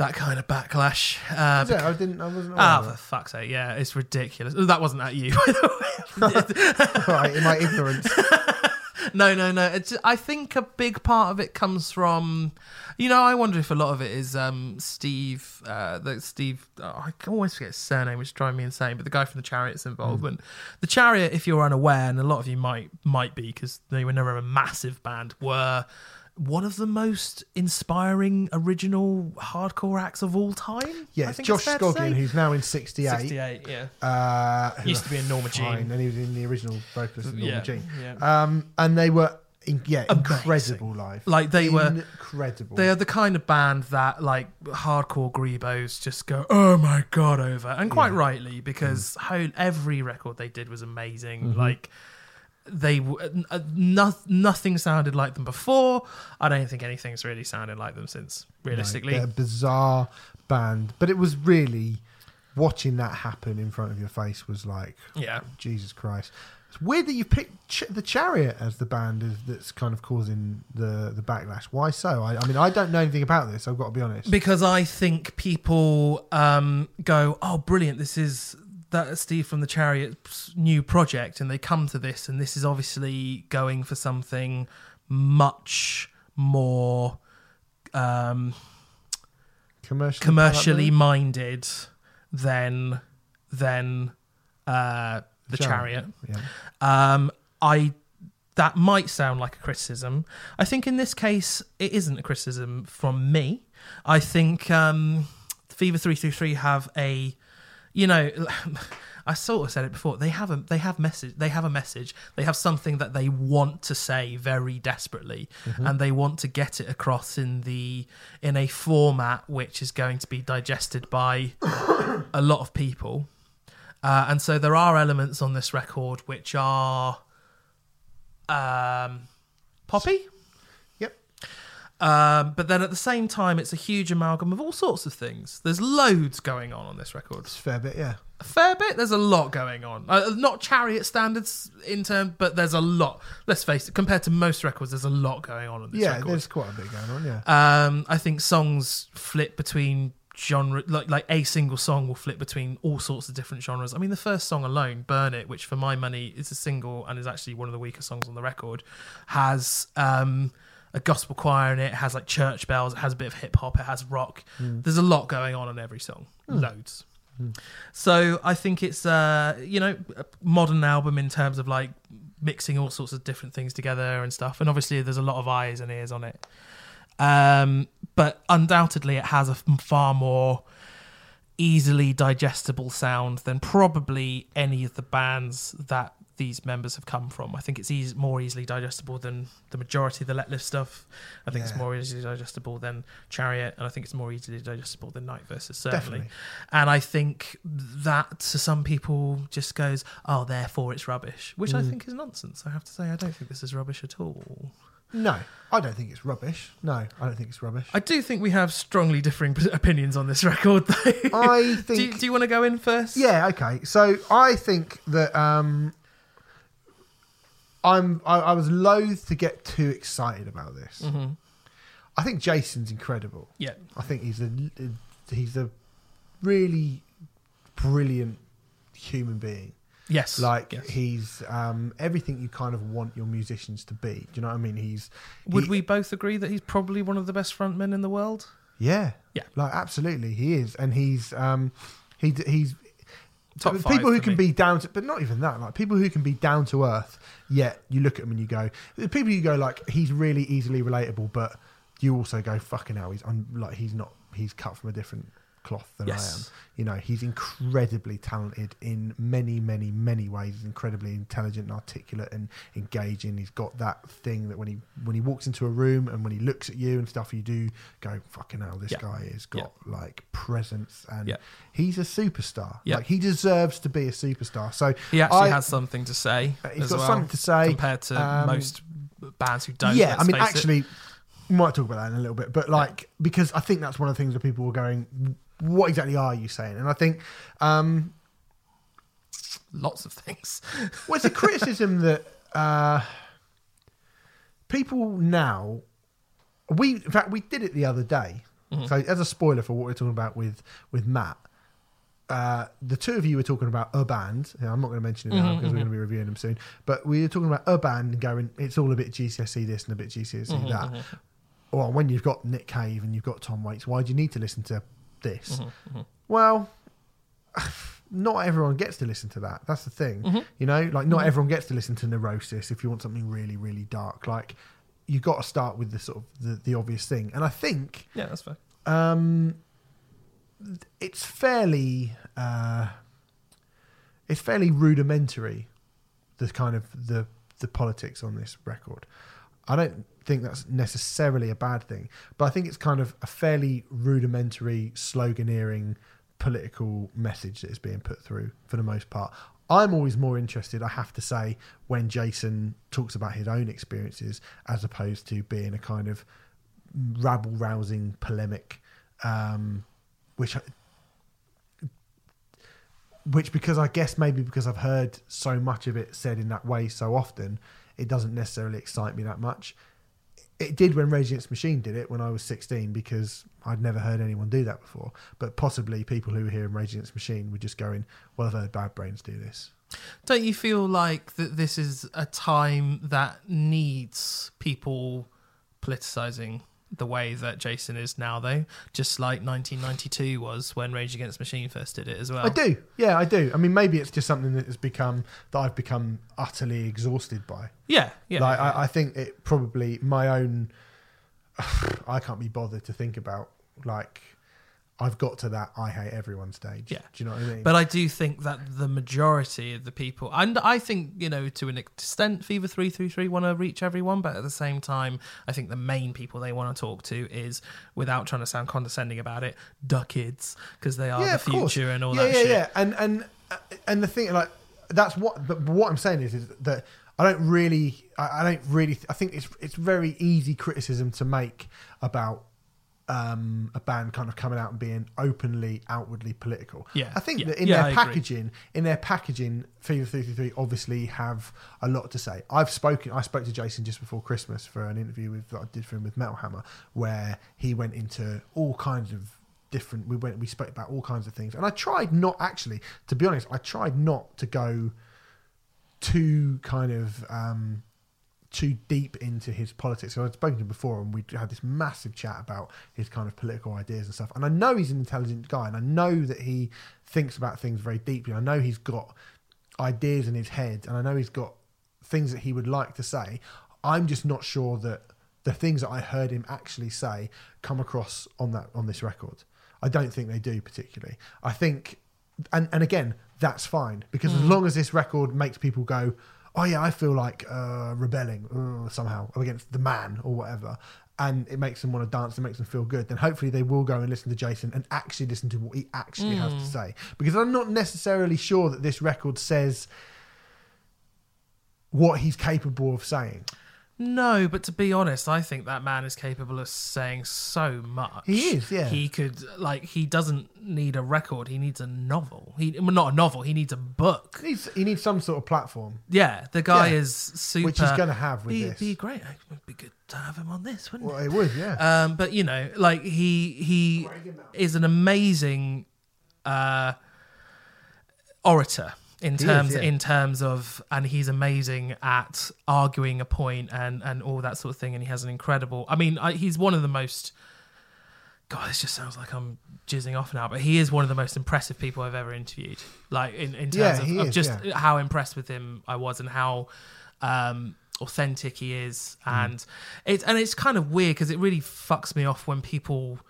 Speaker 2: that kind of backlash. Uh,
Speaker 1: it? I didn't. I wasn't.
Speaker 2: Ah,
Speaker 1: aware
Speaker 2: for fuck's sake! Yeah, it's ridiculous. That wasn't at you, by the way.
Speaker 1: right, in my ignorance.
Speaker 2: No, no, no. It's, I think a big part of it comes from, you know, I wonder if a lot of it is um, Steve. Uh, the Steve. Oh, I can always forget his surname, which is driving me insane. But the guy from the Chariot's involvement. The Chariot, if you're unaware, and a lot of you might might be because they were never a massive band, were one of the most inspiring original hardcore acts of all time.
Speaker 1: Yeah,
Speaker 2: I
Speaker 1: it's
Speaker 2: think
Speaker 1: Josh
Speaker 2: Scogin,
Speaker 1: who's now in 68.
Speaker 2: 68, yeah.
Speaker 1: Uh,
Speaker 2: Used to be in Norma Jean.
Speaker 1: fine, And he was in the original vocalist of Norma
Speaker 2: Yeah,
Speaker 1: Jean.
Speaker 2: yeah.
Speaker 1: Um, and they were, in, yeah,
Speaker 2: Amazing.
Speaker 1: incredible live.
Speaker 2: Like, they were-
Speaker 1: Incredible.
Speaker 2: They are the kind of band that like hardcore grebos just go, "Oh my god!" over, and quite
Speaker 1: Yeah.
Speaker 2: rightly because how every record they did was amazing.
Speaker 1: Mhm.
Speaker 2: Like they uh, no, nothing sounded like them before. I don't think anything's really sounded like them since.
Speaker 1: No,
Speaker 2: Realistically,
Speaker 1: they're a bizarre band. But it was really, watching that happen in front of your face was like,
Speaker 2: yeah.
Speaker 1: Jesus Christ. It's weird that you picked Ch- the Chariot as the band is, that's kind of causing the, the backlash. Why so? I, I mean, I don't know anything about this. I've got to be honest.
Speaker 2: Because I think people um, go, "Oh, brilliant! This is that Steve from the Chariot's new project," and they come to this, and this is obviously going for something much more um,
Speaker 1: commercially,
Speaker 2: commercially minded than than uh, the
Speaker 1: Chariot.
Speaker 2: Chariot.
Speaker 1: Yeah.
Speaker 2: Um, I that might sound like a criticism. I think in this case it isn't a criticism from me. I think um, Fever Three Three Three have a, you know, I sort of said it before. They have a they have message. They have a message. They have something that they want to say very desperately, and they want to get it across in the in a format which is going to be digested by a lot of people. Uh, and so there are elements on this record which are um, poppy. Um, but then at the same time, it's a huge amalgam of all sorts of things. There's loads going on on this record.
Speaker 1: It's a fair bit, yeah.
Speaker 2: A fair bit. There's a lot going on. Uh, not chariot standards in terms, but there's a lot. Let's face it. Compared to most records, there's a lot going on on this
Speaker 1: yeah,
Speaker 2: record.
Speaker 1: there's quite a bit going on, yeah.
Speaker 2: Um, I think songs flip between genre, like like a single song will flip between all sorts of different genres. I mean, the first song alone, "Burn It," which for my money is a single and is actually one of the weaker songs on the record, has um, a gospel choir in it. It has like church bells. It has a bit of hip hop. It has rock. There's a lot going on on every song. Loads. So I think it's uh, you know a modern album in terms of like mixing all sorts of different things together and stuff. And obviously there's a lot of eyes and ears on it. Um, but undoubtedly it has a far more easily digestible sound than probably any of the bands that these members have come from. I think it's eas more easily digestible than the majority of the Let Live stuff. I think it's more easily digestible than Chariot, and I think it's more easily digestible than Night Verses certainly.
Speaker 1: Definitely.
Speaker 2: And I think that to some people just goes, oh, therefore it's rubbish, which I
Speaker 1: Mm.
Speaker 2: think is nonsense. I have to say, I don't think this is rubbish at all.
Speaker 1: No, I don't think it's rubbish. No, I don't think it's rubbish.
Speaker 2: I do think we have strongly differing opinions on this record, though.
Speaker 1: I
Speaker 2: do,
Speaker 1: think
Speaker 2: you, do you want to go in first?
Speaker 1: Yeah, okay. So I think that um, I'm. I, I was loath to get too excited about this.
Speaker 2: hmm
Speaker 1: I think Jason's incredible.
Speaker 2: Yeah.
Speaker 1: I think he's a he's a really brilliant human being.
Speaker 2: Yes.
Speaker 1: Like
Speaker 2: yes.
Speaker 1: he's um, everything you kind of want your musicians to be. Do you know what I mean? He's
Speaker 2: Would
Speaker 1: he-
Speaker 2: we both agree that he's probably one of the best frontmen in the world?
Speaker 1: Yeah,
Speaker 2: Yeah.
Speaker 1: like absolutely, he is, and he's um, he he's
Speaker 2: Top
Speaker 1: people who can
Speaker 2: me.
Speaker 1: be down to, but not even that, like people who can be down to earth. Yet you look at them and you go, the people you go like he's really easily relatable, but you also go fucking hell, he's un, like he's not, he's cut from a different cloth than I am. You know, he's incredibly talented in many, many, many ways. He's incredibly intelligent and articulate and engaging. He's got that thing that when he when he walks into a room and when he looks at you and stuff, you do go, "Fucking hell, this
Speaker 2: Yeah.
Speaker 1: guy has
Speaker 2: Yeah.
Speaker 1: got like presence and
Speaker 2: Yeah.
Speaker 1: he's a superstar.
Speaker 2: Yeah.
Speaker 1: Like he deserves to be a superstar." So
Speaker 2: He actually
Speaker 1: I-
Speaker 2: has something to say.
Speaker 1: he's
Speaker 2: as
Speaker 1: got
Speaker 2: well,
Speaker 1: something to say
Speaker 2: compared to
Speaker 1: um,
Speaker 2: most bands who don't.
Speaker 1: yeah, I mean,
Speaker 2: face it.
Speaker 1: actually, we might talk about that in a little bit, but like because I think that's one of the things that people were going, "What exactly are you saying?" And I think. um
Speaker 2: lots of things.
Speaker 1: Well, it's a criticism that uh, people now. We, in fact, we did it the other day.
Speaker 2: Mm-hmm.
Speaker 1: So, as a spoiler for what we're talking about with with Matt, uh, the two of you were talking about a band. I'm not going to mention it now
Speaker 2: Mhm,
Speaker 1: because we're going to be reviewing them soon. But we were talking about a band and going, it's all a bit GCSE this and a bit GCSE
Speaker 2: Mhm,
Speaker 1: that.
Speaker 2: mhm.
Speaker 1: Well, when you've got Nick Cave and you've got Tom Waits, why do you need to listen to this?
Speaker 2: Mhm, mhm.
Speaker 1: Well, not everyone gets to listen to that. That's the thing.
Speaker 2: Mhm.
Speaker 1: You know, like not
Speaker 2: Mhm.
Speaker 1: everyone gets to listen to Neurosis if you want something really, really dark. Like you've got to start with the sort of the, the obvious thing. And I think
Speaker 2: Yeah, that's fair.
Speaker 1: um, it's fairly uh, it's fairly rudimentary. The kind of the the politics on this record. I don't think that's necessarily a bad thing, but I think it's kind of a fairly rudimentary sloganeering political message that is being put through for the most part. I'm always more interested, I have to say, when Jason talks about his own experiences as opposed to being a kind of rabble rousing polemic, um, which which because I guess maybe because I've heard so much of it said in that way so often, it doesn't necessarily excite me that much. It did when Rage Against Machine did it when I was 16 because I'd never heard anyone do that before. But possibly people who were hearing Rage Against Machine were just going, "Well, I've heard Bad Brains do this."
Speaker 2: Don't you feel like that this is a time that needs people politicizing the way that Jason is now, though? Just like 1992 was when Rage Against Machine first did it as well.
Speaker 1: I do, yeah, I do. I mean, maybe it's just something that has become that I've become utterly exhausted by.
Speaker 2: Yeah, yeah.
Speaker 1: like I, I think it probably my own i can't be bothered to think about like i've got to that i hate everyone stage
Speaker 2: Yeah.
Speaker 1: do you know what i mean
Speaker 2: But I do think that the majority of the people, and I think, you know, to an extent, Fever 333 want to reach everyone, but at the same time, I think the main people they want to talk to is, without trying to sound condescending about it, kids, because they are
Speaker 1: yeah
Speaker 2: the
Speaker 1: of course.
Speaker 2: future and all
Speaker 1: yeah
Speaker 2: that
Speaker 1: yeah
Speaker 2: shit.
Speaker 1: yeah and and and the thing like that's what but what i'm saying is is that i don't really i, I don't really i think it's it's very easy criticism to make about um, a band kind of coming out and being openly, outwardly political.
Speaker 2: Yeah,
Speaker 1: I think
Speaker 2: yeah,
Speaker 1: that in
Speaker 2: yeah, I
Speaker 1: their
Speaker 2: agree.
Speaker 1: packaging, in their packaging, Fever 333 obviously have a lot to say. I've spoken, I spoke to Jason just before Christmas for an interview with that I did for him with Metal Hammer, where he went into all kinds of different. We went, we spoke about all kinds of things, and I tried not actually, to be honest, I tried not to go too kind of. Um, too deep into his politics. So I'd spoken to him before, and we had this massive chat about his kind of political ideas and stuff. And I know he's an intelligent guy, and I know that he thinks about things very deeply. I know he's got ideas in his head, and I know he's got things that he would like to say. I'm just not sure that the things that I heard him actually say come across on that on this record. I don't think they do particularly. I think, and and again, that's fine because
Speaker 2: Mm.
Speaker 1: as long as this record makes people go, oh yeah, I feel like uh, rebelling uh, somehow against the man or whatever, and it makes them want to dance and makes them feel good, then hopefully they will go and listen to Jason and actually listen to what he actually has
Speaker 2: Mm.
Speaker 1: to say. Because I'm not necessarily sure that this record says what he's capable of saying.
Speaker 2: No, but to be honest, I think that man is capable of saying so much.
Speaker 1: He is, yeah.
Speaker 2: He could like he doesn't need a record. He needs a novel. He well, not a novel. He needs a book.
Speaker 1: He needs, he needs some sort of platform,
Speaker 2: Yeah, the guy
Speaker 1: Yeah.
Speaker 2: is super.
Speaker 1: which he's going to have with
Speaker 2: be,
Speaker 1: this.
Speaker 2: be great. It would be good to have him on this, wouldn't
Speaker 1: well,
Speaker 2: it?
Speaker 1: it would, yeah.
Speaker 2: Um, but you know, like he he is an amazing uh, orator in
Speaker 1: He
Speaker 2: terms
Speaker 1: is, yeah.
Speaker 2: in terms of, and he's amazing at arguing a point and and all that sort of thing. And he has an incredible. I mean, I, he's one of the most. God, this just sounds like I'm jizzing off now, but he is one of the most impressive people I've ever interviewed. Like in, in terms
Speaker 1: Yeah,
Speaker 2: of, of
Speaker 1: is,
Speaker 2: just
Speaker 1: yeah.
Speaker 2: how impressed with him I was and how um, authentic he is,
Speaker 1: Mm.
Speaker 2: and it's and it's kind of weird because it really fucks me off when people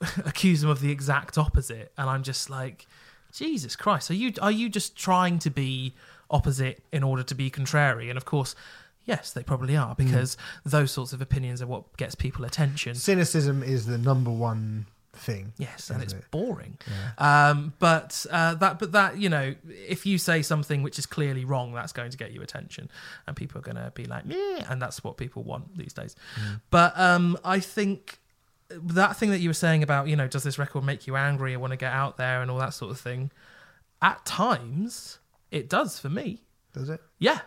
Speaker 2: accuse him of the exact opposite, and I'm just like, Jesus Christ, are you are you just trying to be opposite in order to be contrary? And of course. Yes, they probably are
Speaker 1: Mm.
Speaker 2: because those sorts of opinions are what gets people attention.
Speaker 1: Cynicism is the number one thing.
Speaker 2: Yes, and it's
Speaker 1: it?
Speaker 2: boring.
Speaker 1: Yeah.
Speaker 2: Um, but uh, that, but that, you know, if you say something which is clearly wrong, that's going to get you attention, and people are going to be like, yeah, and that's what people want these days. But um, I think that thing that you were saying about, you know, does this record make you angry and want to get out there and all that sort of thing? At times, it does for me.
Speaker 1: Does it?
Speaker 2: Yeah.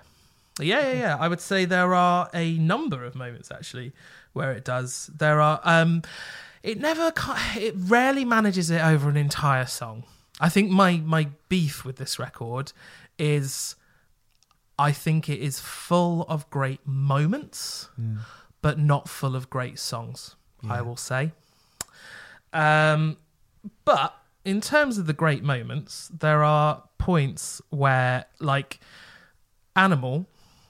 Speaker 2: Yeah, yeah, yeah. I would say there are a number of moments actually where it does. There are um it never it rarely manages it over an entire song. I think my my beef with this record is I think it is full of great moments but not full of great songs, I will say. Um but in terms of the great moments, there are points where like Animal,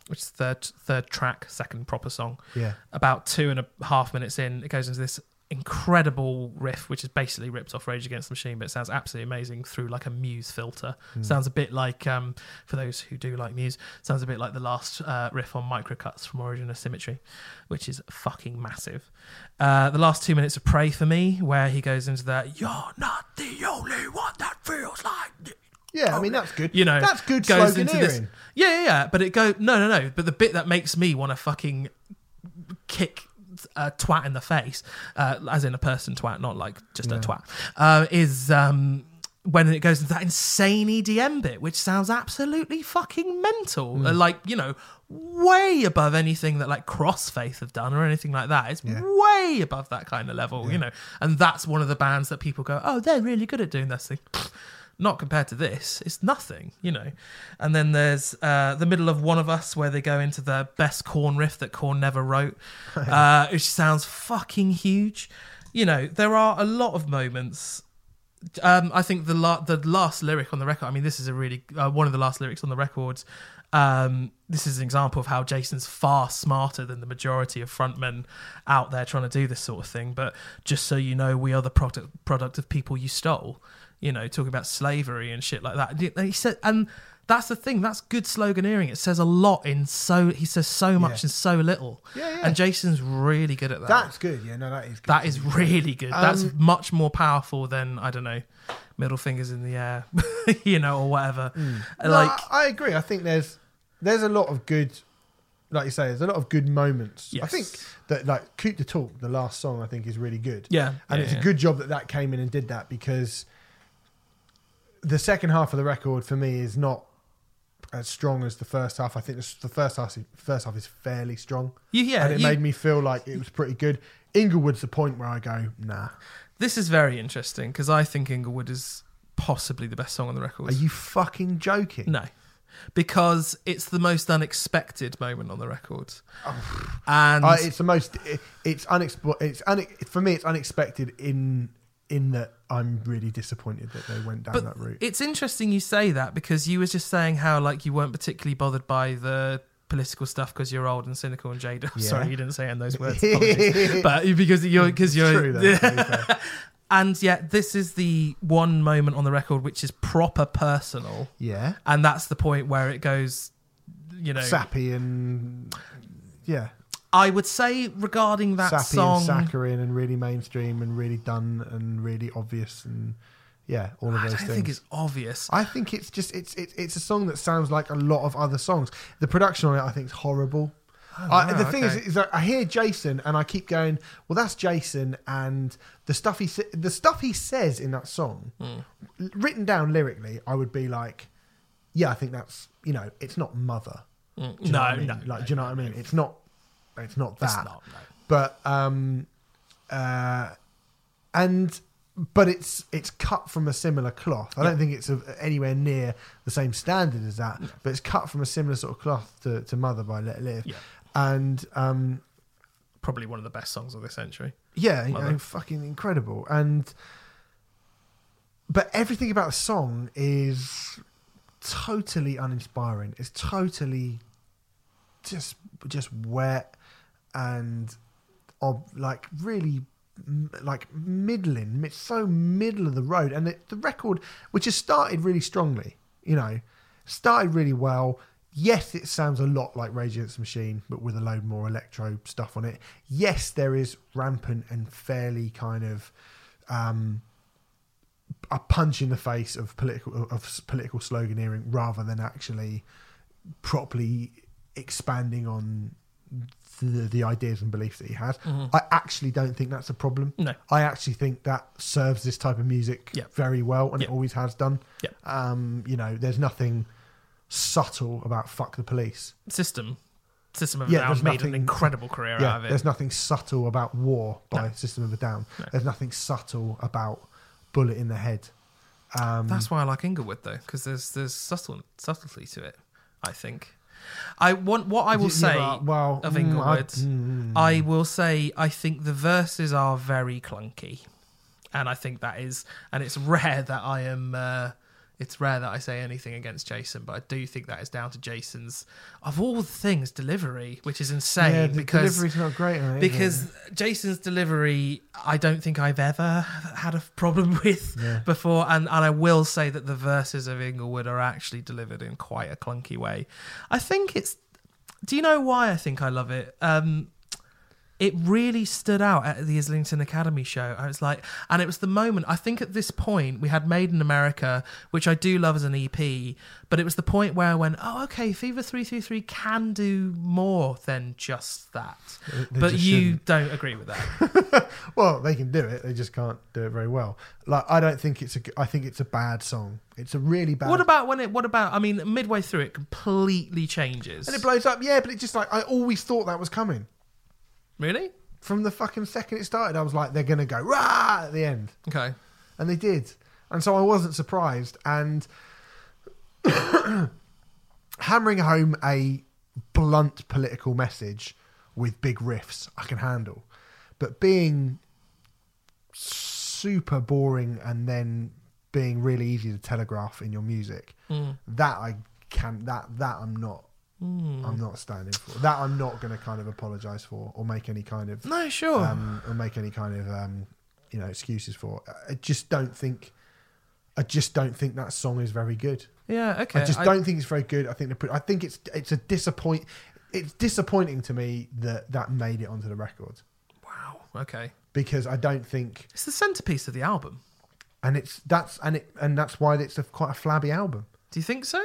Speaker 2: which is the third third track, second proper song.
Speaker 1: Yeah.
Speaker 2: About two and a half minutes in, it goes into this incredible riff, which is basically ripped off Rage Against the Machine, but it sounds absolutely amazing through like a Muse filter. Sounds a bit like, um, for those who do like Muse, sounds a bit like the last uh, riff on Microcuts from Origin of Symmetry, which is fucking massive. Uh, the last two minutes of Prey for Me, where he goes into that, "You're not the only one that feels like." this."
Speaker 1: Yeah, I mean that's good.
Speaker 2: you know,
Speaker 1: that's good
Speaker 2: goes into this. Yeah, yeah, yeah. But it go no, no, no. But the bit that makes me want to fucking kick a twat in the face, uh, as in a person twat, not like just a twat, uh, is um, when it goes into that insane EDM bit, which sounds absolutely fucking mental.
Speaker 1: Mm.
Speaker 2: Like you know, way above anything that like Crossfaith have done or anything like that. It's
Speaker 1: Yeah.
Speaker 2: way above that kind of level, you know. And that's one of the bands that people go, oh, they're really good at doing this thing. Not compared to this, it's nothing, you know. And then there's uh, the middle of One of Us, where they go into the best Korn riff that Korn never wrote, uh, which sounds fucking huge. You know, there are a lot of moments. Um, I think the la- the last lyric on the record. I mean, this is a really uh, one of the last lyrics on the records. Um, this is an example of how Jason's far smarter than the majority of frontmen out there trying to do this sort of thing. But just so you know, we are the product product of people you stole. You know, talking about slavery and shit like that. And He said, and that's the thing. That's good sloganeering. It says a lot in so. He says so much
Speaker 1: Yeah.
Speaker 2: in so little.
Speaker 1: Yeah, yeah.
Speaker 2: And Jason's really good at that.
Speaker 1: That's good. Yeah, no, that is good.
Speaker 2: That is really good. That's
Speaker 1: Um,
Speaker 2: much more powerful than I don't know, middle fingers in the air, you know, or whatever.
Speaker 1: No,
Speaker 2: Like,
Speaker 1: I I agree. I think there's there's a lot of good, like you say, there's a lot of good moments.
Speaker 2: Yes.
Speaker 1: I think that like "Coup d'état," the last song, I think is really good.
Speaker 2: yeah,
Speaker 1: and it's a good job that that came in and did that because the second half of the record for me is not as strong as the first half. I think the, first half first half is fairly strong,
Speaker 2: You- yeah,
Speaker 1: and it
Speaker 2: you-
Speaker 1: made me feel like it was pretty good. Inglewood's the point where I go, nah.
Speaker 2: this is very interesting because I think Inglewood is possibly the best song on the record.
Speaker 1: Are you fucking joking?
Speaker 2: No, because it's the most unexpected moment on the record,
Speaker 1: Oh.
Speaker 2: and
Speaker 1: Uh, it's the most. It, it's unexpected. It's une- for me. It's unexpected in in that I'm really disappointed that they went down
Speaker 2: but
Speaker 1: that route.
Speaker 2: it's interesting you say that because you were just saying how like you weren't particularly bothered by the political stuff because you're old and cynical and jaded.
Speaker 1: Yeah.
Speaker 2: Sorry, you didn't say it in those words, but because you're because you're
Speaker 1: true, though, to be fair.
Speaker 2: And yet, this is the one moment on the record which is proper personal,
Speaker 1: Yeah.
Speaker 2: and that's the point where it goes. You know,
Speaker 1: Sappy and yeah,
Speaker 2: I would say regarding that
Speaker 1: sappy
Speaker 2: song,
Speaker 1: and saccharine and really mainstream and really done and really obvious and yeah, all of
Speaker 2: I
Speaker 1: those
Speaker 2: don't
Speaker 1: things.
Speaker 2: think it's obvious.
Speaker 1: I think it's just it's it's it's a song that sounds like a lot of other songs. The production on it, I think, is horrible. I,
Speaker 2: wow,
Speaker 1: the thing
Speaker 2: okay.
Speaker 1: is, is that I hear Jason and I keep going, well, that's Jason, and the stuff he the stuff he says in that song, l- written down lyrically, I would be like, yeah, I think that's you know, it's not mother.
Speaker 2: Mm.
Speaker 1: Do you know
Speaker 2: no,
Speaker 1: I mean?
Speaker 2: no,
Speaker 1: like,
Speaker 2: no,
Speaker 1: do you know what I mean? It's not, it's not that.
Speaker 2: It's not, no.
Speaker 1: But um, uh, and but it's it's cut from a similar cloth. I don't think it's a, anywhere near the same standard as that, but it's cut from a similar sort of cloth to, to Mother by Let It Live.
Speaker 2: Yeah.
Speaker 1: And um,
Speaker 2: Probably one of the best songs of this century.
Speaker 1: yeah, you know, fucking incredible. And but everything about the song is totally uninspiring. It's totally just just wet and of like really like middling. It's so middle of the road, and it, the record, which has started really strongly, you know, started really well. Yes, it sounds a lot like Rage Against the Machine, but with a load more electro stuff on it. Yes, there is rampant and fairly kind of um, a punch in the face of political of political sloganeering rather than actually properly expanding on the, the ideas and beliefs that he has. I actually don't think that's a problem.
Speaker 2: Mm-hmm. No.
Speaker 1: I actually think that serves this type of music
Speaker 2: Yeah.
Speaker 1: very well, and it always has done.
Speaker 2: Yeah.
Speaker 1: Um, you know, there's nothing subtle about "fuck the police."
Speaker 2: System, System of a
Speaker 1: Yeah,
Speaker 2: Down made
Speaker 1: nothing-
Speaker 2: an incredible career
Speaker 1: Yeah,
Speaker 2: out of it.
Speaker 1: there's nothing subtle about "War" by
Speaker 2: No.
Speaker 1: System of a Down.
Speaker 2: No.
Speaker 1: There's nothing subtle about "Bullet in the Head." Um,
Speaker 2: That's why I like Inglewood though, because there's there's subtle subtlety to it. I think. I want what I will say
Speaker 1: but, well,
Speaker 2: of
Speaker 1: mm, I-
Speaker 2: Inglewood.
Speaker 1: mm,
Speaker 2: I will say I think the verses are very clunky, and I think that is, and it's rare that I am. Uh, it's rare that I say anything against Jason, but I do think that is down to Jason's, of all the things, delivery, which is insane
Speaker 1: yeah, the
Speaker 2: because
Speaker 1: delivery's not great.
Speaker 2: Because? Jason's delivery, I don't think I've ever had a problem with
Speaker 1: Yeah.
Speaker 2: before, and, and I will say that the verses of Inglewood are actually delivered in quite a clunky way. I think it's. Do you know why I think I love it? Um, it really stood out at the Islington Academy show. I was like, and it was the moment. I think at this point we had Made an America, which I do love as an EP, but it was the point where I went, oh, okay, Fever Three Three Three can do more than just that.
Speaker 1: They
Speaker 2: but
Speaker 1: just
Speaker 2: you
Speaker 1: shouldn't.
Speaker 2: don't agree with that.
Speaker 1: well, they can do it. They just can't do it very well. Like I don't think it's a, I think it's a bad song. It's a really bad.
Speaker 2: what about when it? What about? I mean, midway through it completely changes.
Speaker 1: and it blows up. Yeah, but it just like I always thought that was coming
Speaker 2: really?
Speaker 1: from the fucking second it started. I was like, they're gonna go rah at the end,
Speaker 2: Okay.
Speaker 1: and they did. And so I wasn't surprised. And hammering home a blunt political message with big riffs, I can handle. But being super boring and then being really easy to telegraph in your music,
Speaker 2: Mm.
Speaker 1: that I can that that I'm not
Speaker 2: Mm.
Speaker 1: I'm not standing for. That I'm not going to kind of apologise for or make any kind of
Speaker 2: No, sure.
Speaker 1: um, or make any kind of um, you know excuses for. I just don't think. I just don't think that song is very good.
Speaker 2: yeah. Okay.
Speaker 1: I just don't think it's very good. I think the, I think it's it's a disappoint. It's disappointing to me that that made it onto the record
Speaker 2: Wow. Okay.
Speaker 1: because I don't think,
Speaker 2: It's the centerpiece of the album.
Speaker 1: and it's that's and it and that's why it's a, quite a flabby album.
Speaker 2: Do you think so?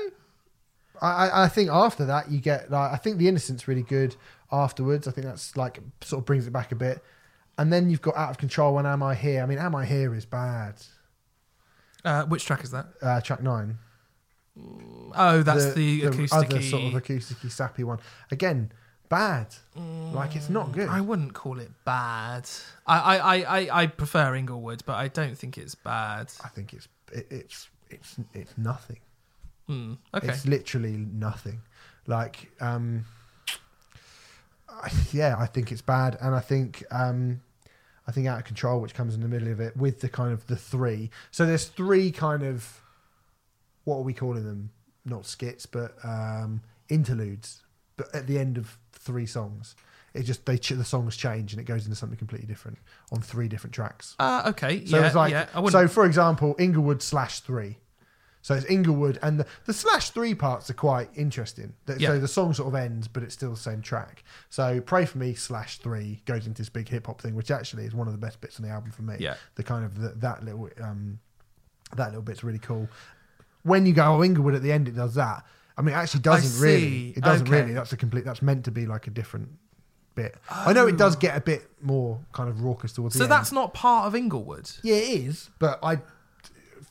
Speaker 1: I, I- think after that you get like I think the innocence really good afterwards. I think that's like sort of brings it back a bit, and then you've got out of control when Am I Here. I mean, Am I Here is bad.
Speaker 2: Uh, which track is that?
Speaker 1: Uh, track nine.
Speaker 2: Oh, that's the,
Speaker 1: other
Speaker 2: acoustic.
Speaker 1: sort of acousticy sappy one. Again, bad. Like it's not good.
Speaker 2: I wouldn't call it bad. I, I, I, I, I prefer Inglewood, but I don't think it's bad.
Speaker 1: I think it's it, it's it's it's nothing.
Speaker 2: Hmm. Okay.
Speaker 1: It's literally nothing. Like, um, I, yeah, I think it's bad, and I think um, I think out of control, which comes in the middle of it with the kind of the three. So there's three kind of what are we calling them? Not skits, but um, interludes. But at the end of three songs, It just they the songs change and it goes into something completely different on three different tracks.
Speaker 2: Uh, okay.
Speaker 1: So
Speaker 2: yeah.
Speaker 1: it's like
Speaker 2: yeah.
Speaker 1: So for example, Inglewood slash three. So it's Inglewood and the, the slash three parts are quite interesting. The-
Speaker 2: Yeah.
Speaker 1: So the song sort of ends, but it's still the same track. So Prey for Me slash three goes into this big hip hop thing, which actually is one of the best bits on the album for me.
Speaker 2: Yeah.
Speaker 1: The kind of the, that little um that little bit's really cool. When you go oh Inglewood at the end, it does that. I mean, it actually doesn't really. It doesn't
Speaker 2: Okay.
Speaker 1: really. That's a complete. That's meant to be like a different bit. I know it does get a bit more kind of raucous towards
Speaker 2: so
Speaker 1: the end.
Speaker 2: So that's not part of Inglewood.
Speaker 1: Yeah, it is. But I,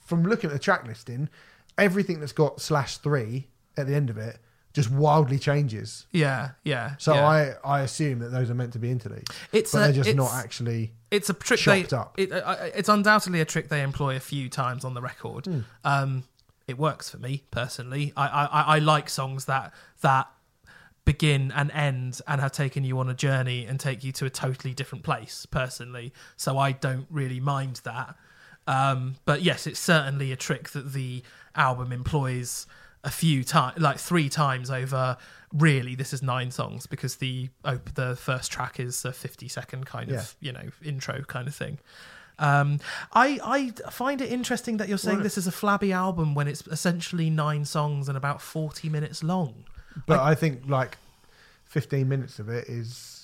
Speaker 1: from looking at the track listing, everything that's got slash three at the end of it just wildly changes.
Speaker 2: Yeah. Yeah.
Speaker 1: So
Speaker 2: yeah.
Speaker 1: I, I assume that those are meant to be interludes,
Speaker 2: It's
Speaker 1: but
Speaker 2: a-
Speaker 1: they're just not actually.
Speaker 2: it's a trick they,
Speaker 1: up.
Speaker 2: It, it's undoubtedly a trick they employ a few times on the record.
Speaker 1: Hmm.
Speaker 2: Um, it works for me personally. I, I, I- I like songs that that begin and end and have taken you on a journey and take you to a totally different place personally. So I don't really mind that. Um, but yes, it's certainly a trick that the album employs a few times, like three times over. Really, this is nine songs because the op- the first track is a fifty second kind
Speaker 1: Yeah.
Speaker 2: of you know intro kind of thing. Um, I I find it interesting that you're saying
Speaker 1: Well,
Speaker 2: this is a flabby album when it's essentially nine songs and about forty minutes long.
Speaker 1: But I think like fifteen minutes of it is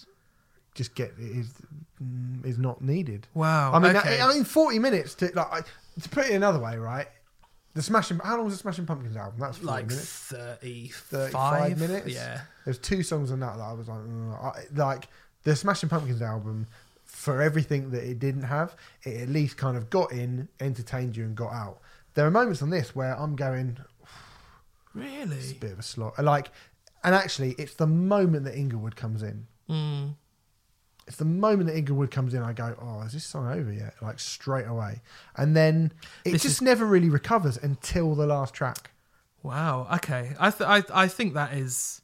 Speaker 1: just get is mm, is not needed.
Speaker 2: Wow.
Speaker 1: I mean,
Speaker 2: okay.
Speaker 1: I, I mean, forty minutes to like to put it another way, right? The Smashing. How long was the Smashing Pumpkins album? That's
Speaker 2: like
Speaker 1: minutes.
Speaker 2: 35,
Speaker 1: 35 minutes?
Speaker 2: Yeah.
Speaker 1: There's two songs on that that I was like. I, like the Smashing Pumpkins album. For everything that it didn't have, it at least kind of got in, entertained you, and got out. There are moments on this where I'm going,
Speaker 2: Really?
Speaker 1: it's a bit of a slot. Like, and actually, it's the moment that Inglewood comes in.
Speaker 2: Mm.
Speaker 1: It's the moment that Inglewood comes in. I go, oh, is this song over yet? Like straight away, and then it
Speaker 2: This
Speaker 1: just
Speaker 2: is-
Speaker 1: never really recovers until the last track.
Speaker 2: Wow. Okay. I th- I I think that is.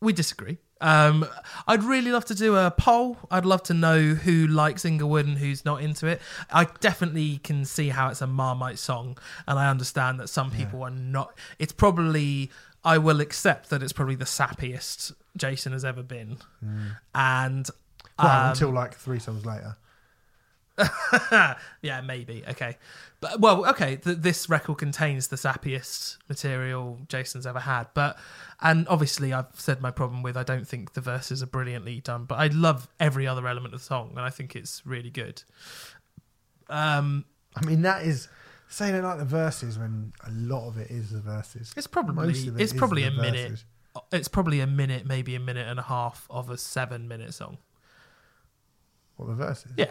Speaker 2: We disagree. Um, I'd really love to do a poll. I'd love to know who likes Inglewood and who's not into it. I definitely can see how it's a Marmite song, and I understand that some people are not. It's probably. I will accept that it's probably the sappiest Jason has ever been, and
Speaker 1: Well,
Speaker 2: um,
Speaker 1: until like three songs later.
Speaker 2: yeah, maybe. Okay, but well, okay. Th- this record contains the sappiest material Jason's ever had, but and obviously I've said my problem with I don't think the verses are brilliantly done, but I love every other element of the song, and I think it's really good. Um,
Speaker 1: I mean, that is saying it like the verses when a lot of it is the verses.
Speaker 2: it's probably
Speaker 1: it
Speaker 2: it's probably a minute.
Speaker 1: verses.
Speaker 2: It's probably a minute, maybe a minute and a half of a seven-minute song.
Speaker 1: What the verses?
Speaker 2: Yeah,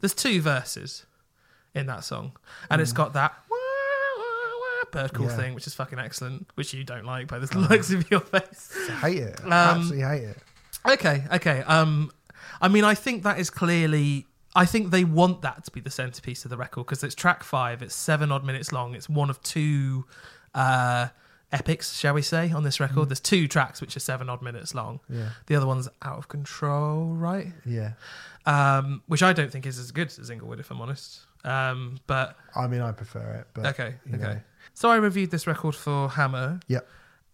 Speaker 2: there's two verses in that song, and it's got that bird call
Speaker 1: Mm. Yeah.
Speaker 2: thing, which is fucking excellent, which you don't like by the looks of your face.
Speaker 1: I hate it.
Speaker 2: Um,
Speaker 1: Absolutely hate it.
Speaker 2: Okay, okay. Um, I mean, I think that is clearly. I think they want that to be the centerpiece of the record because it's track five. It's seven odd minutes long. It's one of two uh, epics, shall we say, on this record. There's two tracks which are seven odd minutes long.
Speaker 1: Yeah.
Speaker 2: The other one's out of control, right?
Speaker 1: Yeah.
Speaker 2: Um, which I don't think is as good as Inglewood, if I'm honest. Um, but
Speaker 1: I mean, I prefer it. But,
Speaker 2: okay, okay.
Speaker 1: know.
Speaker 2: So I reviewed this record for Hammer.
Speaker 1: Yep.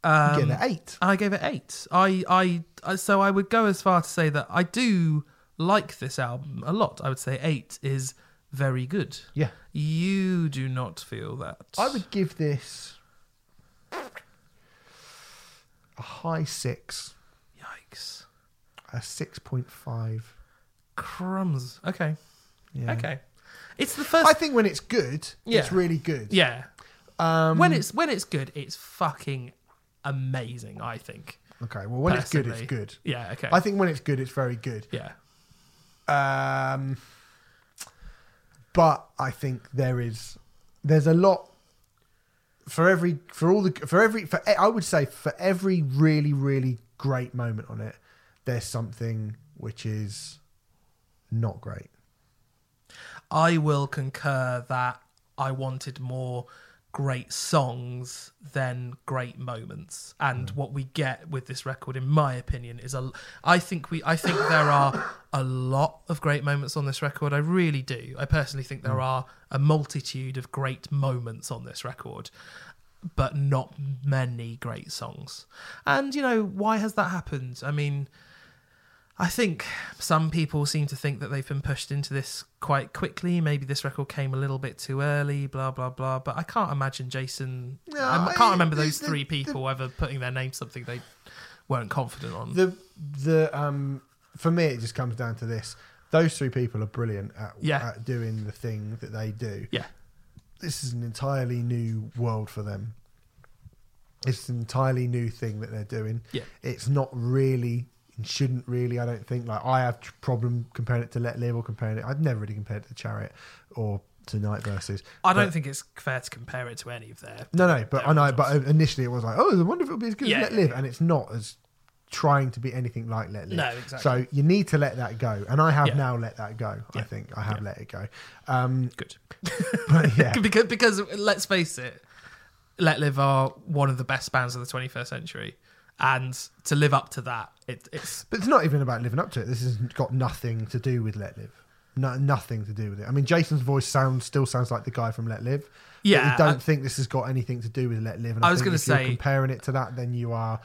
Speaker 2: Um,
Speaker 1: Getting an eight.
Speaker 2: I gave it eight. I, I, I, so I would go as far to say that I do like this album a lot. I would say eight is very good.
Speaker 1: Yeah.
Speaker 2: You do not feel that.
Speaker 1: I would give this a high six,
Speaker 2: Yikes!
Speaker 1: a 6.5.
Speaker 2: Crumbs. Okay.
Speaker 1: Yeah.
Speaker 2: Okay. It's the first.
Speaker 1: I think when it's good,
Speaker 2: Yeah.
Speaker 1: it's really good.
Speaker 2: yeah.
Speaker 1: Um,
Speaker 2: When it's when it's good, it's fucking amazing. I think.
Speaker 1: okay. Well, when it's good,
Speaker 2: personally.
Speaker 1: it's good.
Speaker 2: Yeah. Okay.
Speaker 1: I think when it's good, it's very good.
Speaker 2: yeah.
Speaker 1: Um, but I think there is there's a lot for every for all the for every for I would say for every really really great moment on it, there's something which is not great.
Speaker 2: I will concur that I wanted more great songs than great moments. And hmm. what we get with this record in my opinion is a I think we I think there are a lot of great moments on this record. I really do. I personally think there hmm. are a multitude of great moments on this record but not many great songs. And you know why has that happened? I mean I think some people seem to think that they've been pushed into this quite quickly. Maybe this record came a little bit too early, blah blah blah. But I can't imagine Jason.
Speaker 1: No,
Speaker 2: I
Speaker 1: I-
Speaker 2: can't remember those
Speaker 1: the-
Speaker 2: three
Speaker 1: the-
Speaker 2: people ever putting their name something they weren't confident on.
Speaker 1: The the um for me it just comes down to this. Those three people are brilliant at,
Speaker 2: Yeah.
Speaker 1: at doing the thing that they do.
Speaker 2: yeah,
Speaker 1: This is an entirely new world for them. It's an entirely new thing that they're doing.
Speaker 2: Yeah.
Speaker 1: It's not really and shouldn't really, I don't think. Like I have problem comparing it to Let Live or comparing it. I've never really compared it to Chariot or to Night Verses.
Speaker 2: I don't
Speaker 1: But-
Speaker 2: think it's fair to compare it to any of their.
Speaker 1: No, no, but I know. But initially, it was like, oh, I wonder if it'll be as good
Speaker 2: Yeah,
Speaker 1: as Let
Speaker 2: yeah,
Speaker 1: Live,
Speaker 2: yeah.
Speaker 1: and it's not as trying to be anything like Let Live.
Speaker 2: No, exactly.
Speaker 1: So you need to let that go, and I have now let that go. I think I have let it go. Um,
Speaker 2: Good.
Speaker 1: but yeah,
Speaker 2: because because let's face it, Let Live are one of the best bands of the 21st century, and to live up to that, it, it's
Speaker 1: but it's not even about living up to it. This has got nothing to do with Let Live. No, nothing to do with it. I mean, Jason's voice sounds still sounds like the guy from Let Live.
Speaker 2: Yeah,
Speaker 1: I don't
Speaker 2: I-
Speaker 1: think this has got anything to do with Let Live. And
Speaker 2: I
Speaker 1: I,
Speaker 2: was
Speaker 1: if you're
Speaker 2: say-
Speaker 1: comparing it to that, then you are.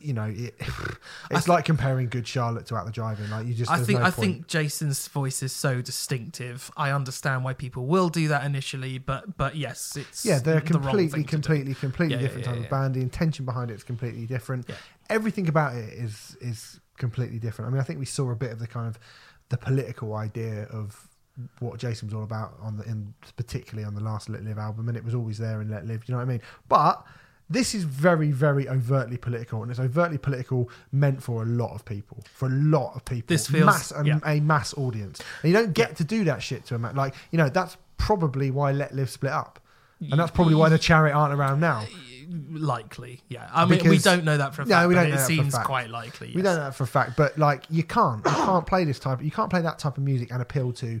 Speaker 1: You know, it, it's like comparing Good Charlotte to At the Drive-In. Like you just,
Speaker 2: I think
Speaker 1: no
Speaker 2: I
Speaker 1: point.
Speaker 2: think Jason's voice is so distinctive. I understand why people will do that initially, but but yes, it's
Speaker 1: Yeah, they're
Speaker 2: the
Speaker 1: completely, completely, completely
Speaker 2: Yeah,
Speaker 1: different
Speaker 2: yeah,
Speaker 1: type
Speaker 2: yeah.
Speaker 1: of band. The intention behind it is completely different. Everything about it is is completely different. I mean, I think we saw a bit of the kind of the political idea of what Jason was all about on the in particularly on the last Let Live album, and it was always there in Let Live. You know what I mean? But this is very, very overtly political, and it's overtly political meant for a lot of people, for a lot of people.
Speaker 2: This feels-
Speaker 1: mass, a,
Speaker 2: yeah.
Speaker 1: a mass audience, and you don't get to do that shit to a man. Like you know, that's probably why Let Live split up. And that's probably why the chariot aren't around now.
Speaker 2: likely. Yeah, I mean we don't know that for a
Speaker 1: No,
Speaker 2: fact.
Speaker 1: we don't know
Speaker 2: it
Speaker 1: that for a
Speaker 2: seems
Speaker 1: fact.
Speaker 2: quite likely.
Speaker 1: We don't know that for a fact, but like you can't, you can't play this type. You can't play that type of music and appeal to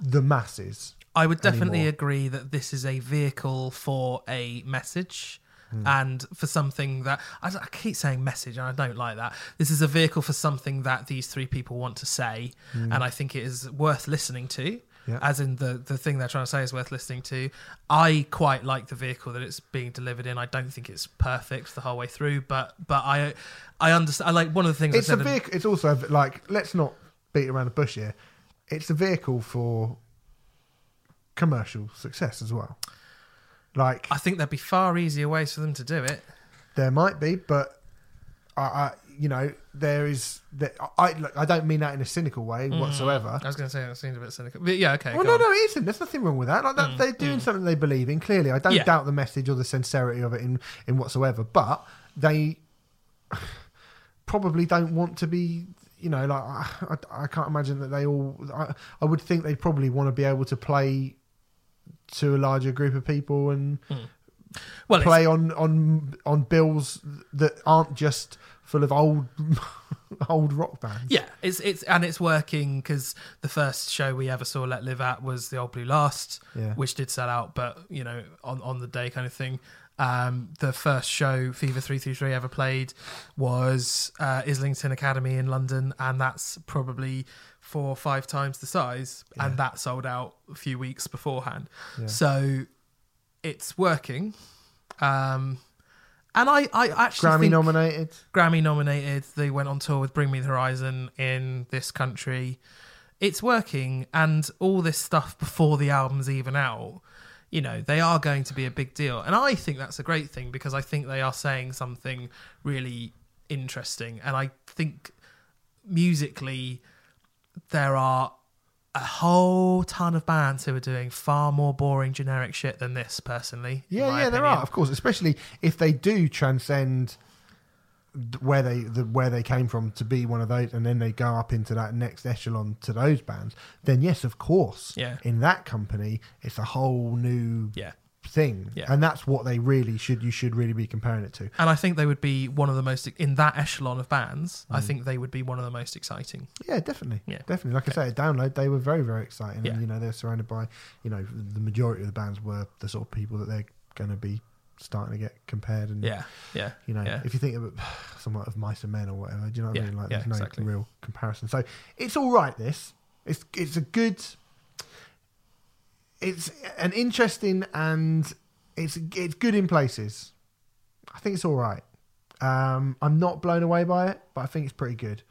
Speaker 1: the masses.
Speaker 2: I would definitely
Speaker 1: anymore.
Speaker 2: agree that this is a vehicle for a message
Speaker 1: Hmm.
Speaker 2: and for something that I, I keep saying message and I don't like that. This is a vehicle for something that these three people want to say, and I think it is worth listening to.
Speaker 1: Yeah.
Speaker 2: As in the the thing they're trying to say is worth listening to. I quite like the vehicle that it's being delivered in. I don't think it's perfect the whole way through, but but I I understand. I like one of the things
Speaker 1: It's
Speaker 2: I
Speaker 1: a
Speaker 2: in-
Speaker 1: vehicle. It's also like let's not beat around the bush here. It's a vehicle for commercial success as well. Like
Speaker 2: I think there'd be far easier ways for them to do it.
Speaker 1: there might be, but I, I you know, there is. There, I look, I don't mean that in a cynical way mm. whatsoever.
Speaker 2: I was going to say that seemed a bit cynical, but yeah, okay.
Speaker 1: Well,
Speaker 2: go
Speaker 1: no,
Speaker 2: on.
Speaker 1: no, it isn't. There's nothing wrong with that. Like that, mm, they're doing mm. something they believe in. Clearly, I don't
Speaker 2: Yeah.
Speaker 1: doubt the message or the sincerity of it in in whatsoever. But they probably don't want to be. You know, like I, I, I can't imagine that they all. I, I would think they probably want to be able to play to a larger group of people and
Speaker 2: Well,
Speaker 1: play on on on bills that aren't just full of old old rock bands.
Speaker 2: Yeah, it's it's and it's working because the first show we ever saw Let Live at was the Old Blue Last,
Speaker 1: Yeah.
Speaker 2: which did sell out, but you know on on the day kind of thing. Um, the first show Fever Three Three Three ever played was uh, Islington Academy in London, and that's probably four or five times the size, and that sold out a few weeks beforehand.
Speaker 1: Yeah.
Speaker 2: So it's working. Um, and I, I actually
Speaker 1: Grammy nominated.
Speaker 2: Grammy nominated. They went on tour with Bring Me the Horizon in this country. It's working, and all this stuff before the album's even out. You know, they are going to be a big deal, and I think that's a great thing because I think they are saying something really interesting, and I think musically there are a whole ton of bands who are doing far more boring generic shit than this personally
Speaker 1: Yeah, yeah, there are, of course, especially if they do transcend where they the, where they came from to be one of those, and then they go up into that next echelon to those bands. Then yes, of course,
Speaker 2: Yeah.
Speaker 1: in that company, it's a whole new
Speaker 2: yeah
Speaker 1: thing,
Speaker 2: Yeah.
Speaker 1: and that's what they really should you should really be comparing it to.
Speaker 2: And I think they would be one of the most in that echelon of bands.
Speaker 1: Mm.
Speaker 2: I think they would be one of the most exciting.
Speaker 1: Yeah, definitely.
Speaker 2: Yeah.
Speaker 1: definitely. Like I say, at download they were very very exciting,
Speaker 2: Yeah.
Speaker 1: and you know they're surrounded by you know the majority of the bands were the sort of people that they're going to be starting to get compared and
Speaker 2: Yeah, yeah,
Speaker 1: You know,
Speaker 2: Yeah.
Speaker 1: if you think of it somewhat of mice and men or whatever, do you know what
Speaker 2: Yeah,
Speaker 1: I mean? Like,
Speaker 2: yeah,
Speaker 1: there's no
Speaker 2: exactly.
Speaker 1: real comparison. So it's all right. This it's it's a good. It's an interesting and it's it's good in places. I think it's all right. Um, I'm not blown away by it, but I think it's pretty good.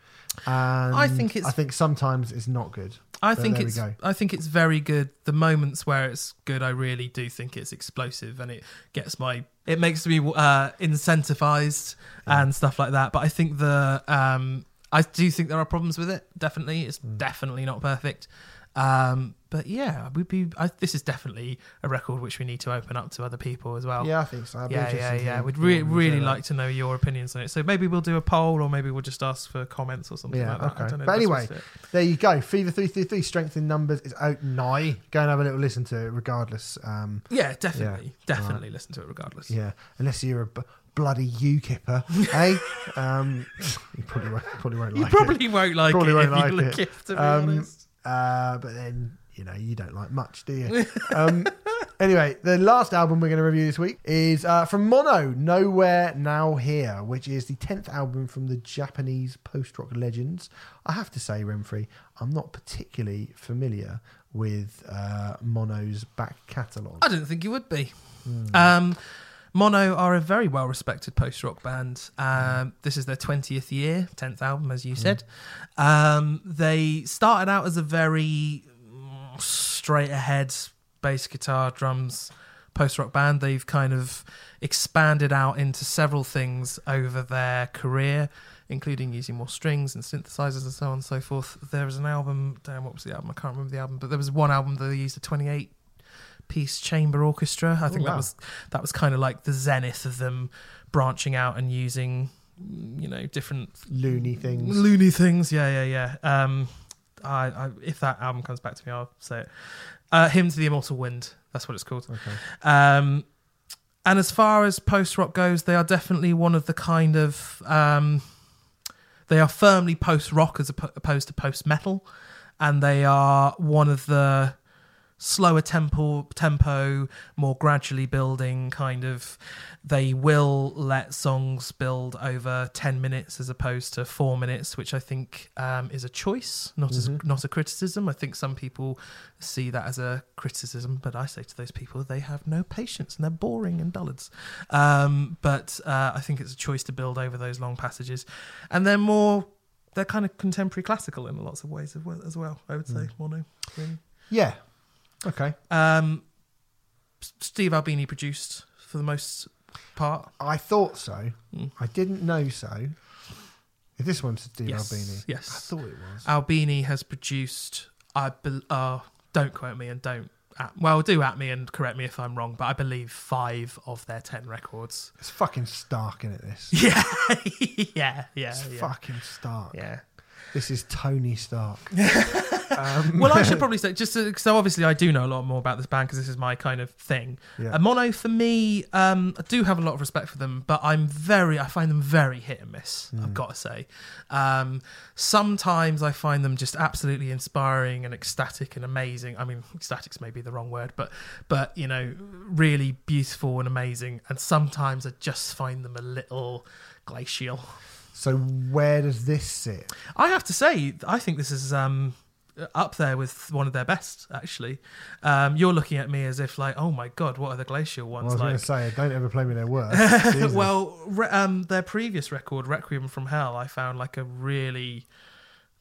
Speaker 1: And
Speaker 2: I think it's-
Speaker 1: I think sometimes it's not good.
Speaker 2: I
Speaker 1: So
Speaker 2: think it's. I think it's very good. The moments where it's good, I really do think it's explosive, and it gets my it makes me uh, incentivized and stuff like that. But I think the um, I do think there are problems with it. Definitely, it's
Speaker 1: Hmm.
Speaker 2: definitely not perfect. Um, but yeah, we'd be. I, this is definitely a record which we need to open up to other people as well.
Speaker 1: Yeah, I think so. I'd
Speaker 2: yeah, yeah, yeah. We'd re-
Speaker 1: you
Speaker 2: really like to know your opinions on it. So maybe we'll do a poll, or maybe we'll just ask for comments or something
Speaker 1: Yeah,
Speaker 2: like that. I
Speaker 1: okay.
Speaker 2: don't know
Speaker 1: But
Speaker 2: the best way
Speaker 1: anyway,
Speaker 2: it.
Speaker 1: There you go. Fever 333 Strength in Numbers is out now. Go and have a little listen to it regardless. Um,
Speaker 2: yeah, definitely, definitely listen to it regardless.
Speaker 1: yeah, unless you're a b- bloody UKipper, eh? Um, you probably won't, probably won't
Speaker 2: You
Speaker 1: like it.
Speaker 2: probably won't like
Speaker 1: Probably
Speaker 2: it
Speaker 1: won't
Speaker 2: if
Speaker 1: like
Speaker 2: you
Speaker 1: it.
Speaker 2: it, to be
Speaker 1: Um,
Speaker 2: honest.
Speaker 1: Uh, but then, you know, you don't like much, do you? um, anyway, the last album we're going to review this week is uh, from Mono, Nowhere Now Here, which is the 10th album from the Japanese post rock legends. I have to say, Renfrey, I'm not particularly familiar with uh, Mono's back catalogue.
Speaker 2: I didn't think you would be.
Speaker 1: Hmm.
Speaker 2: Um, Mono are a very well respected post rock band. Um, this is their 20th year, 10th album, as you said. Um, they started out as a very mm, straight ahead bass guitar, drums post rock band. They've kind of expanded out into several things over their career, including using more strings and synthesizers and so on and so forth. There was an album, damn, what was the album? I can't remember the album, but there was one album that they used a 28 piece chamber orchestra. I think
Speaker 1: wow.
Speaker 2: that was that was kind of like the zenith of them branching out and using you know different
Speaker 1: Loony things.
Speaker 2: loony things. Yeah, yeah, yeah. Um, I, I if that album comes back to me, I'll say it. Uh, Hymn to the Immortal Wind. That's what it's called.
Speaker 1: Okay.
Speaker 2: Um, and as far as post rock goes, they are definitely one of the kind of um, they are firmly post rock as opposed to post metal, and they are one of the slower tempo tempo more gradually building kind of. They will let songs build over 10 minutes as opposed to 4 minutes which i think um, is a choice not as not a criticism. I think some people see that as a criticism but i say to those people they have no patience and they're boring and dullards. Um, but uh, i think it's a choice to build over those long passages. And they're more they're kind of contemporary classical in lots of ways as well, i would say mono really.
Speaker 1: Yeah. Okay.
Speaker 2: um, Steve Albini produced for the most part.
Speaker 1: I thought so.
Speaker 2: Mm.
Speaker 1: I didn't know so. If this one's Steve
Speaker 2: Yes,
Speaker 1: Albini.
Speaker 2: yes.
Speaker 1: I thought it was.
Speaker 2: Albini has produced. I bel uh, don't quote me and don't. At, well, do at me and correct me if I'm wrong, but I believe five of their ten records.
Speaker 1: It's fucking stark in it. This.
Speaker 2: Yeah, yeah, yeah,
Speaker 1: It's
Speaker 2: yeah.
Speaker 1: fucking stark.
Speaker 2: yeah.
Speaker 1: This is Tony Stark. um,
Speaker 2: Well, I should probably say just to, so obviously I do know a lot more about this band because this is my kind of thing.
Speaker 1: Yeah.
Speaker 2: Uh, Mono for me, um, I do have a lot of respect for them, but I'm very, I find them very hit and miss.
Speaker 1: Hmm.
Speaker 2: I've got to say. Um, sometimes I find them just absolutely inspiring and ecstatic and amazing. I mean, ecstatic's maybe the wrong word, but but you know, really beautiful and amazing. And sometimes I just find them a little glacial.
Speaker 1: So where does this sit?
Speaker 2: I have to say, I think this is um, up there with one of their best. Actually, um, you're looking at me as if like, oh my god, what are the glacial ones?
Speaker 1: Well, I was going to say, don't ever play me their worst.
Speaker 2: Well, re- um, their previous record, Requiem from Hell, I found like a really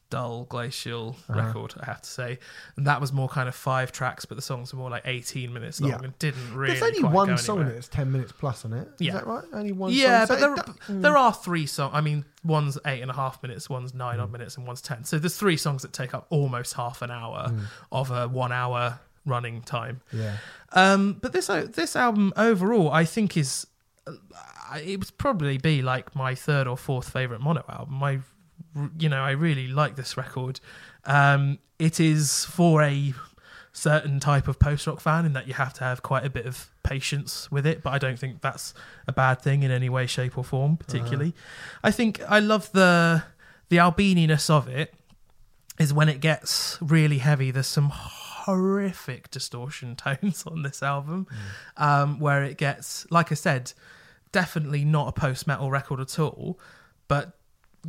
Speaker 2: dull glacial
Speaker 1: Uh-huh.
Speaker 2: record. I have to say, and that was more kind of five tracks, but the songs were more like 18 minutes long
Speaker 1: Yeah.
Speaker 2: and didn't really.
Speaker 1: There's only one song in it that's 10 minutes plus on it. Is
Speaker 2: Yeah.
Speaker 1: that right? Only one
Speaker 2: Yeah,
Speaker 1: song.
Speaker 2: but
Speaker 1: So
Speaker 2: there,
Speaker 1: do- mm.
Speaker 2: there are three songs. I mean, one's eight and a half minutes, one's nine
Speaker 1: Mm.
Speaker 2: odd minutes, and one's ten. So there's three songs that take up almost half an hour
Speaker 1: Mm.
Speaker 2: of a one hour running time.
Speaker 1: Yeah.
Speaker 2: Um, but this this album overall, I think is uh, it would probably be like my third or fourth favorite mono album. I you know I really like this record. Um, it is for a certain type of post rock fan in that you have to have quite a bit of patience with it, but I don't think that's a bad thing in any way, shape, or form. Particularly, I think I love the the albininess of it. Is when it gets really heavy. There's some horrific distortion tones on this album, um, where it gets, like I said, definitely not a post metal record at all. But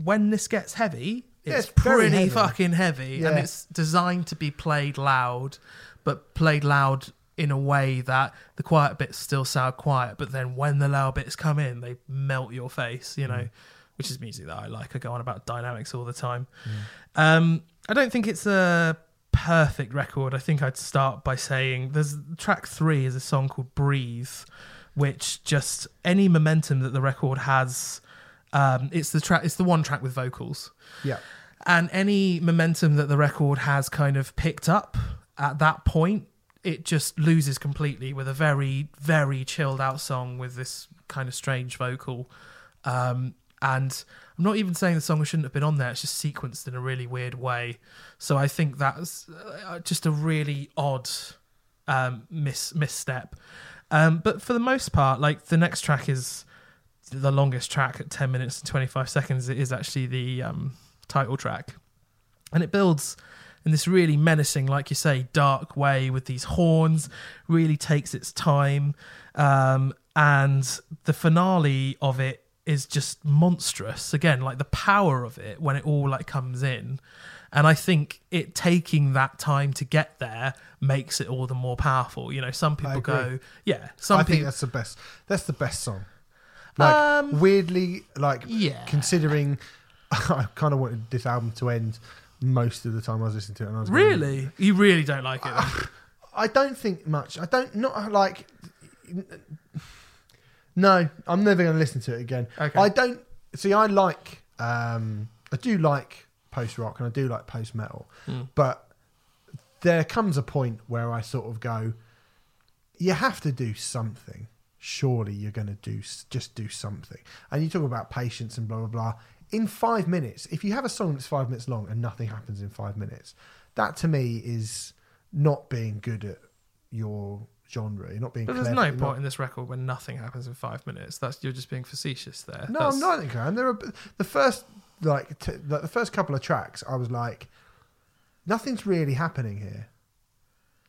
Speaker 2: when this gets heavy,
Speaker 1: Yeah,
Speaker 2: it's,
Speaker 1: it's
Speaker 2: pretty
Speaker 1: heavy.
Speaker 2: fucking heavy, and it's designed to be played loud, but played loud in a way that the quiet bits still sound quiet, but then when the loud bits come in, they melt your face, you know, which is music that I like. I go on about dynamics all the time. Um, I don't think it's a perfect record. I think I'd start by saying there's track three is a song called Breathe, which just any momentum that the record has. Um, it's the track. It's the one track with vocals
Speaker 1: Yeah.
Speaker 2: and any momentum that the record has kind of picked up at that point it just loses completely with a very very chilled out song with this kind of strange vocal um, and i'm not even saying the song shouldn't have been on there it's just sequenced in a really weird way so i think that's uh, just a really odd um, miss misstep um, but for the most part like the next track is the longest track at 10 minutes and 25 seconds it is actually the um, title track and it builds in this really menacing like you say dark way with these horns really takes its time um, and the finale of it is just monstrous again like the power of it when it all like comes in and i think it taking that time to get there makes it all the more powerful you know some people go yeah some
Speaker 1: I think
Speaker 2: people
Speaker 1: that's the best. That's the best song. Like
Speaker 2: Um,
Speaker 1: weirdly, like
Speaker 2: yeah.
Speaker 1: considering I kind of wanted this album to end most of the time I was listening to it. And I was going,
Speaker 2: really you really don't like it then?
Speaker 1: I don't think much. I don't not like. No, I'm never going to listen to it again.
Speaker 2: Okay.
Speaker 1: I don't see. I like. Um, I do like post rock and I do like post metal,
Speaker 2: Mm.
Speaker 1: but there comes a point where I sort of go, you have to do something. Surely you're going to do just do something. And you talk about patience and blah blah blah. In five minutes, if you have a song that's five minutes long and nothing happens in five minutes, that to me is not being good at your genre. You're not being.
Speaker 2: But there's
Speaker 1: clever,
Speaker 2: no
Speaker 1: you're not-
Speaker 2: point in this record when nothing happens in five minutes. That's you're just being facetious there.
Speaker 1: No,
Speaker 2: That's-
Speaker 1: I'm not. And there are the first like, t- like the first couple of tracks. I was like, nothing's really happening here.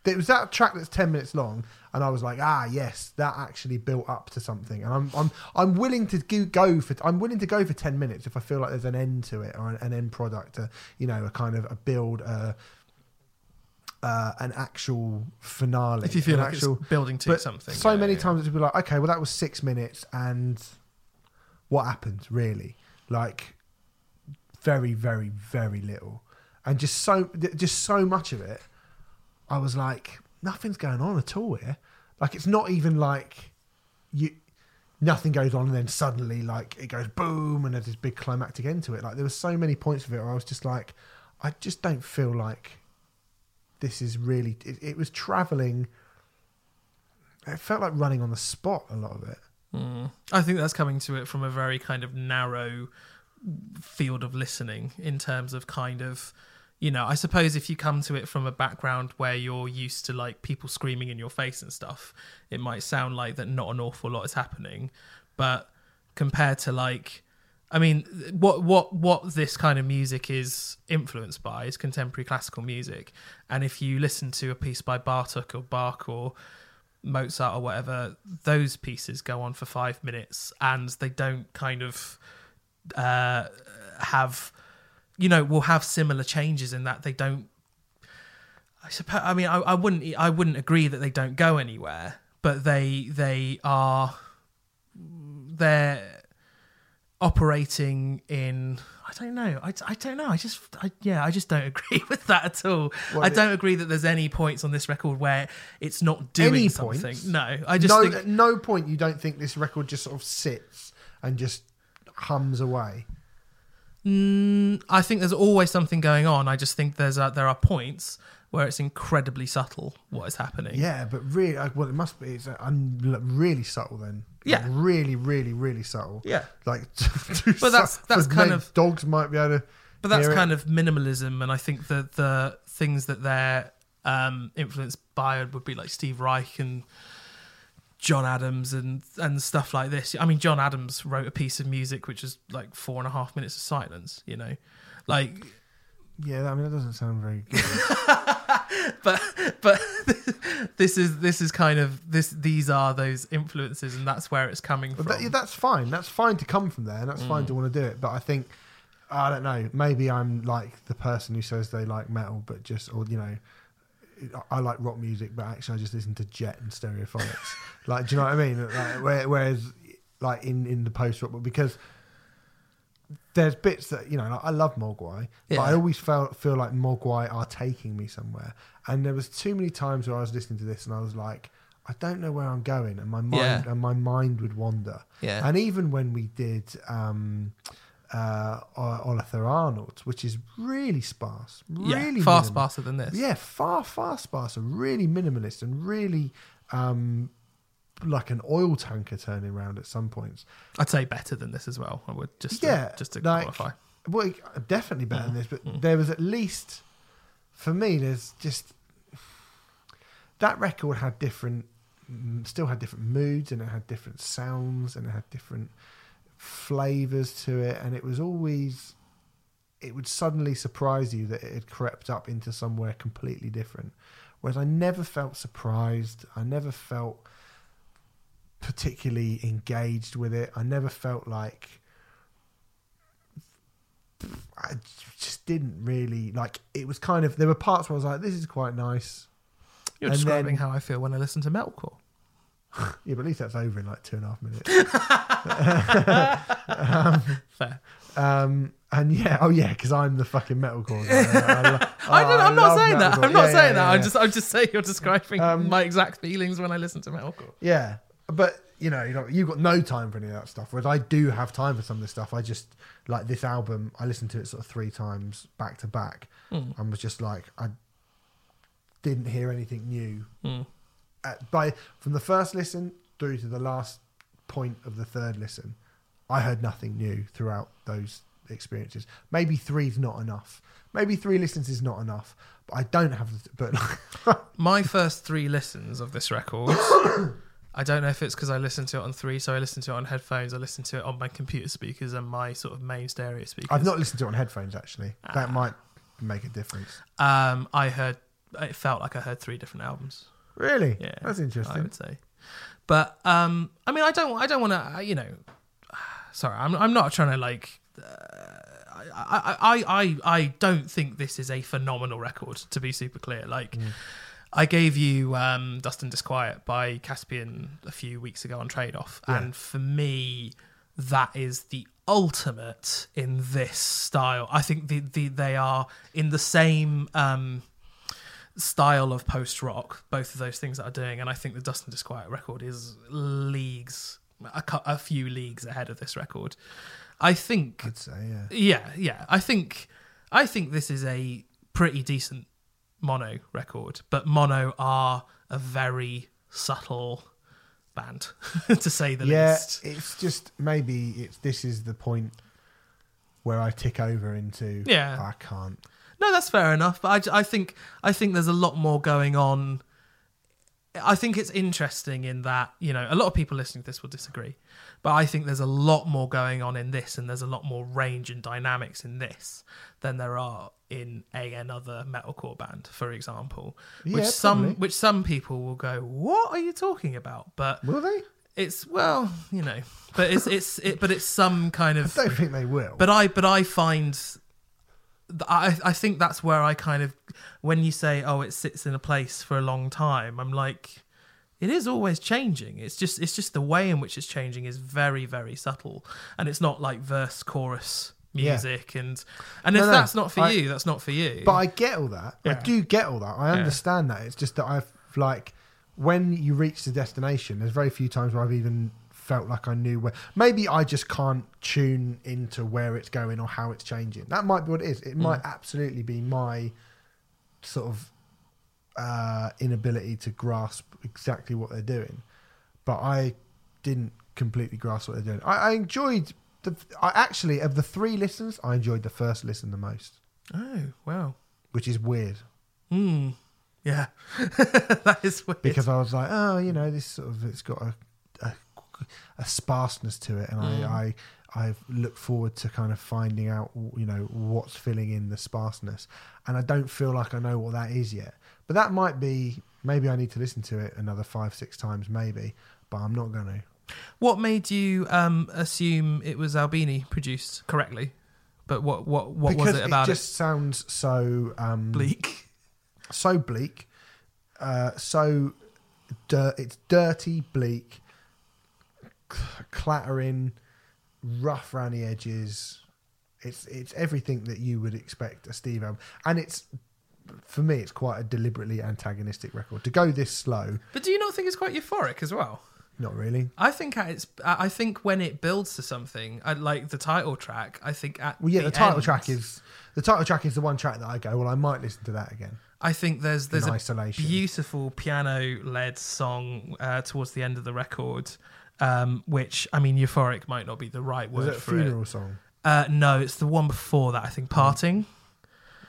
Speaker 1: There was that track that's ten minutes long, and I was like, ah, yes, that actually built up to something. And I'm I'm I'm willing to go, for I'm willing to go for ten minutes if I feel like there's an end to it or an, an end product, a, you know, a kind of a build, uh, uh, an actual finale.
Speaker 2: If you feel
Speaker 1: an
Speaker 2: like
Speaker 1: actual,
Speaker 2: building to something.
Speaker 1: So
Speaker 2: yeah,
Speaker 1: many
Speaker 2: yeah.
Speaker 1: times it'd be like, okay, well that was six minutes, and what happened really? Like very, very, very little, and just so, just so much of it. I was like, nothing's going on at all here. Like it's not even like you. Nothing goes on, and then suddenly, like it goes boom, and there's this big climactic end to it. Like there were so many points of it where I was just like, I just don't feel like this is really. It, it was traveling. It felt like running on the spot. A lot of it.
Speaker 2: Mm. I think that's coming to it from a very kind of narrow field of listening in terms of kind of you know i suppose if you come to it from a background where you're used to like people screaming in your face and stuff it might sound like that not an awful lot is happening. But compared to like i mean what what what this kind of music is influenced by is contemporary classical music. And if you listen to a piece by bartok or bach or Mozart or whatever, those pieces go on for five minutes and they don't kind of uh, have, you know, will have similar changes in that they don't. I suppose. I mean, I, I wouldn't. I wouldn't agree that they don't go anywhere, but they they are they're operating in. I don't know. I, I don't know. I just I, yeah. I just don't agree with that at all.
Speaker 1: Well,
Speaker 2: I don't agree that there's any points on this record where it's not doing
Speaker 1: Any
Speaker 2: something.
Speaker 1: points?
Speaker 2: No, I just
Speaker 1: no,
Speaker 2: think
Speaker 1: at no point you don't think this record just sort of sits and just hums away.
Speaker 2: Mm, I think there's always something going on. I just think there's a, there are points where it's incredibly subtle what is happening.
Speaker 1: Yeah, but really, like, well, it must be. It's uh, un- really subtle then. Like,
Speaker 2: Yeah.
Speaker 1: really, really, really subtle.
Speaker 2: Yeah.
Speaker 1: Like,
Speaker 2: But that's- that's kind of-
Speaker 1: dogs might be able to.
Speaker 2: But that's
Speaker 1: hear it.
Speaker 2: kind of minimalism, and I think that the things that they're um, influenced by would be like Steve Reich and John Adams and and stuff like this. I mean, John Adams wrote a piece of music which is like four and a half minutes of silence. You know, like
Speaker 1: Yeah, I mean that doesn't sound very good.
Speaker 2: but but this is this is kind of this these are those influences and that's where it's coming from
Speaker 1: that, that's fine. That's fine to come from there, and that's
Speaker 2: Mm.
Speaker 1: fine to want to do it. But I think I don't know. Maybe I'm like the person who says they like metal, but just or you know, I like rock music, but actually I just listen to Jet and Stereophonics. like, do you know what I mean? Like, whereas, like in in the post rock, but because there's bits that you know, like I love Mogwai, but I always felt feel like Mogwai are taking me somewhere. And there was too many times where I was listening to this and I was like, I don't know where I'm going, and my mind
Speaker 2: Yeah.
Speaker 1: and my mind would wander.
Speaker 2: Yeah.
Speaker 1: And even when we did um, uh, O- Ólafur Arnalds, which is really sparse, really
Speaker 2: yeah, far
Speaker 1: minimal-
Speaker 2: sparser than this.
Speaker 1: yeah, far, far sparser, really minimalist, and really um, like an oil tanker turning around at some points.
Speaker 2: I'd say better than this as well. I would just
Speaker 1: Yeah,
Speaker 2: to, just to
Speaker 1: like-
Speaker 2: qualify.
Speaker 1: Well, definitely better than this,
Speaker 2: Mm.
Speaker 1: but there was at least, for me, there's just that record had different, mm, still had different moods, and it had different sounds, and it had different flavors to it, and it was always. It would suddenly surprise you that it had crept up into somewhere completely different. Whereas I never felt surprised. I never felt particularly engaged with it. I never felt like I just didn't really like. It was kind of there were parts where I was like, "This is quite nice."
Speaker 2: You're
Speaker 1: and
Speaker 2: describing
Speaker 1: then-
Speaker 2: how I feel when I listen to metalcore.
Speaker 1: Yeah, but at least that's over in like two and a half minutes.
Speaker 2: Fair.
Speaker 1: um, and yeah, oh yeah, because I'm the fucking metalcore. guy. I, lo-
Speaker 2: I don't,
Speaker 1: oh,
Speaker 2: I'm not saying that.
Speaker 1: metalcore.
Speaker 2: I'm not
Speaker 1: Yeah,
Speaker 2: saying
Speaker 1: yeah,
Speaker 2: that. I'm just I'm just saying you're describing
Speaker 1: Um,
Speaker 2: my exact feelings when I listen to metalcore.
Speaker 1: Yeah, but you know, you know, you've got no time for any of that stuff. Whereas I do have time for some of this stuff. I just like this album. I listened to it sort of three times back to back,
Speaker 2: Hmm.
Speaker 1: and was just like, I didn't hear anything new.
Speaker 2: Mm.
Speaker 1: At, by from the first listen through to the last point of the third listen, I heard nothing new throughout those experiences. Maybe three's not enough. Maybe three listens is not enough. But I don't have. The, but
Speaker 2: My first three listens of this record, I don't know if it's because I listened to it on three, so I listened to it on headphones, I listened to it on my computer speakers and my sort of main stereo speakers.
Speaker 1: I've not listened to it on headphones actually.
Speaker 2: Ah.
Speaker 1: That might make a difference.
Speaker 2: Um, I heard. It felt like I heard three different albums.
Speaker 1: Really?
Speaker 2: Yeah,
Speaker 1: That's interesting.
Speaker 2: I would say. But um, I mean, I don't. I don't want to. You know, sorry, I'm. I'm not trying to like. Uh, I, I, I, I don't think this is a phenomenal record. To be super clear, like.
Speaker 1: Mm.
Speaker 2: I gave you um, Dust and Disquiet by Caspian a few weeks ago on Trade Off,
Speaker 1: Yeah.
Speaker 2: and for me, that is the ultimate in this style. I think the, the they are in the same um, style of post rock, both of those things that are doing, and I think the Dust and Disquiet record is leagues, a, a few leagues ahead of this record. I think
Speaker 1: I'd say, yeah.
Speaker 2: yeah, yeah. I think I think this is a pretty decent mono record, but mono are a very subtle band, to say the
Speaker 1: Yeah,
Speaker 2: least.
Speaker 1: it's just maybe it's this is the point where I tick over into
Speaker 2: Yeah.
Speaker 1: I can't.
Speaker 2: No, that's fair enough. But I, I think I think there's a lot more going on. I think it's interesting in that you know a lot of people listening to this will disagree, but I think there's a lot more going on in this, and there's a lot more range and dynamics in this than there are in a another metalcore band, for example. which
Speaker 1: Yeah,
Speaker 2: some
Speaker 1: probably.
Speaker 2: which some people will go, "What are you talking about?" But
Speaker 1: Will they?
Speaker 2: it's well, you know, but it's it's it, but it's some kind of.
Speaker 1: I don't think they will.
Speaker 2: but I but I find I I think that's where I kind of when you say oh it sits in a place for a long time I'm like it is always changing it's just it's just the way in which it's changing is very very subtle and it's not like verse chorus
Speaker 1: Yeah.
Speaker 2: music and and if
Speaker 1: No, no,
Speaker 2: that's not for
Speaker 1: I-
Speaker 2: you that's not for you
Speaker 1: but I get all that. I do get all that. I
Speaker 2: Yeah.
Speaker 1: understand that. It's just that I've like when you reach the destination, there's very few times where I've even felt like I knew where. Maybe I just can't tune into where it's going or how it's changing. That might be what it is. It
Speaker 2: Mm.
Speaker 1: might absolutely be my sort of uh, inability to grasp exactly what they're doing. But I didn't completely grasp what they're doing. I, I enjoyed the. I actually of the three listens, I enjoyed the first listen the most,
Speaker 2: oh wow
Speaker 1: which is weird
Speaker 2: hmm yeah that is weird
Speaker 1: because I was like, oh, you know, this sort of it's got a a, sparseness to it, and
Speaker 2: Mm.
Speaker 1: I I I look forward to kind of finding out, you know, what's filling in the sparseness, and I don't feel like I know what that is yet. But that might be maybe I need to listen to it another five six times maybe, but I'm not going to.
Speaker 2: what made you um assume it was Albini produced correctly but what what what
Speaker 1: because
Speaker 2: was it about it?
Speaker 1: just sounds so um,
Speaker 2: bleak
Speaker 1: so bleak. uh, so dir- it's dirty, bleak, clattering, rough around the edges. It's it's everything that you would expect a Steve album, and it's for me it's quite a deliberately antagonistic record to go this slow.
Speaker 2: But do you not think it's quite euphoric as well?
Speaker 1: Not really.
Speaker 2: I think at its. I think when it builds to something, I like the title track. I think at
Speaker 1: Well, yeah, the, title
Speaker 2: end,
Speaker 1: track is the title track is the one track that I go. Well, I might listen to that again.
Speaker 2: I think there's there's a
Speaker 1: isolation.
Speaker 2: beautiful piano-led song uh, towards the end of the record, um, which I mean, euphoric might not be the right word
Speaker 1: it a
Speaker 2: for
Speaker 1: funeral song?
Speaker 2: Uh, no, it's the one before that. I think parting.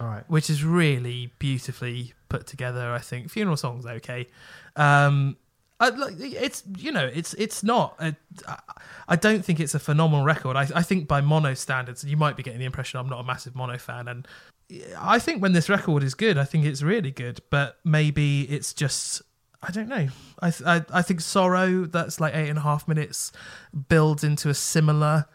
Speaker 1: All right.
Speaker 2: which is really beautifully put together. I think funeral songs okay. Um, I, like, it's you know it's it's not. A, I don't think it's a phenomenal record. I, I think by mono standards, you might be getting the impression I'm not a massive mono fan, and I think when this record is good, I think it's really good. But maybe it's just I don't know. I th- I, I think sorrow that's like eight and a half minutes builds into a similar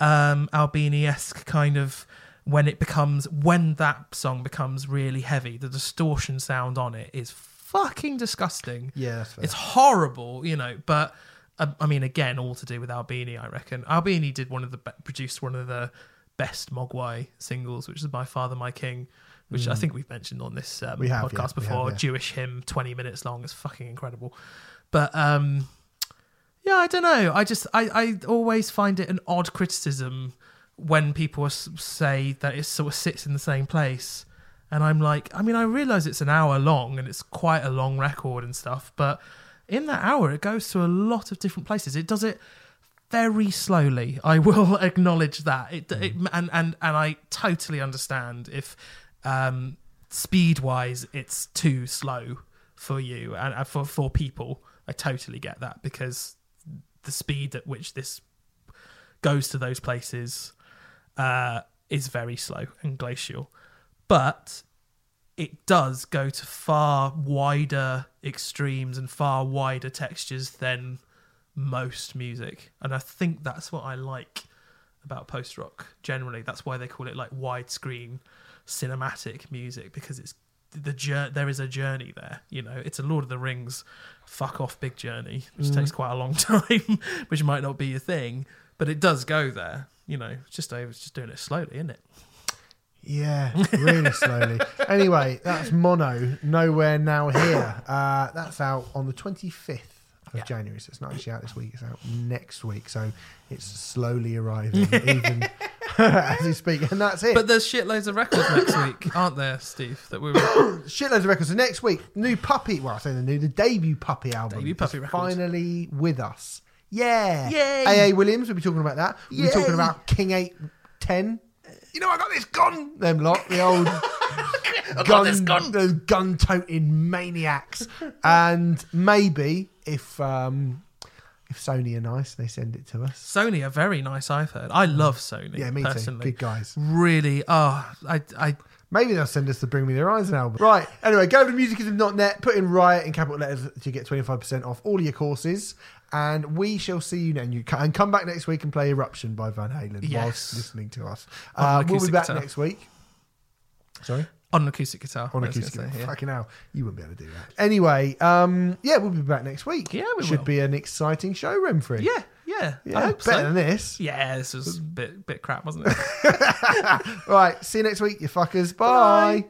Speaker 2: um, Albini esque kind of when it becomes when that song becomes really heavy. The distortion sound on it is fucking disgusting.
Speaker 1: Yeah, that's fair.
Speaker 2: It's horrible, you know. But uh, I mean, again, all to do with Albini, I reckon. Albini did one of the be- produced one of the best Mogwai singles, which is "My Father, My King," which I think we've mentioned on this um,
Speaker 1: Mm. Have,
Speaker 2: podcast
Speaker 1: yeah, we have,
Speaker 2: before.
Speaker 1: yeah.
Speaker 2: Jewish hymn, twenty minutes long, is fucking incredible. But um, yeah, I don't know. I just I, I always find it an odd criticism when people say that it sort of sits in the same place. And I'm like, I mean, I realize it's an hour long and it's quite a long record and stuff, but in that hour, it goes to a lot of different places. It does it very slowly. I will acknowledge that. It, it and and and I totally understand if um, speed wise it's too slow for you and and for for people. I totally get that because the speed at which this goes to those places uh, is very slow and glacial. But it does go to far wider extremes and far wider textures than most music. And I think that's what I like about post rock generally. That's why they call it like widescreen cinematic music because it's the jour- there is a journey there. You know, it's a Lord of the Rings fuck off big journey, which takes quite a long time, which might not be your thing, but it does go there. You know, it's just it's just doing it slowly, isn't it?
Speaker 1: Yeah, really slowly. Anyway, that's Mono, Nowhere Now Here. Uh, that's out on the 25th of
Speaker 2: Yeah.
Speaker 1: January. So it's not actually out this week, it's out next week. So it's slowly arriving, even as you speak. And that's it.
Speaker 2: But there's shitloads of records next week, aren't there, Steve? That we were
Speaker 1: Shitloads of records. So next week, new Puppy, well, I say the new, the debut Puppy album.
Speaker 2: Debut Puppy record.
Speaker 1: finally with us. Yeah.
Speaker 2: Yay.
Speaker 1: AA Williams, we'll be talking about that. We'll be talking about King 810. You know, I got this gun. Them lot, the old gun,
Speaker 2: gun.
Speaker 1: the gun toting maniacs. and maybe if um, if Sony are nice, they send it to us.
Speaker 2: Sony are very nice. I've heard. I love Sony.
Speaker 1: Yeah, me
Speaker 2: personally.
Speaker 1: too. Big guys.
Speaker 2: Really. Oh, I, I.
Speaker 1: Maybe they'll send us the Bring Me the Horizon album. Right. Anyway, go to musicism.net, put in Riot in capital letters to get 25% off all your courses. And we shall see you then. You can, and come back next week and play Eruption by Van Halen
Speaker 2: Yes.
Speaker 1: whilst listening to us. Uh, we'll be back
Speaker 2: guitar.
Speaker 1: next week. Sorry?
Speaker 2: On an acoustic guitar.
Speaker 1: On
Speaker 2: I was gonna
Speaker 1: acoustic.
Speaker 2: say, yeah.
Speaker 1: Fucking hell. You wouldn't be able to do that. Anyway, um, yeah, we'll be back next week.
Speaker 2: Yeah, we
Speaker 1: Should
Speaker 2: will.
Speaker 1: be an exciting show, Renfrey.
Speaker 2: Yeah, yeah.
Speaker 1: Yeah,
Speaker 2: I hope
Speaker 1: better
Speaker 2: so.
Speaker 1: than this.
Speaker 2: Yeah, this was a bit, bit crap, wasn't it?
Speaker 1: Right. See you next week, you fuckers. Bye.
Speaker 2: Bye.